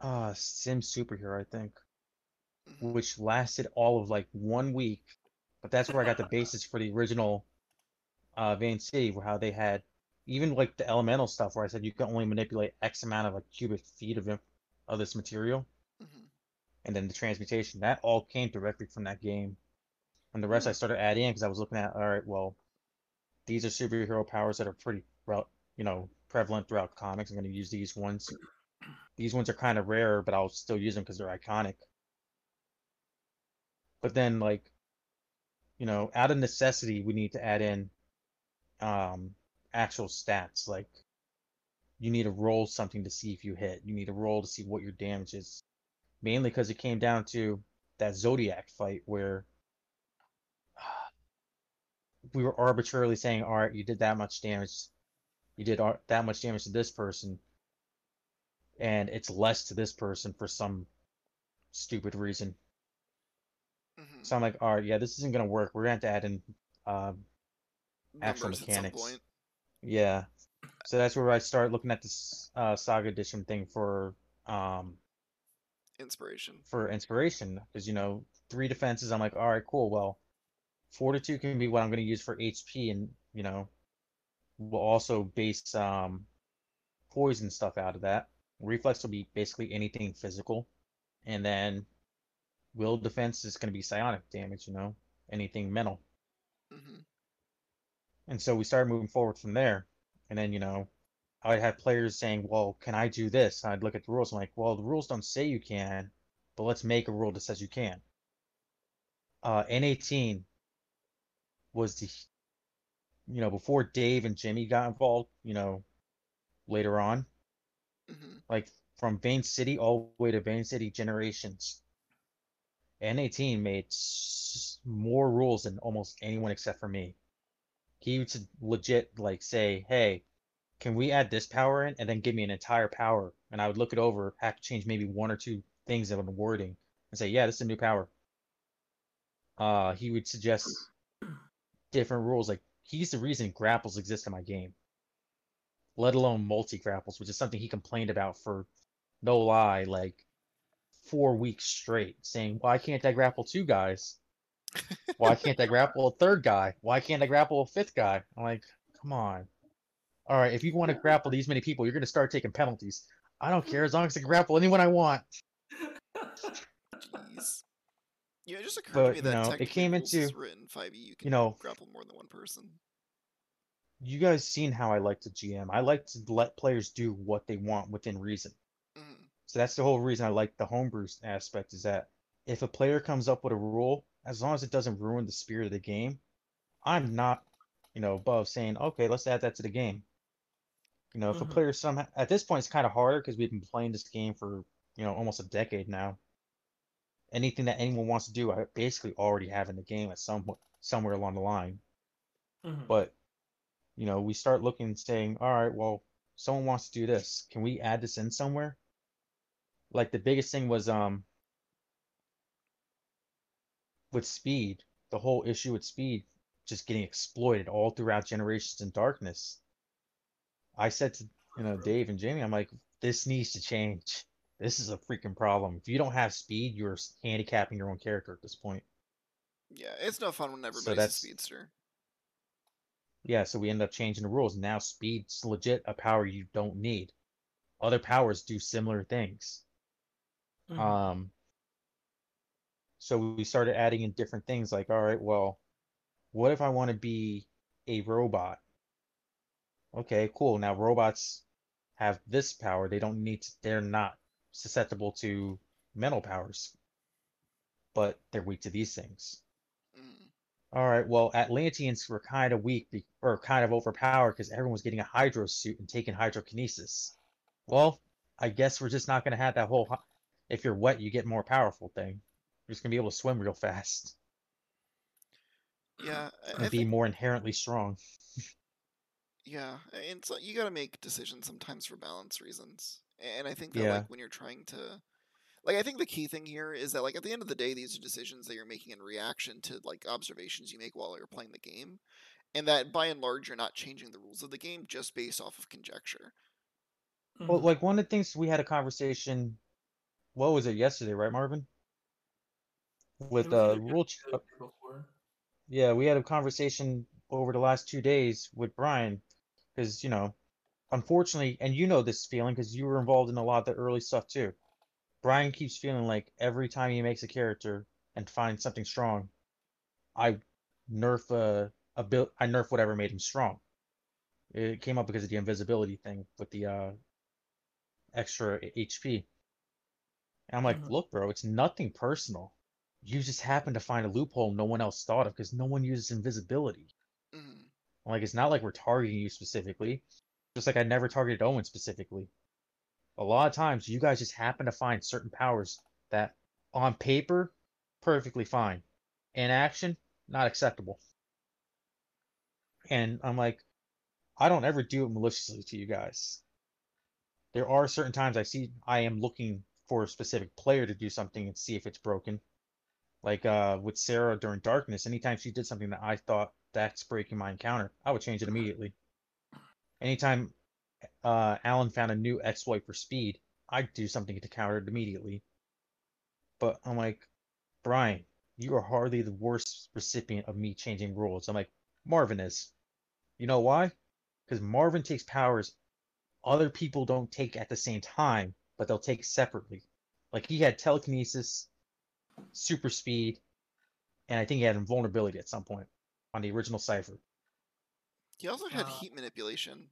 uh Sim Superhero, I think, Mhm. which lasted all of like one week. But that's where I got the basis for the original uh Vane City, where how they had even like the elemental stuff where I said you can only manipulate X amount of like cubic feet of of this material, Mhm. and then the transmutation. That all came directly from that game. And the rest I Hmm. started adding in because I was looking at, all right, well, these are superhero powers that are pretty, rel- you know, prevalent throughout comics. I'm going to use these ones. These ones are kind of rare, but I'll still use them because they're iconic. But then, like, you know, out of necessity, we need to add in um, actual stats. Like, you need to roll something to see if you hit. You need to roll to see what your damage is. Mainly because it came down to that Zodiac fight where [SIGHS] we were arbitrarily saying, all right, you did that much damage. You did ar- that much damage to this person. And it's less to this person for some stupid reason. Mhm. So I'm like, all right, yeah, this isn't going to work. We're going to have to add in um, actual Numbers at some mechanics. Yeah. So that's where I start looking at this uh, Saga Edition thing for um Inspiration. for inspiration because you know three defenses. I'm like, all right, cool. Well, fortitude can be what I'm going to use for HP, and you know, we'll also base um poison stuff out of that. Reflex will be basically anything physical, and then will defense is going to be psionic damage. You know, anything mental. hmm And so we started moving forward from there. And then, you know, I'd have players saying, Well, can I do this? And I'd look at the rules. I'm like, Well, the rules don't say you can, but let's make a rule that says you can. Uh, N18 was the, you know, before Dave and Jimmy got involved, you know, later on, hmm like from Vane City all the way to Vane City Generations. N18 made s- more rules than almost anyone except for me. He would legit like say, "Hey, can we add this power in?" and then give me an entire power, and I would look it over, have to change maybe one or two things in the wording, and say, "Yeah, this is a new power." Uh, he would suggest different rules. Like he's the reason grapples exist in my game, let alone multi grapples, which is something he complained about for no lie, like four weeks straight, saying, "Why can't I grapple two guys? Why can't I grapple a third guy? Why can't I grapple a fifth guy?" I'm like, "Come on. All right, if you want to grapple these many people, you're going to start taking penalties. I don't care as long as I can grapple anyone I want." Jeez. Yeah, it just occurred But, to me you that know, it came into- written 5e. You can You know, grapple more than one person. you guys seen how I like to GM. I like to let players do what they want within reason. hmm So that's the whole reason I like the homebrew aspect is that if a player comes up with a rule, as long as it doesn't ruin the spirit of the game, I'm not, you know, above saying, okay, let's add that to the game. You know, if a Mhm. player somehow at this point it's kind of harder because we've been playing this game for, you know, almost a decade now. Anything that anyone wants to do, I basically already have in the game at some somewhere along the line. Mhm. But, you know, we start looking and saying, all right, well, someone wants to do this. Can we add this in somewhere? Like the biggest thing was um with speed, the whole issue with speed just getting exploited all throughout generations in darkness. I said to you know Dave and Jamie, I'm like, this needs to change. This is a freaking problem. If you don't have speed, you're handicapping your own character at this point. Yeah, it's no fun when everybody's a that's- speedster. Yeah, so we end up changing the rules. Now speed's legit a power you don't need. Other powers do similar things. Mhm. Um, so we started adding in different things like, all right, well, what if I want to be a robot? Okay, cool. Now robots have this power. They don't need to, they're not susceptible to mental powers, but they're weak to these things. Mm. All right, well, Atlanteans were kind of weak be- or kind of overpowered because everyone was getting a hydro suit and taking hydrokinesis. Well, I guess we're just not going to have that whole if you're wet, you get more powerful thing. You're just going to be able to swim real fast Yeah, I, I and be more inherently strong. yeah, and so you got to make decisions sometimes for balance reasons. And I think that Yeah. like when you're trying to like I think the key thing here is that like at the end of the day these are decisions that you're making in reaction to like observations you make while you're playing the game. and that by and large you're not changing the rules of the game just based off of conjecture. Well, Mhm. like one of the things we had a conversation. What was it yesterday, right, Marvin? With It uh, rule. ch- yesterday or uh, the day before. Yeah, we had a conversation over the last two days with Brian, because you know, unfortunately, and you know this feeling because you were involved in a lot of the early stuff too. Brian keeps feeling like every time he makes a character and finds something strong, I nerf a a build, I nerf whatever made him strong. It came up because of the invisibility thing with the uh extra HP. And I'm like, Mhm. look, bro, it's nothing personal. You just happen to find a loophole no one else thought of because no one uses invisibility. Mhm. Like it's not like we're targeting you specifically. Just like I never targeted Owen specifically. A lot of times you guys just happen to find certain powers that on paper perfectly fine. In action, not acceptable. And I'm like, I don't ever do it maliciously to you guys. There are certain times I see I am looking for a specific player to do something and see if it's broken. Like uh with Sarah during darkness, anytime she did something that I thought that's breaking my encounter, I would change it immediately. Anytime uh Alan found a new exploit for speed, I'd do something to counter it immediately. But I'm like, Brian, you are hardly the worst recipient of me changing rules. I'm like, Marvin is. You know why? Because Marvin takes powers other people don't take at the same time, but they'll take separately. Like he had telekinesis, super speed, and I think he had invulnerability at some point on the original Cipher. He also had Uh, heat manipulation.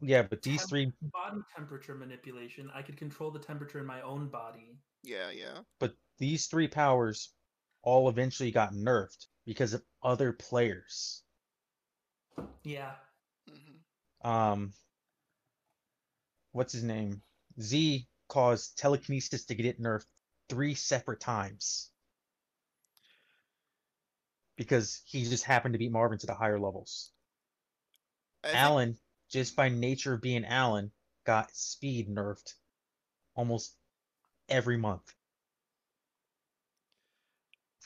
Yeah, but these Temp- three, Body temperature manipulation. I could control the temperature in my own body. Yeah, yeah. but these three powers all eventually got nerfed because of other players. Yeah. hmm Um, what's his name? Z caused telekinesis to get it nerfed three separate times because he just happened to beat Marvin to the higher levels. I think- Alan, just by nature of being Alan, got speed nerfed almost every month.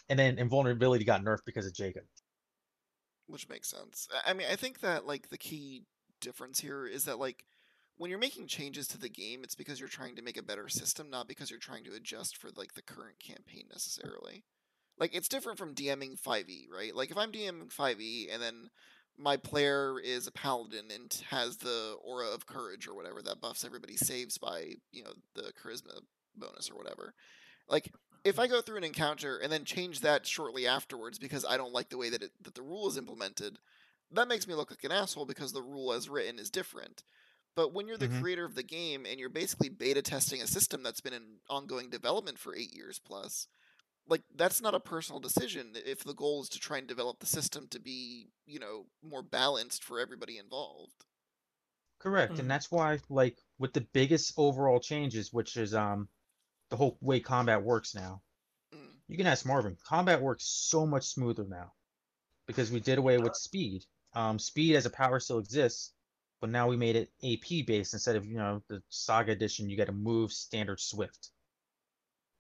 And then invulnerability got nerfed because of Jacob. which makes sense. I mean, I think that like the key difference here is that like when you're making changes to the game, it's because you're trying to make a better system, not because you're trying to adjust for like the current campaign necessarily. Like it's different from DMing 5e, right? Like if I'm DMing 5e and then my player is a paladin and has the aura of courage or whatever that buffs everybody's saves by, you know, the charisma bonus or whatever. Like if I go through an encounter and then change that shortly afterwards because I don't like the way that it, that the rule is implemented, that makes me look like an asshole because the rule as written is different. But when you're the Mhm. creator of the game and you're basically beta testing a system that's been in ongoing development for 8 years plus, like that's not a personal decision if the goal is to try and develop the system to be, you know, more balanced for everybody involved. Correct, Mhm. and that's why, like, with the biggest overall changes, which is um the whole way combat works now. Mm. You can ask Marvin. Combat works so much smoother now because we did away with speed. Um, speed as a power still exists, but now we made it AP based instead of you know the Saga edition. You get a move standard Swift.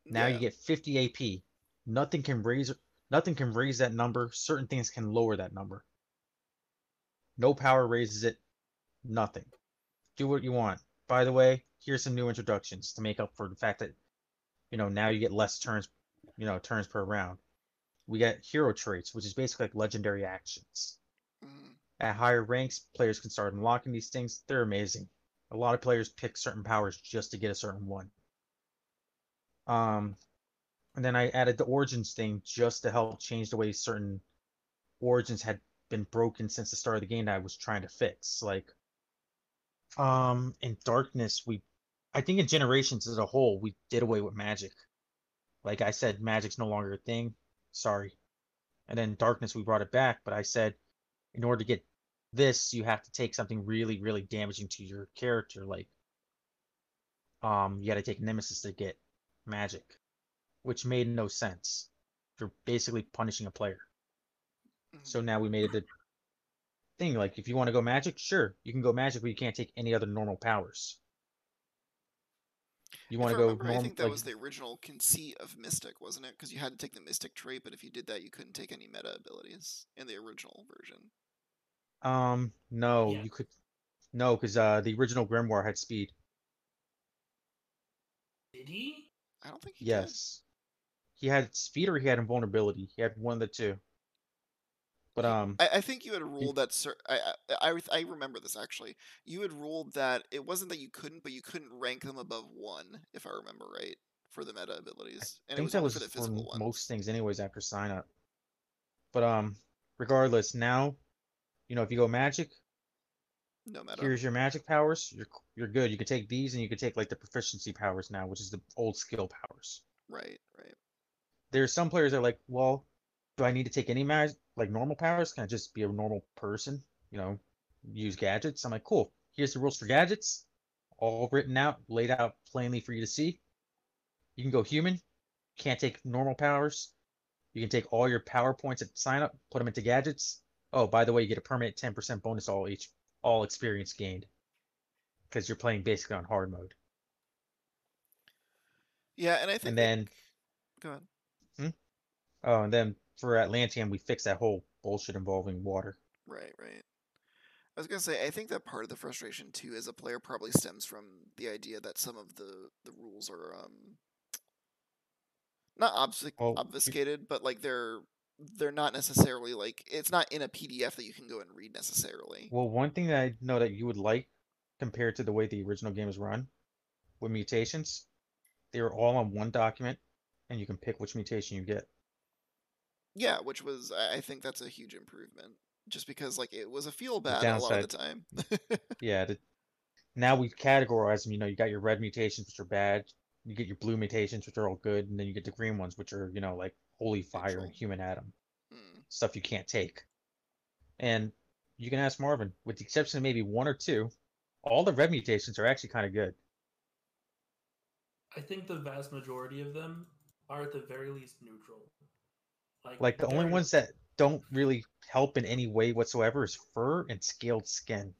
Now Yeah. you get 50 AP. Nothing can raise nothing can raise that number. Certain things can lower that number. No power raises it. Nothing. Do what you want. By the way, here's some new introductions to make up for the fact that you know now you get less turns, you know, turns per round. We get hero traits, which is basically like legendary actions. At higher ranks, players can start unlocking these things. They're amazing. A lot of players pick certain powers just to get a certain one. Um, and then I added the origins thing just to help change the way certain origins had been broken since the start of the game that I was trying to fix. Like, um, in Darkness, we, I think in Generations as a whole, we did away with magic. Like I said, magic's no longer a thing. Sorry. And then Darkness, we brought it back, but I said, in order to get this, you have to take something really, really damaging to your character. Like, um, you got to take Nemesis to get magic, which made no sense. You're basically punishing a player. So now we made it the thing. Like, if you want to go magic, sure, you can go magic, but you can't take any other normal powers. You want to go remember, I think that like was the original conceit of Mystic, wasn't it? Because you had to take the Mystic trait, but if you did that, you couldn't take any meta abilities in the original version. Um no, Yeah. you could no, because uh the original Grimoire had speed. Did he? I don't think he did. Yes. He had speed or he had invulnerability. He had one of the two. But um I, I think you had ruled that. Cer- I, I I I remember this actually. You had ruled that it wasn't that you couldn't, but you couldn't rank them above one, if I remember right, for the meta abilities, I and it think was that was for the for physical ones. most things anyways after sign up. But um regardless, now you know if you go magic, No meta. here's your magic powers, you're you're good. You can take these and you can take like the proficiency powers now, which is the old skill powers. Right, right. There's some players that are like, well, do I need to take any mag like normal powers? Can I just be a normal person? You know, use gadgets? I'm like, cool. Here's the rules for gadgets, all written out, laid out plainly for you to see. You can go human, can't take normal powers. You can take all your power points at sign up, put them into gadgets. Oh, by the way, you get a permanent 10% bonus all each all experience gained. Because you're playing basically on hard mode. Yeah, and I think. And then go ahead. oh, and then for Atlantean we fixed that whole bullshit involving water. Right, right. I was gonna say, I think that part of the frustration too, as a player, probably stems from the idea that some of the the rules are um not obfusc- you- obfuscated, but like they're they're not necessarily like it's not in a PDF that you can go and read necessarily. Well, one thing that I know that you would like compared to the way the original game is run with mutations, they were all on one document and you can pick which mutation you get. Yeah, which was I I think that's a huge improvement. Just because like it was a feel bad a lot of the time. [LAUGHS] Yeah, the, now we categorize them. You know, you got your red mutations, which are bad. You get your blue mutations, which are all good, and then you get the green ones, which are you know like holy fire and human atom Hmm. stuff you can't take. And you can ask Marvin, with the exception of maybe one or two, all the red mutations are actually kind of good. I think the vast majority of them are at the very least neutral. Like, Like the only ones that don't really help in any way whatsoever is fur and scaled skin.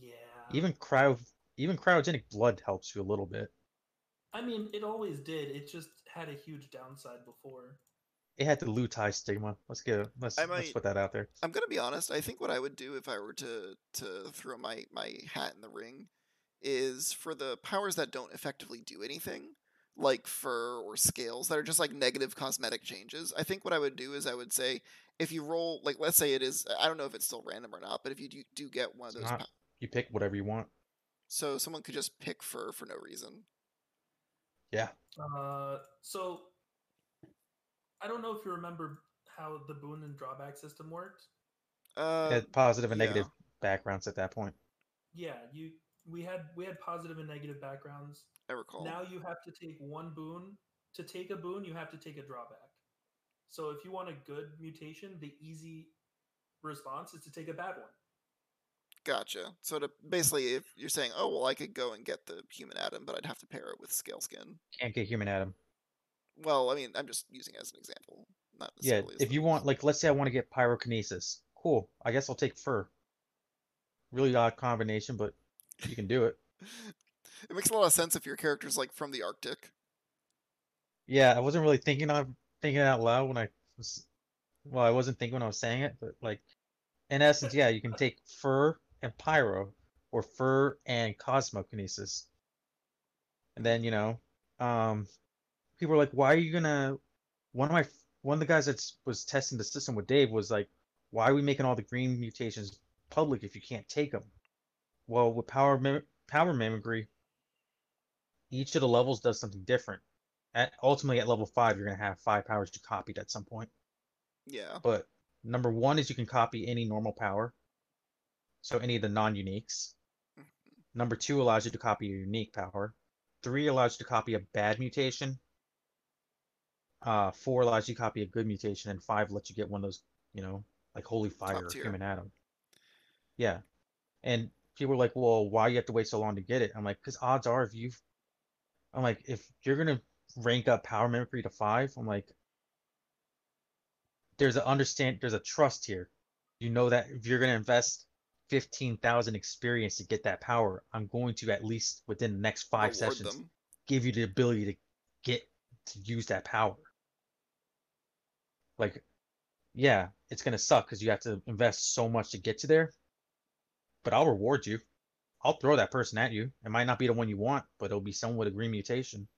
Yeah. Even cryo, even cryogenic blood helps you a little bit. I mean, it always did. It just had a huge downside before. It had the Lutai stigma. Let's get it. Let's I let's put that out there. I'm gonna be honest. I think what I would do if I were to to throw my my hat in the ring is for the powers that don't effectively do anything, like fur or scales that are just like negative cosmetic changes. I think what I would do is I would say if you roll like let's say it is I don't know if it's still random or not, but if you do, do get one of It's those, not. pow- You pick whatever you want. so someone could just pick fur for no reason. Yeah. Uh, so I don't know if you remember how the boon and drawback system worked. Uh, Had positive and yeah. negative backgrounds at that point. Yeah, you we had we had positive and negative backgrounds. I recall. Now you have to take one boon. To take a boon, you have to take a drawback. So if you want a good mutation, the easy response is to take a bad one. Gotcha. So to basically, if you're saying, oh well, I could go and get the human atom, but I'd have to pair it with scale skin. Can't get human atom. Well, I mean, I'm just using it as an example, not Yeah. If you want, like, let's say I want to get pyrokinesis. Cool. I guess I'll take fur. Really odd combination, but you can do it. [LAUGHS] it makes a lot of sense if your character's like from the Arctic. Yeah, I wasn't really thinking of thinking out loud when I was well, I wasn't thinking when I was saying it, but like in essence, yeah, you can take fur and pyro or fur and cosmokinesis. And then, you know, um people are like, why are you gonna one of my one of the guys that was testing the system with Dave was like, why are we making all the green mutations public if you can't take them? Well, with power mim- power mimicry, each of the levels does something different at ultimately at level five you're gonna have five powers you copied at some point Yeah. but number one is you can copy any normal power so any of the non-uniques. Mhm. number two allows you to copy a unique power. Three allows you to copy a bad mutation. Uh four allows you to copy a good mutation. And five lets you get one of those you know like holy fire or human atom. Yeah. And people are like well why you have to wait so long to get it? I'm like because odds are if you've i'm like if you're gonna rank up power mimicry to five i'm like there's a understand there's a trust here. You know that if you're to invest 15,000 experience to get that power, I'm going to at least within the next five Reward sessions them. give you the ability to get to use that power. Like, yeah, it's gonna suck because you have to invest so much to get to there. But I'll reward you. I'll throw that person at you. It might not be the one you want, but it'll be someone with a green mutation.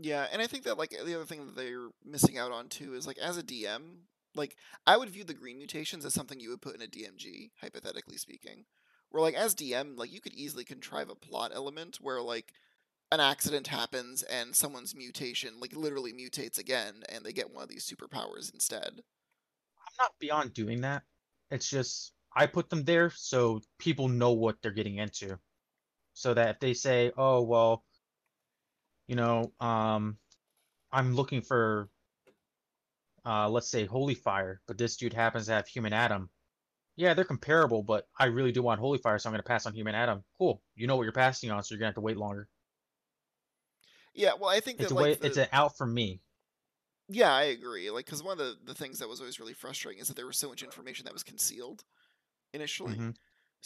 Yeah, and I think that like the other thing that they're missing out on too is like as a DM, like I would view the green mutations as something you would put in a DMG, hypothetically speaking. Where like as DM, like you could easily contrive a plot element where like an accident happens and someone's mutation like literally mutates again and they get one of these superpowers instead. I'm not beyond doing that. It's just I put them there so people know what they're getting into. So that if they say, "Oh, well, you know, um I'm looking for uh let's say Holy Fire, but this dude happens to have Human Atom." Yeah, they're comparable, but I really do want Holy Fire, so I'm going to pass on Human Atom. Cool. You know what you're passing on, so you're going to have to wait longer. Yeah, well, I think It's that a way like the, it's an out for me. yeah, I agree. Like, because one of the the things that was always really frustrating is that there was so much information that was concealed initially. Mhm.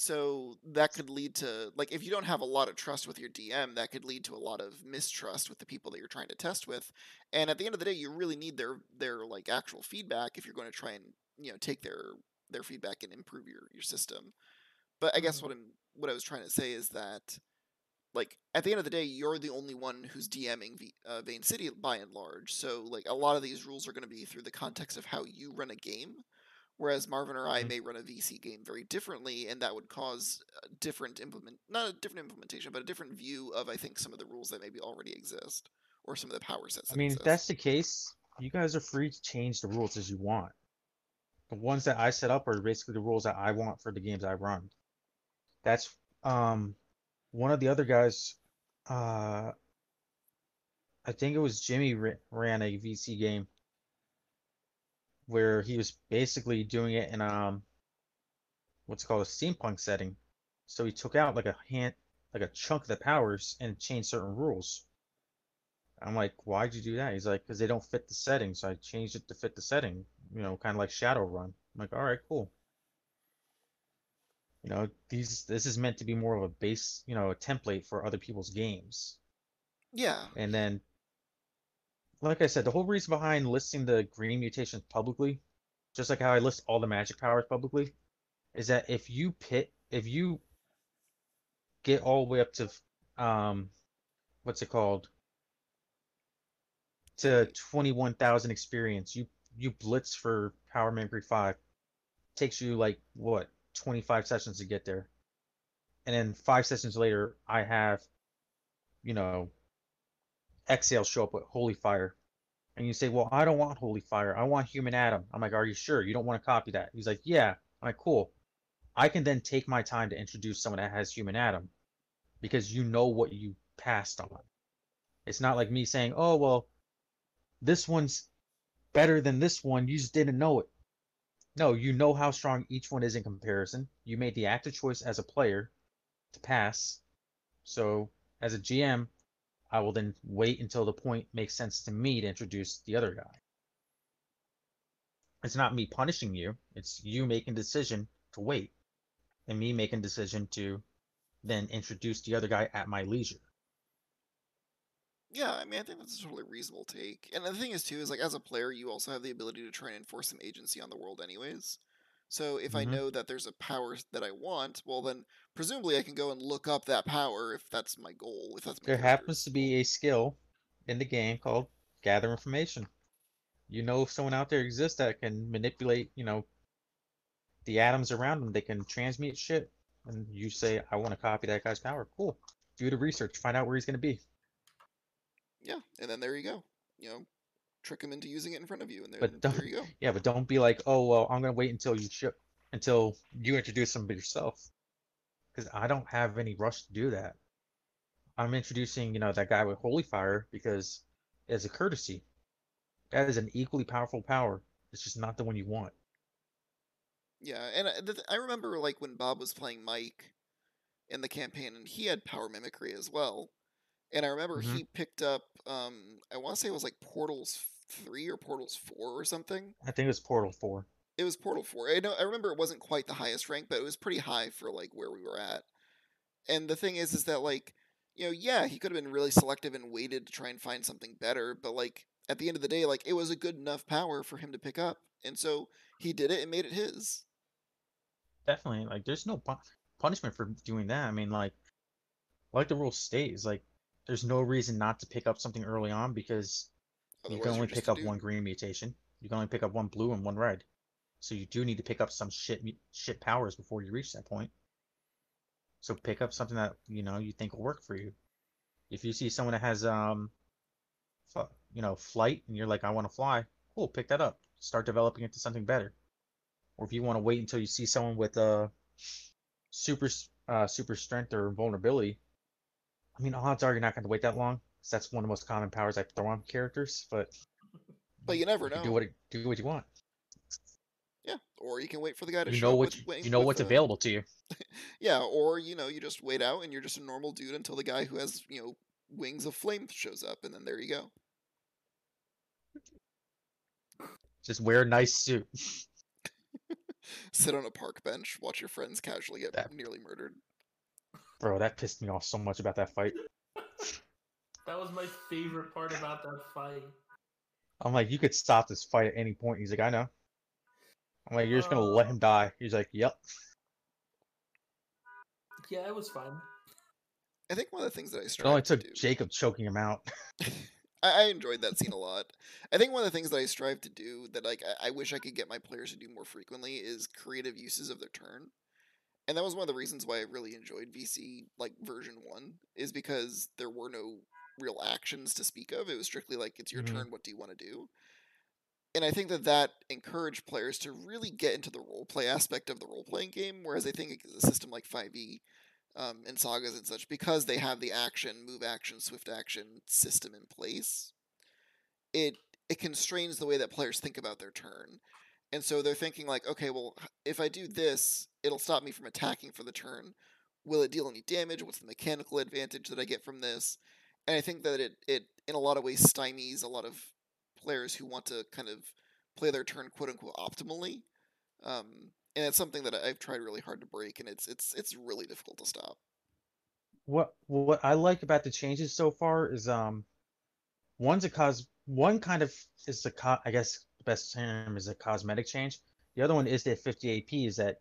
So that could lead to like if you don't have a lot of trust with your DM, that could lead to a lot of mistrust with the people that you're trying to test with. And at the end of the day, you really need their their like actual feedback if you're going to try and you know take their their feedback and improve your your system. But I guess Mhm. what I'm what I was trying to say is that like at the end of the day, you're the only one who's DMing v- uh, Vane City by and large. So like a lot of these rules are going to be through the context of how you run a game, whereas Marvin or I Mhm. may run a VC game very differently, and that would cause a different implement, not a different implementation, but a different view of I think some of the rules that maybe already exist or some of the power sets. I mean, if that's the case, you guys are free to change the rules as you want. The ones that I set up are basically the rules that I want for the games I run. That's um one of the other guys uh I think it was Jimmy ran a VC game where he was basically doing it in um what's called a steampunk setting. So he took out like a hand like a chunk of the powers and changed certain rules. I'm like, why'd you do that? He's like, because they don't fit the setting, so I changed it to fit the setting. You know, kind of like Shadowrun. I'm like, all right, cool. You know, these this is meant to be more of a base, you know, a template for other people's games. yeah, And then, like I said, the whole reason behind listing the green mutations publicly, just like how I list all the magic powers publicly, is that if you pit, if you get all the way up to, um, what's it called? To 21,000 experience, you you blitz for Power Mimicry 5. Takes you like what, 25 sessions to get there. And then 5 sessions later, I have you know, Exhale show up with Holy Fire. And you say, Well, I don't want Holy Fire. I want Human Atom. I'm like, Are you sure? You don't want to copy that? He's like, Yeah. I'm like, Cool. I can then take my time to introduce someone that has Human Atom because you know what you passed on. It's not like me saying, Oh, well, this one's better than this one. You just didn't know it. No, you know how strong each one is in comparison. You made the active choice as a player to pass. So, as a GM, I will then wait until the point makes sense to me to introduce the other guy. It's not me punishing you, it's you making decision to wait, and me making decision to then introduce the other guy at my leisure. Yeah, I mean, I think that's a totally reasonable take. And the thing is, too, is like as a player, you also have the ability to try and enforce some agency on the world, anyways. So if I Mhm. know that there's a power that I want, well, then presumably I can go and look up that power if that's my goal. If that's There happens to be a skill in the game called gather information. You know if someone out there exists that can manipulate, you know, the atoms around them, they can transmute shit. And you say, I want to copy that guy's power. Cool. Do the research, find out where he's gonna be. Yeah, and then there you go. You know, trick him into using it in front of you, and then But there don't you go. yeah, but don't be like, oh well, I'm gonna wait until you ship until you introduce them yourself. Because I don't have any rush to do that. I'm introducing, you know, that guy with Holy Fire because as a courtesy. That is an equally powerful power. It's just not the one you want. Yeah, and I, the, th- I remember like when Bob was playing Mike in the campaign, and he had power mimicry as well. And I remember Mhm. he picked up, um, I want to say it was like Portals three or Portals four or something. I think it was Portal 4. It was Portal 4. I know I remember it wasn't quite the highest rank, but it was pretty high for like where we were at. And the thing is is that like, you know, yeah, he could have been really selective and waited to try and find something better, but like at the end of the day, like it was a good enough power for him to pick up. And so he did it and made it his. Definitely, like there's no pu- punishment for doing that. I mean, like, like the rule states, like there's no reason not to pick up something early on because you Otherwise, can you're only pick up dude. one green mutation. You can only pick up one blue and one red. So you do need to pick up some shit shit powers before you reach that point. So pick up something that you know you think will work for you. If you see someone that has um, you know, flight, and you're like, I want to fly, cool, pick that up. Start developing it to something better. Or if you want to wait until you see someone with uh, super uh, super strength or vulnerability, I mean, odds are you're not going to wait that long. 'Cause that's one of the most common powers I throw on characters. But But you never you know. do what do what you want. Yeah, or you can wait for the guy to You show know what with, you, know what's available to you. [LAUGHS] Yeah, or you know, you just wait out and you're just a normal dude until the guy who has you know wings of flame shows up, and then there you go. Just wear a nice suit. [LAUGHS] Sit on a park bench, watch your friends casually get That- nearly murdered. Bro, that pissed me off so much about that fight. [LAUGHS] That was my favorite part about that fight. I'm like, you could stop this fight at any point. He's like, I know. I'm like, you're just gonna let Uh, him die. He's like, yep. Yeah, it was fun. I think one of the things that I It only strive to took do. Jacob choking him out. [LAUGHS] [LAUGHS] I, I enjoyed that scene a lot. I think one of the things that I strive to do that like I, I wish I could get my players to do more frequently is creative uses of their turn. And that was one of the reasons why I really enjoyed VC like version 1 is because there were no real actions to speak of. It was strictly like it's your Mhm. turn, what do you want to do? And I think that that encouraged players to really get into the role play aspect of the role playing game whereas I think a system like 5e um, and sagas and such because they have the action, move action, swift action system in place. It it constrains the way that players think about their turn, and so they're thinking like, okay, well, if I do this, it'll stop me from attacking for the turn. Will it deal any damage? What's the mechanical advantage that I get from this? And I think that it it in a lot of ways stymies a lot of players who want to kind of play their turn quote unquote optimally. Um, and it's something that I've tried really hard to break, and it's it's it's really difficult to stop. What what I like about the changes so far is um, one's a cos one kind of is the co- I guess the best term is a cosmetic change. The other one is the 50 AP is that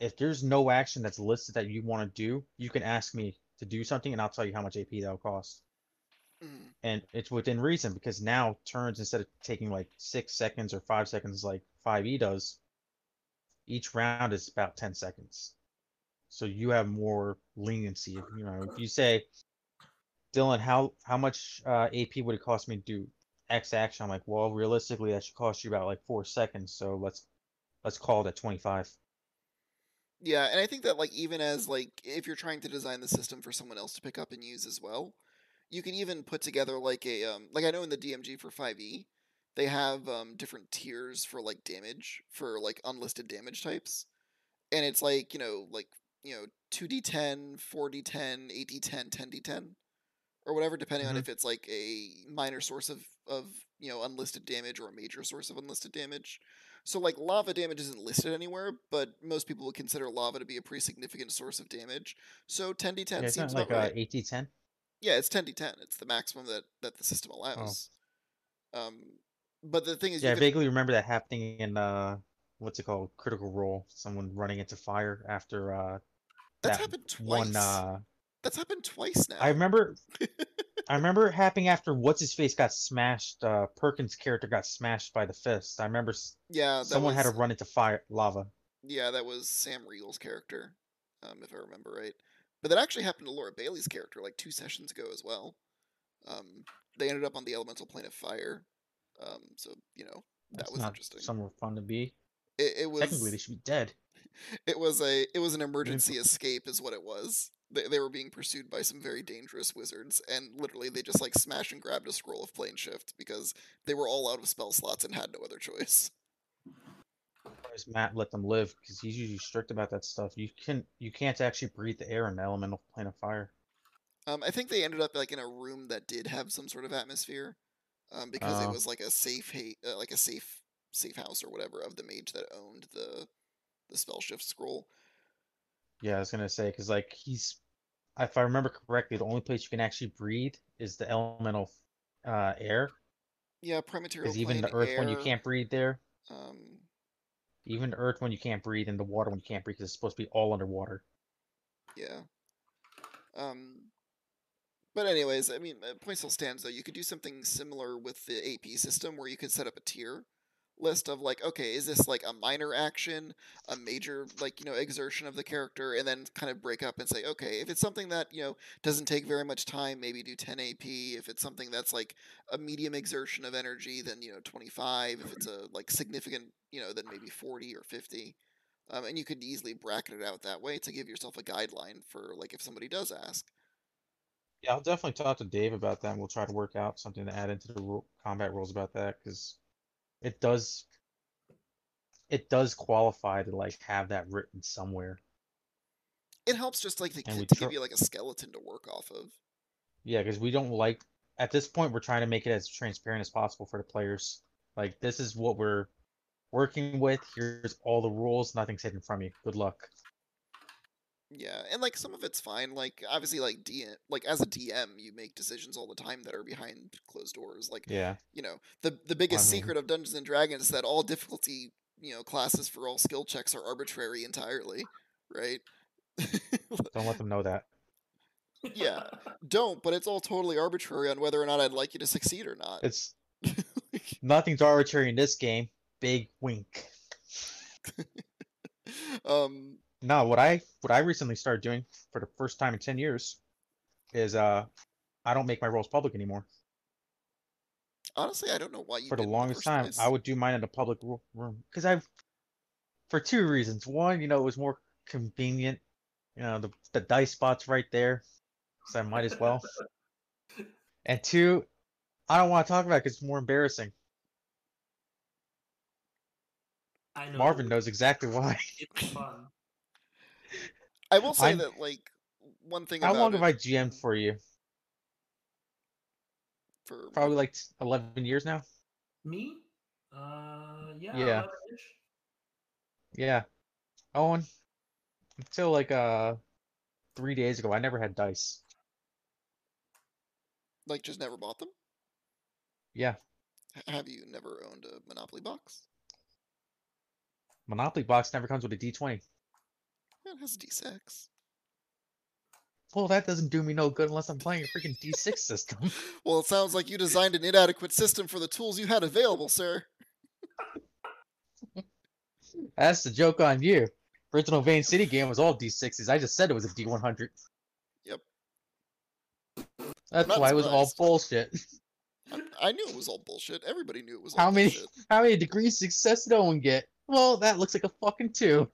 if there's no action that's listed that you want to do, you can ask me to do something, and I'll tell you how much AP that'll cost. And it's within reason because now turns instead of taking like six seconds or five seconds like 5e does each round is about 10 seconds. So you have more leniency. You know if you say dylan how how much uh, ap would it cost me to do x action? I'm like well realistically that should cost you about like four seconds so let's let's call it at 25 Yeah, and I think that like even as like if you're trying to design the system for someone else to pick up and use as well, you can even put together like a um like I know in the DMG for 5e, they have um different tiers for like damage for like unlisted damage types. And it's like, you know, like, you know, 2d10, 4d10, 8d10, 10d10 or whatever depending on Mhm. if it's like a minor source of of, you know, unlisted damage or a major source of unlisted damage. So like lava damage isn't listed anywhere, but most people would consider lava to be a pretty significant source of damage. So 10d10 yeah, seems like about uh, right. 8d10 Yeah, it's 10d10. It's the maximum that that the system allows. Um, but the thing is, yeah i vaguely remember that happening in uh what's it called critical role someone running into fire after uh that's that happened twice. one uh That's happened twice now. I remember [LAUGHS] I remember it happening after what's his face got smashed uh Perkins' character got smashed by the fist. I remember yeah, someone had to run into fire lava. Yeah, that was Sam Riegel's character, um, if I remember right. But that actually happened to Laura Bailey's character like two sessions ago as well. Um, they ended up on the elemental plane of fire. Um, so you know that That's was not interesting. somewhere fun to be. It, it was Technically they should be dead. [LAUGHS] it was a it was an emergency escape is what it was. They, they were being pursued by some very dangerous wizards, and literally they just like smashed and grabbed a scroll of plane shift because they were all out of spell slots and had no other choice. Surprised Matt let them live because he's usually strict about that stuff. You can you can't actually breathe the air in the elemental plane of fire. Um, I think they ended up like in a room that did have some sort of atmosphere, um, because it Oh. was like a safe ha- uh, like a safe safe house or whatever of the mage that owned the the spell shift scroll. Yeah, I was gonna say because like he's, if I remember correctly, the only place you can actually breathe is the elemental uh, air. Yeah, Prime Material Because even the earth one you can't breathe there. Um, Even earth one you can't breathe, and the water one you can't breathe because it's supposed to be all underwater. Yeah. Um. But anyways, I mean, uh, point still stands though. You could do something similar with the AP system where you could set up a tier list of like, okay, is this like a minor action, a major like you know exertion of the character, and then kind of break up and say, okay, if it's something that you know doesn't take very much time, maybe do 10 AP. If it's something that's like a medium exertion of energy, then you know 25. If it's a like significant, you know, then maybe 40 or 50. Um, and you could easily bracket it out that way to give yourself a guideline for like if somebody does ask. Yeah, I'll definitely talk to Dave about that, and we'll try to work out something to add into the combat rules about that because it does, it does qualify to like have that written somewhere. It helps just like to, to tr- give you like a skeleton to work off of. Yeah, because we don't like at this point we're trying to make it as transparent as possible for the players. Like this is what we're working with. Here's all the rules. Nothing's hidden from you. Good luck. Yeah, and like some of it's fine. Like obviously, like DM, like as a DM, you make decisions all the time that are behind closed doors. Like Yeah. you know, the the biggest mean- secret of Dungeons and Dragons is that all difficulty, you know, classes for all skill checks are arbitrary entirely, right? [LAUGHS] Don't let them know that. Yeah. Don't, but it's all totally arbitrary on whether or not I'd like you to succeed or not. It's [LAUGHS] nothing's arbitrary in this game. Big wink. [LAUGHS] um, No, what I what I recently started doing for the first time in ten years is uh I don't make my rolls public anymore. honestly, I don't know why you for the longest first time, place. I would do mine in a public room because I've for two reasons. One, you know, it was more convenient. You know, the the dice spot's right there, so I might as well. [LAUGHS] And two, I don't want to talk about it 'cause it's more embarrassing. I know Marvin knows exactly why. It's fun. I will say I'm- that like one thing How about long it have I GM'd for you? for Probably like eleven years now. Me? Uh, yeah. Yeah. Yeah, Owen. Until like uh three days ago, I never had dice. like just never bought them. Yeah, Have you never owned a Monopoly box? Monopoly box never comes with a D twenty. Has a D6. Well, that doesn't do me no good unless I'm playing a freaking D six [LAUGHS] system. Well, it sounds like you designed an inadequate system for the tools you had available, sir. [LAUGHS] That's the joke on you. Original Vane City game was all D6s. I just said it was a D100. Yep. That's why it was all bullshit. I, I knew it was all bullshit. Everybody knew it was all How many bullshit. how many degrees success did Owen get? Well, that looks like a fucking two.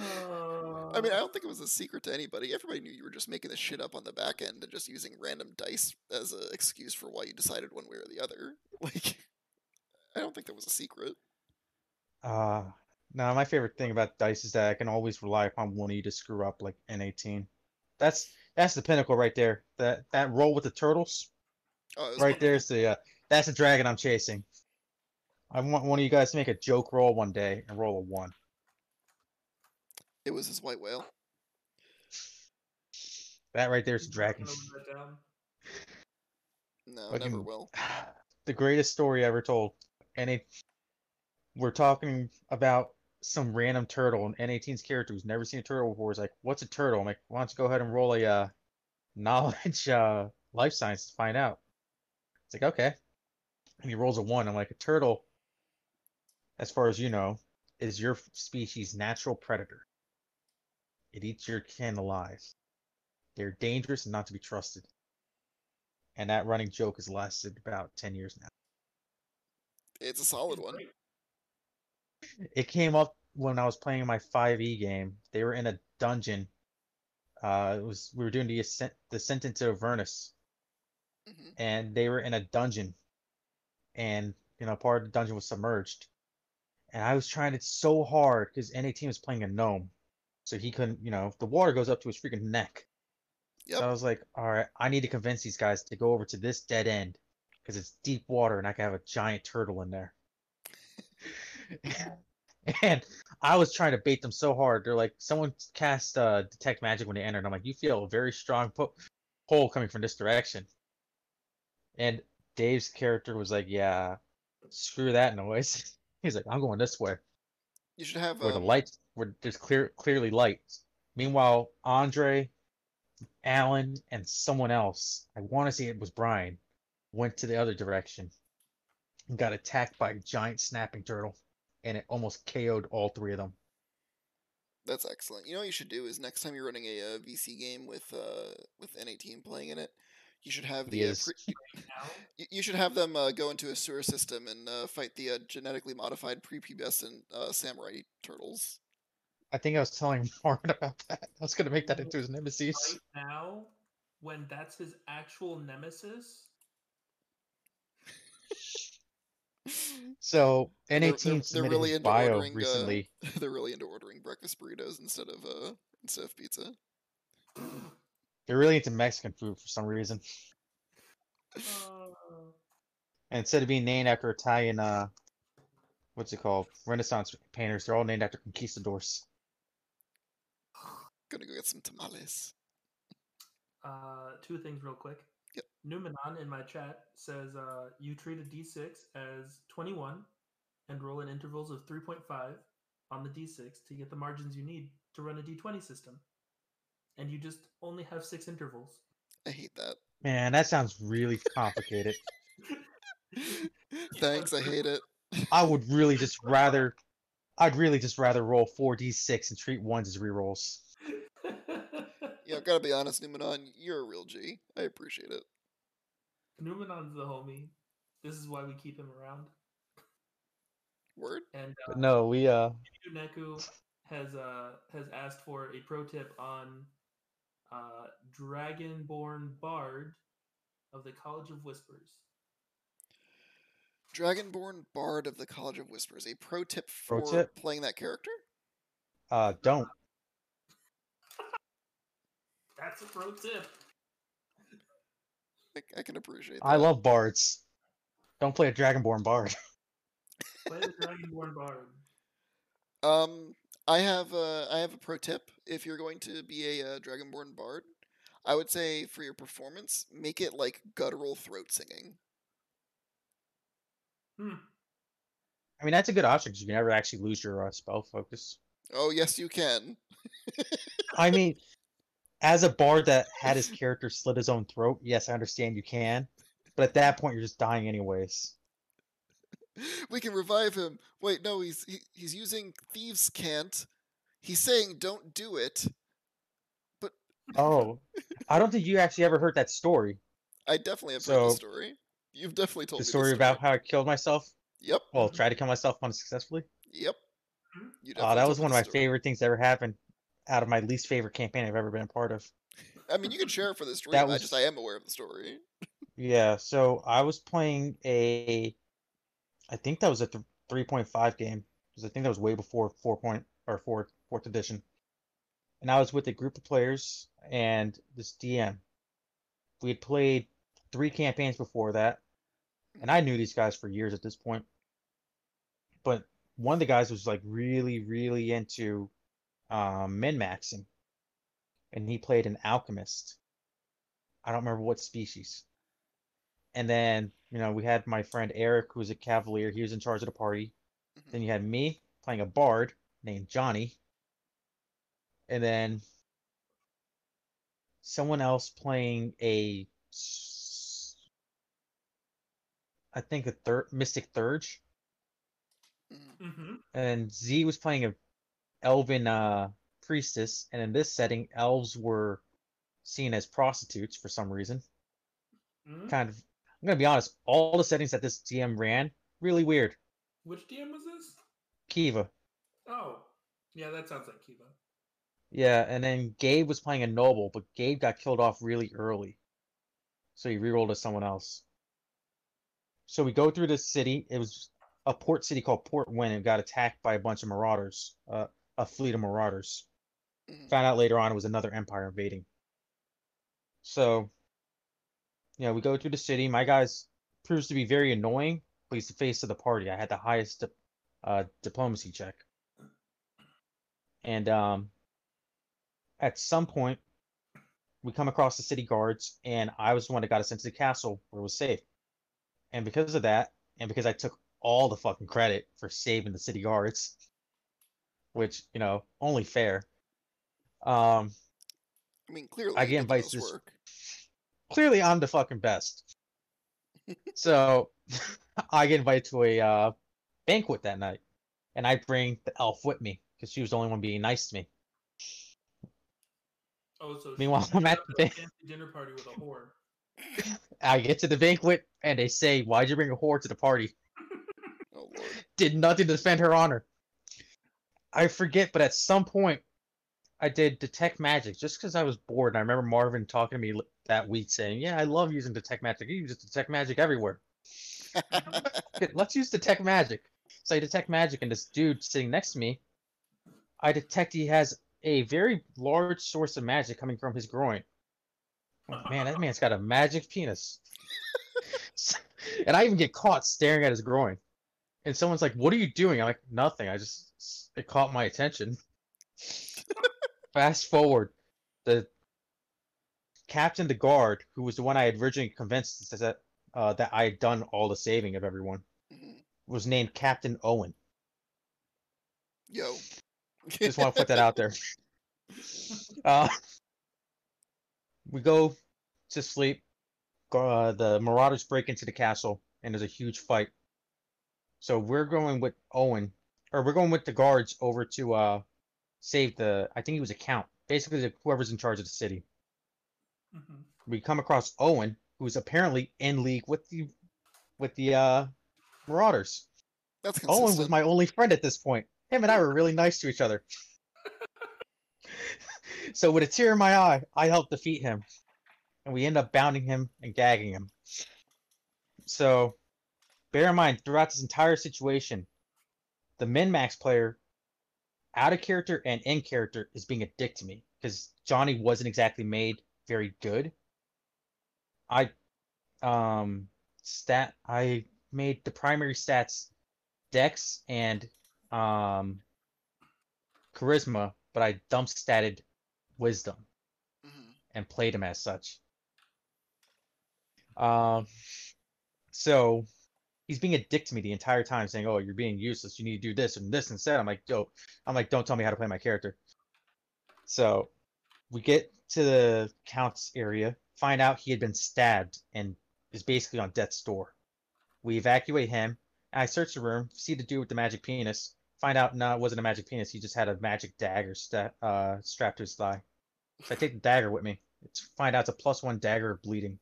I mean, I don't think it was a secret to anybody. Everybody knew you were just making this shit up on the back end and just using random dice as an excuse for why you decided one way or the other. [LAUGHS] Like, I don't think that was a secret. Uh now my favorite thing about dice is that I can always rely upon one of you to screw up like N18. That's that's the pinnacle right there. That that roll with the turtles Oh, right one- there's the uh, that's the dragon I'm chasing. I want one of you guys to make a joke roll one day and roll a one. It was his white whale. That right there's the dragon. Note that down. No, Fucking- never will. [SIGHS] the greatest story ever told. And it, we're talking about some random turtle, and N18's character who's never seen a turtle before is like, "What's a turtle?" I'm like, "Why don't you go ahead and roll a uh, [LAUGHS] knowledge uh, life science to find out?" It's like, "Okay," and he rolls a one. I'm like, "A turtle, as far as you know, is your species' natural predator. It eats your kin alive. They're dangerous and not to be trusted." And that running joke has lasted about 10 years now. It's a solid one. It came up when I was playing my 5e game. They were in a dungeon. Uh, it was we were doing the ascent, the sentence of Avernus, hmm and they were in a dungeon, and you know part of the dungeon was submerged, and I was trying it so hard because NA team was playing a gnome, so he couldn't. You know, the water goes up to his freaking neck. Yep. So I was like, all right, I need to convince these guys to go over to this dead end because it's deep water and I can have a giant turtle in there. [LAUGHS] and I was trying to bait them so hard. They're like, someone cast uh, detect magic when they enter, and I'm like, you feel a very strong po- pull coming from this direction. And Dave's character was like, yeah, screw that noise. [LAUGHS] He's like, I'm going this way, You should have where the um, lights, where there's clear, clearly lights. Meanwhile, Andre, Alan, and someone else, I want to say it was Brian, went to the other direction and got attacked by a giant snapping turtle, and it almost KO'd all three of them. That's excellent. You know what you should do is next time you're running a, uh VC game with uh with any team playing in it, you should have the uh, pre- you, you should have them uh, go into a sewer system and uh, fight the uh, genetically modified prepubescent uh, samurai turtles. I think I was telling [LAUGHS] Marvin about that. I was gonna make that into his nemesis. right now, when that's his actual nemesis, [LAUGHS] So They're- they're- they're submitted really his into bio ordering, uh, recently. [LAUGHS] They're really into ordering breakfast burritos instead of uh instead of pizza. They're really into Mexican food for some reason. uh, And instead of being named after Italian, uh, what's it called, Renaissance painters, they're all named after conquistadors. Gonna go get some tamales. uh, two things real quick. Yep. Numenon in my chat says uh, you treat a d6 as 21 and roll in intervals of 3.5 on the d6 to get the margins you need to run a d20 system. And you just only have six intervals. I hate that. Man, that sounds really complicated. [LAUGHS] [LAUGHS] Thanks, I hate it. I would really just [LAUGHS] rather, I'd really just rather roll four d6 and treat ones as rerolls. Yeah, I've gotta be honest, Numenon, you're a real G. I appreciate it. Numenon's the homie. This is why we keep him around. Word? And uh, But no, we uh, Neku has uh has asked for a pro tip on uh Dragonborn Bard of the College of Whispers. Dragonborn Bard of the College of Whispers. A pro tip Pro for tip? playing that character? uh, don't. That's a pro tip. I, I can appreciate that. I love bards. Don't play a Dragonborn bard. [LAUGHS] Play the Dragonborn Bard. Um, I have a, I have a pro tip. If you're going to be a uh, Dragonborn Bard, I would say for your performance, make it like guttural throat singing. Hmm. I mean, that's a good option because you can never actually lose your uh, spell focus. Oh yes, you can. [LAUGHS] I mean, as a bard that had his [LAUGHS] character slit his own throat, yes, I understand you can. But at that point, you're just dying anyways. [LAUGHS] we can revive him. Wait, no, he's he, he's using thieves' cant. He's saying don't do it. But oh, [LAUGHS] I don't think you actually ever heard that story. I definitely have heard the story. You've definitely told The me story about how I killed myself. Yep, Well, mm-hmm. tried to kill myself unsuccessfully. yep. Oh, that was one of my story. favorite things that ever happened out of my least favorite campaign I've ever been a part of. I mean, you can share it for the story. That I was- just I am aware of the story. Yeah, so I was playing a, I think that was a th- 3.5 game because I think that was way before 4 point or 4 fourth edition, and I was with a group of players and this DM. We had played three campaigns before that, and I knew these guys for years at this point. But one of the guys was like really, really into um, min maxing, and he played an alchemist. I don't remember what species. And then, you know, we had my friend Eric, who was a cavalier. He was in charge of the party. Mhm. Then you had me playing a bard named Johnny. And then someone else playing a I think a third Mystic Theurge. Mhm. Mm-hmm. And Z was playing a elven uh, priestess. And in this setting, elves were seen as prostitutes for some reason. hmm kind of I'm gonna be honest, all the settings that this DM ran, really weird. Which DM was this? Kiva. Oh, yeah, that sounds like Kiva. Yeah, and then Gabe was playing a noble, but Gabe got killed off really early. So he rerolled as someone else. So we go through this city. It was a port city called Port Win and got attacked by a bunch of marauders, uh, a fleet of marauders. Mhm. Found out later on it was another empire invading. So, you know, we go through the city. My guy's proves to be very annoying, but he's the face of the party. I had the highest uh, diplomacy check. And um, at some point, we come across the city guards, and I was the one that got us into the castle where it was safe. And because of that, and because I took all the fucking credit for saving the city guards, which you know only fair. Um, I mean, clearly, I get did the invited to this- work. clearly I'm the fucking best. [LAUGHS] so [LAUGHS] I get invited to a uh, banquet that night, and I bring the elf with me because she was the only one being nice to me. Oh, so Meanwhile, I'm at the a dinner party with a whore. [LAUGHS] I get to the banquet, and they say, "Why'd you bring a whore to the party?" Oh lord. Did nothing to defend her honor. I forget, but at some point, I did detect magic just because I was bored. And I remember Marvin talking to me that week saying, "Yeah, I love using detect magic. You use detect magic everywhere." [LAUGHS] Let's use detect magic. So I detect magic, and this dude sitting next to me, I detect he has a very large source of magic coming from his groin. Man, that man's got a magic penis. [LAUGHS] and I even get caught staring at his groin. And someone's like, "What are you doing?" I'm like, "Nothing. I just it caught my attention." Fast forward, the captain, the guard, who was the one I had originally convinced that uh, that I had done all the saving of everyone Mhm. was named Captain Owen. Yo. Just want to put that out there. [LAUGHS] Uh, we go to sleep. Uh, the Marauders break into the castle, and there's a huge fight. So we're going with Owen, or we're going with the guards over to uh save the. I think he was a count, basically the, whoever's in charge of the city. Mhm. We come across Owen, who's apparently in league with the with the uh Marauders. That's consistent. Owen was my only friend at this point. Him and I were really nice to each other. [LAUGHS] so with a tear in my eye, I helped defeat him. And we end up bounding him and gagging him. So bear in mind, throughout this entire situation, the min-max player, out of character and in character, is being a dick to me. Because Johnny wasn't exactly made very good. I um stat I made the primary stats dex and um charisma, but I dump statted wisdom Mhm. and played him as such. Um so he's being a dick to me the entire time saying, Oh, you're being useless, you need to do this and this instead. I'm like, yo, I'm like, don't tell me how to play my character. So we get to the count's area, find out he had been stabbed and is basically on death's door. We evacuate him. I search the room, see the dude with the magic penis, find out no, it wasn't a magic penis. He just had a magic dagger uh, strapped to his thigh. So I take the dagger with me. It's find out it's a plus one dagger of bleeding.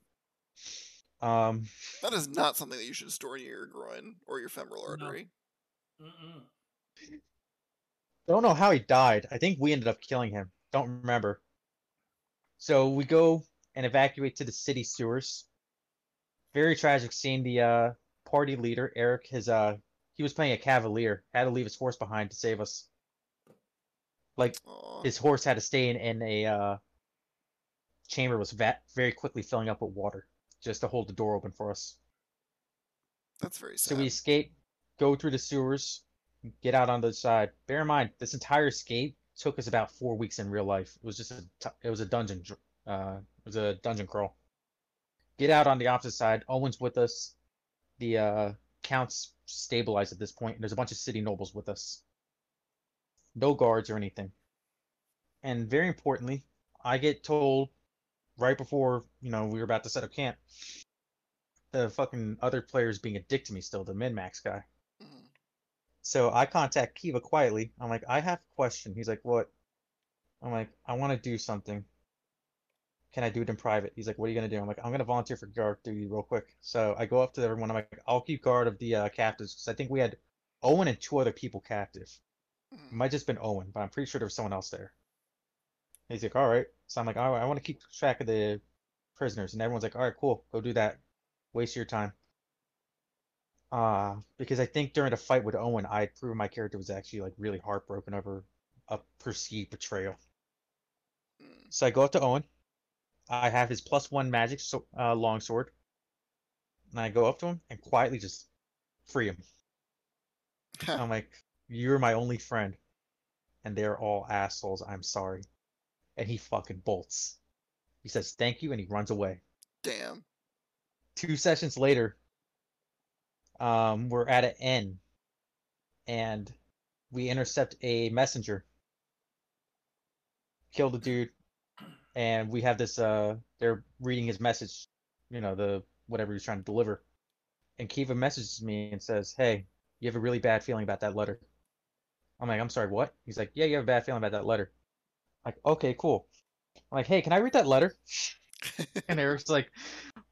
Um, That is not something that you should store near your groin or your femoral artery. Mm-mm. Don't know how he died. I think we ended up killing him. Don't remember. So we go and evacuate to the city sewers. Very tragic scene. the uh, party leader, Eric, his uh he was playing a cavalier, had to leave his horse behind to save us. Like Aw, his horse had to stay in, in a uh, chamber was va- very quickly filling up with water just to hold the door open for us. that's very sad. So we escape, go through the sewers, get out on the side. Bear in mind, this entire escape took us about four weeks in real life. It was just a, t- it was a dungeon, uh, it was a dungeon crawl. Get out on the opposite side. Owen's with us. The uh, count's stabilized at this. And there's a bunch of city nobles with us. No guards or anything. And very importantly, I get told right before you know we were about to set up camp. The fucking other players being a dick to me still, the min max guy. Mhm. So I contact Kiva quietly. I'm like, I have a question. He's like, what? I'm like, I want to do something. Can I do it in private? He's like, what are you gonna do? I'm like, I'm gonna volunteer for guard duty real quick. So I go up to everyone. I'm like, I'll keep guard of the uh, captives because I think we had Owen and two other people captive. It Mhm. might just been Owen, but I'm pretty sure there was someone else there. He's like, all right. So I'm like, all right, I want to keep track of the prisoners, and everyone's like, all right, cool, go do that. Waste your time. Uh, because I think during the fight with Owen, I proved my character was actually like really heartbroken over a perceived betrayal. Mm. So I go up to Owen. I have his plus one magic so, uh, longsword. And I go up to him and quietly just free him. I'm like, you're my only friend, and they're all assholes. I'm sorry. And he fucking bolts. He says thank you, and he runs away. Damn. Two sessions later, um, we're at an inn, and we intercept a messenger. Kill the dude, and we have this. Uh, they're reading his message, you know, the whatever he's trying to deliver. And Kiva messages me and says, "Hey, you have a really bad feeling about that letter." I'm like, "I'm sorry, what?" He's like, "Yeah, you have a bad feeling about that letter." Like, okay, cool. I'm like, "Hey, can I read that letter?" [LAUGHS] and Eric's like,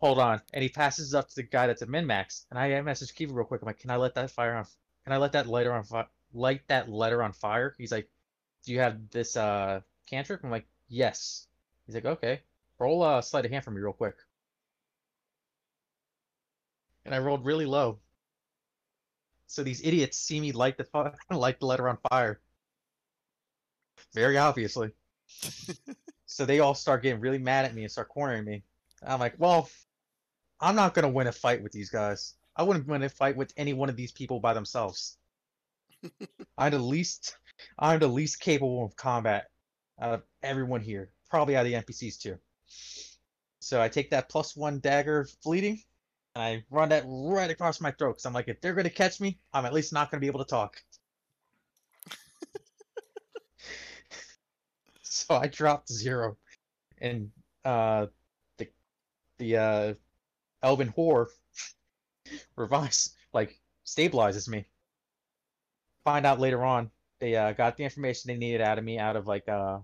"Hold on," and he passes it up to the guy that's a min max. And I message Kiva real quick. I'm like, "Can I let that fire on? Can I let that letter on fire? Light that letter on fire?" He's like, "Do you have this uh cantrip?" I'm like, "Yes." He's like, "Okay, roll uh sleight of hand for me real quick." And I rolled really low. So these idiots see me light the [LAUGHS] light the letter on fire. Very obviously. So they all start getting really mad at me and start cornering me. I'm like, well, I'm not gonna win a fight with these guys. I wouldn't win a fight with any one of these people by themselves. [LAUGHS] I'm the least I'm the least capable of combat out of everyone here. Probably out of the NPCs too. So I take that plus one dagger fleeting and I run that right across my throat because I'm like, if they're gonna catch me, I'm at least not gonna be able to talk. [LAUGHS] so I dropped zero, and uh, the the uh, Elven whore [LAUGHS] revives like stabilizes me. Find out later on they uh, got the information they needed out of me out of like uh,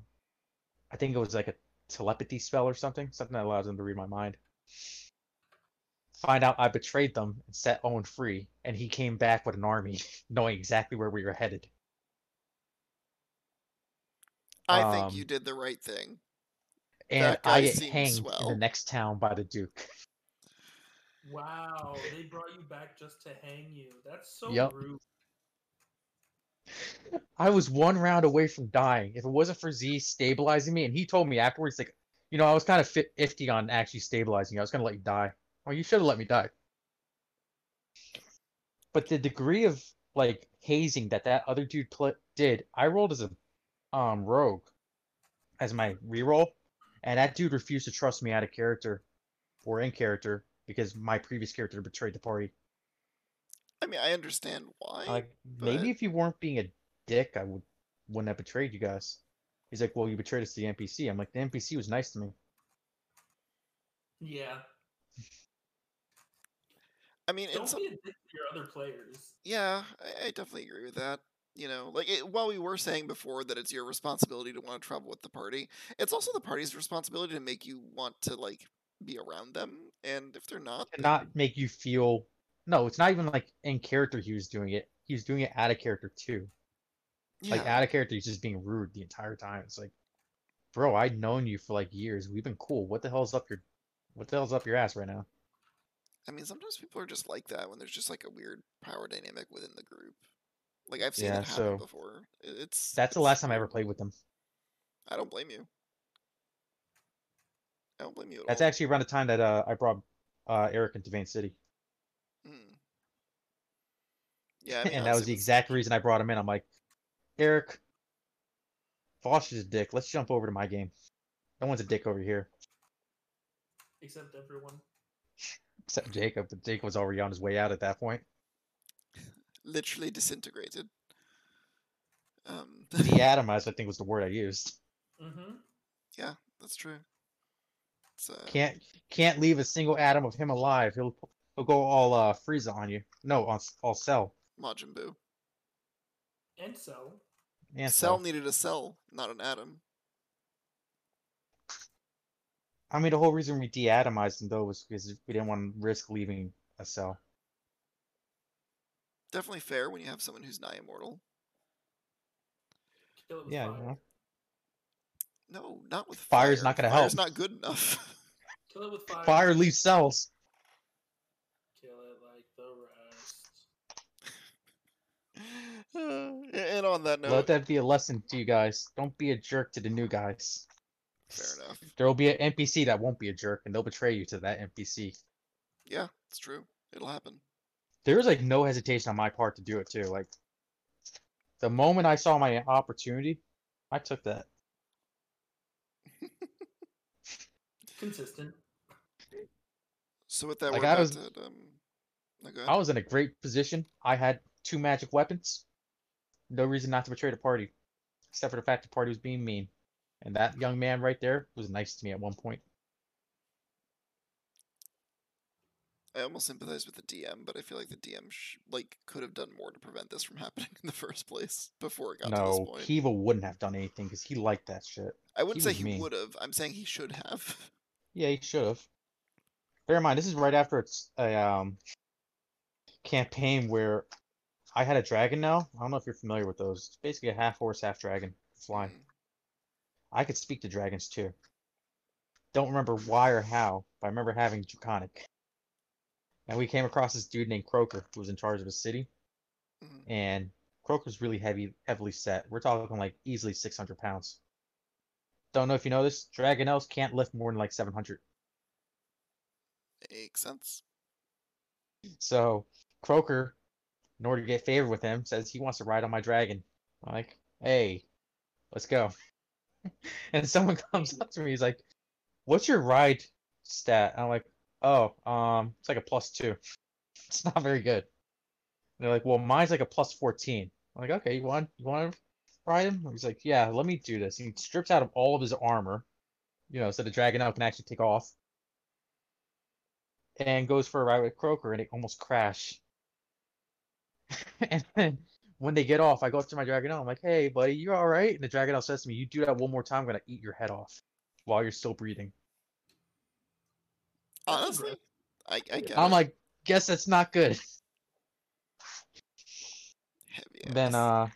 I think it was like a telepathy spell or something, something that allows them to read my mind find out I betrayed them and set Owen free, and he came back with an army, [LAUGHS] knowing exactly where we were headed. I Um, think you did the right thing. And I guy get seems hanged in the next town by the Duke. Wow, they brought you back just to hang you. That's so Yep. rude. I was one round away from dying. If it wasn't for Z stabilizing me, and he told me afterwards, like, you know, I was kind of fit, iffy on actually stabilizing you. I was gonna let you die. Well, you should have let me die. But the degree of like hazing that that other dude pl- did, I rolled as a um rogue as my reroll, and that dude refused to trust me out of character or in character because my previous character betrayed the party. I mean, I understand why. Like but- maybe if you weren't being a dick, I would wouldn't have betrayed you guys. He's like, well, you betrayed us to the NPC. I'm like, the NPC was nice to me. Yeah. I mean, in Don't some, be a dick to your other players. yeah, I, I definitely agree with that. You know, like it, while we were saying before that it's your responsibility to want to travel with the party, it's also the party's responsibility to make you want to like be around them. And if they're not, then- not make you feel. No, it's not even like in character. He was doing it. He was doing it out of character too. yeah. Like out of character, he's just being rude the entire time. It's like, bro, I've known you for like years. We've been cool. What the hell's up your, what the hell's up your ass right now? I mean, sometimes people are just like that when there's just like a weird power dynamic within the group. Like I've seen Yeah, that happen so before. It's That's the last time I ever played with them. I don't blame you. I don't blame you at That's all. actually around the time that uh, I brought uh, Eric into Vane City, Mm. Yeah, I [LAUGHS] mean, and that was the exact reason I brought him in. I'm like, Eric, Vosh is a dick. Let's jump over to my game. No one's a dick over here Except everyone. [LAUGHS] except Jacob. But Jacob was already on his way out at that point. Literally disintegrated. Um, [LAUGHS] De-atomized, I think was the word I used. Mm-hmm. yeah, that's true. It's, uh, Can't can't leave a single atom of him alive. He'll he'll go all uh Frieza on you. No, on s- all Cell. Majin Buu. And so, And Cell Cell. needed a cell, not an atom. I mean, the whole reason we de-atomized him though was because we didn't want to risk leaving a cell. Definitely fair when you have someone who's nigh immortal. kill it with Yeah, you fire. know. No, not with Fire's fire. not gonna Fire's help. not good enough. [LAUGHS] Kill it with fire. Fire leaves cells. Kill it like the rest. [LAUGHS] And on that note, Let that be a lesson to you guys. Don't be a jerk to the new guys. fair enough. There will be an NPC that won't be a jerk, and they'll betray you to that NPC. Yeah, it's true. It'll happen. There was like no hesitation on my part to do it too. Like The moment I saw my opportunity, I took that. [LAUGHS] Consistent. So with that, Like, I was- to. Um, no, go I was in a great position. I had two magic weapons. No reason not to betray the party, except for the fact the party was being mean. And that young man right there was nice to me at one point. I almost sympathize with the DM, but I feel like the DM sh- like could have done more to prevent this from [LAUGHS] happening in the first place before it got to this No, point. Kiva wouldn't have done anything because he liked that shit. I wouldn't he say he would have. I'm saying he should have. [LAUGHS] Yeah, he should have. Bear in mind, this is right after it's a um campaign where I had a dragonnel. I don't know if you're familiar with those. It's basically a half horse, half dragon fly. Mm. I could speak to dragons too. Don't remember why or how, but I remember having draconic. And we came across this dude named Croker who was in charge of a city, Mhm. and Croker's really heavy, heavily set. We're talking like easily 600 pounds. Don't know if you know this. Dragonnels can't lift more than like 700. Makes sense. So Croker, in order to get favor with him, says he wants to ride on my dragon. I'm like, hey, let's go. [LAUGHS] and someone [LAUGHS] comes up to me, he's like, What's your ride stat? I'm like, Oh, um, it's like a plus two. [LAUGHS] It's not very good. And they're like, Well, mine's like a plus fourteen. I'm like, okay, you want you want to ride him? He's like, Yeah, let me do this. He strips out of all of his armor, you know, so the dragonnel can actually take off and goes for a ride with Croker, and it almost crash. [LAUGHS] and then when they get off, I go up to my Dragonnel. I'm like, "Hey, buddy, you all right?" And the Dragonnel says to me, "You do that one more time, I'm gonna eat your head off while you're still breathing." That's Honestly, I, I get I'm it. like, "Guess that's not good." Heavy Then uh,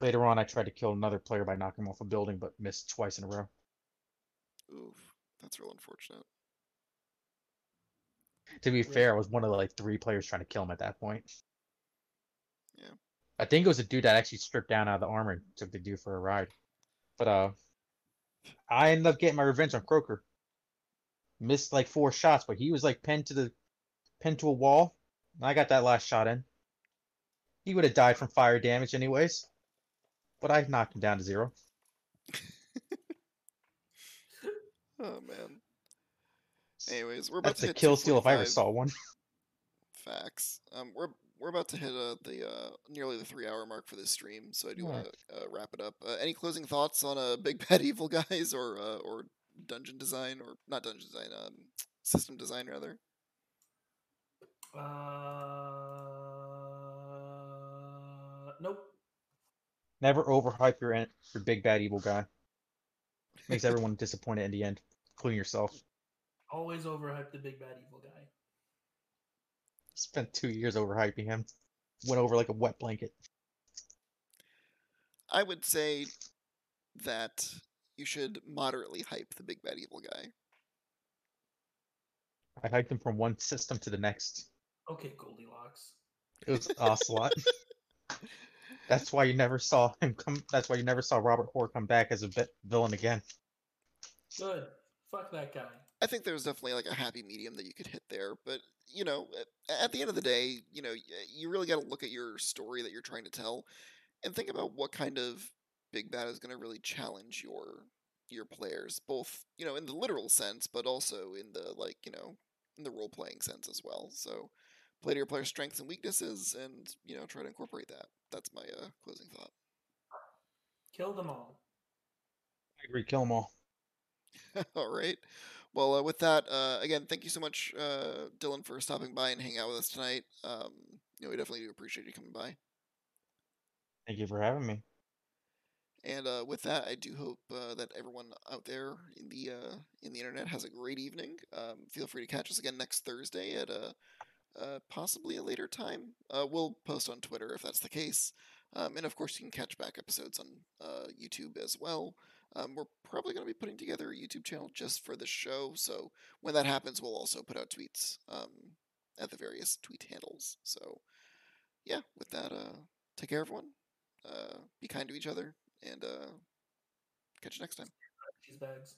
later on, I tried to kill another player by knocking him off a building, but missed twice in a row. Oof, that's real unfortunate. To be fair, I was one of like three players trying to kill him at that point. Yeah. I think it was a dude that actually stripped down out of the armor and took the dude for a ride. But uh I ended up getting my revenge on Croker. Missed like four shots, but he was like pinned to the pinned to a wall. And I got that last shot in. He would have died from fire damage anyways. But I knocked him down to zero. [LAUGHS] Oh man. Anyways, we're about That's to a kill steal if I ever saw one. Facts. Um, we're we're about to hit uh, the uh, nearly the three hour mark for this stream, so I do want to uh, wrap it up. Uh, any closing thoughts on uh, Big Bad Evil guys or uh, or dungeon design or not dungeon design, um, system design rather? Uh, nope. Never overhype your en- your big bad evil guy. Makes everyone [LAUGHS] disappointed in the end, including yourself. Always overhype the big bad evil guy. Spent two years overhyping him. Went over like a wet blanket. I would say that you should moderately hype the Big Bad Evil guy. I hyped him from one system to the next. Okay, Goldilocks. It was Ocelot. [LAUGHS] That's why you never saw him come. That's why you never saw Robert Hoare come back as a vi- villain again. Good. Fuck that guy. I think there's definitely like a happy medium that you could hit there, but you know, at, at the end of the day, you know, you really got to look at your story that you're trying to tell, and think about what kind of big bad is going to really challenge your your players, both you know in the literal sense, but also in the like you know in the role playing sense as well. So, play to your players' strengths and weaknesses, and you know try to incorporate that. That's my uh, closing thought. Kill them all. I agree. Kill them all. [LAUGHS] All right. Well, uh, with that, uh, again, thank you so much, uh, Dylan, for stopping by and hanging out with us tonight. Um, you know, we definitely do appreciate you coming by. Thank you for having me. And uh, with that, I do hope uh, that everyone out there in the uh, in the internet has a great evening. Um, feel free to catch us again next Thursday at a uh, possibly a later time. Uh, we'll post on Twitter if that's the case, um, and of course you can catch back episodes on uh, YouTube as well. Um, we're probably going to be putting together a YouTube channel just for the show, so when that happens, we'll also put out tweets um, at the various tweet handles. So, yeah, with that, take care, everyone. Be kind to each other, and uh, catch you next time. Cheese bags.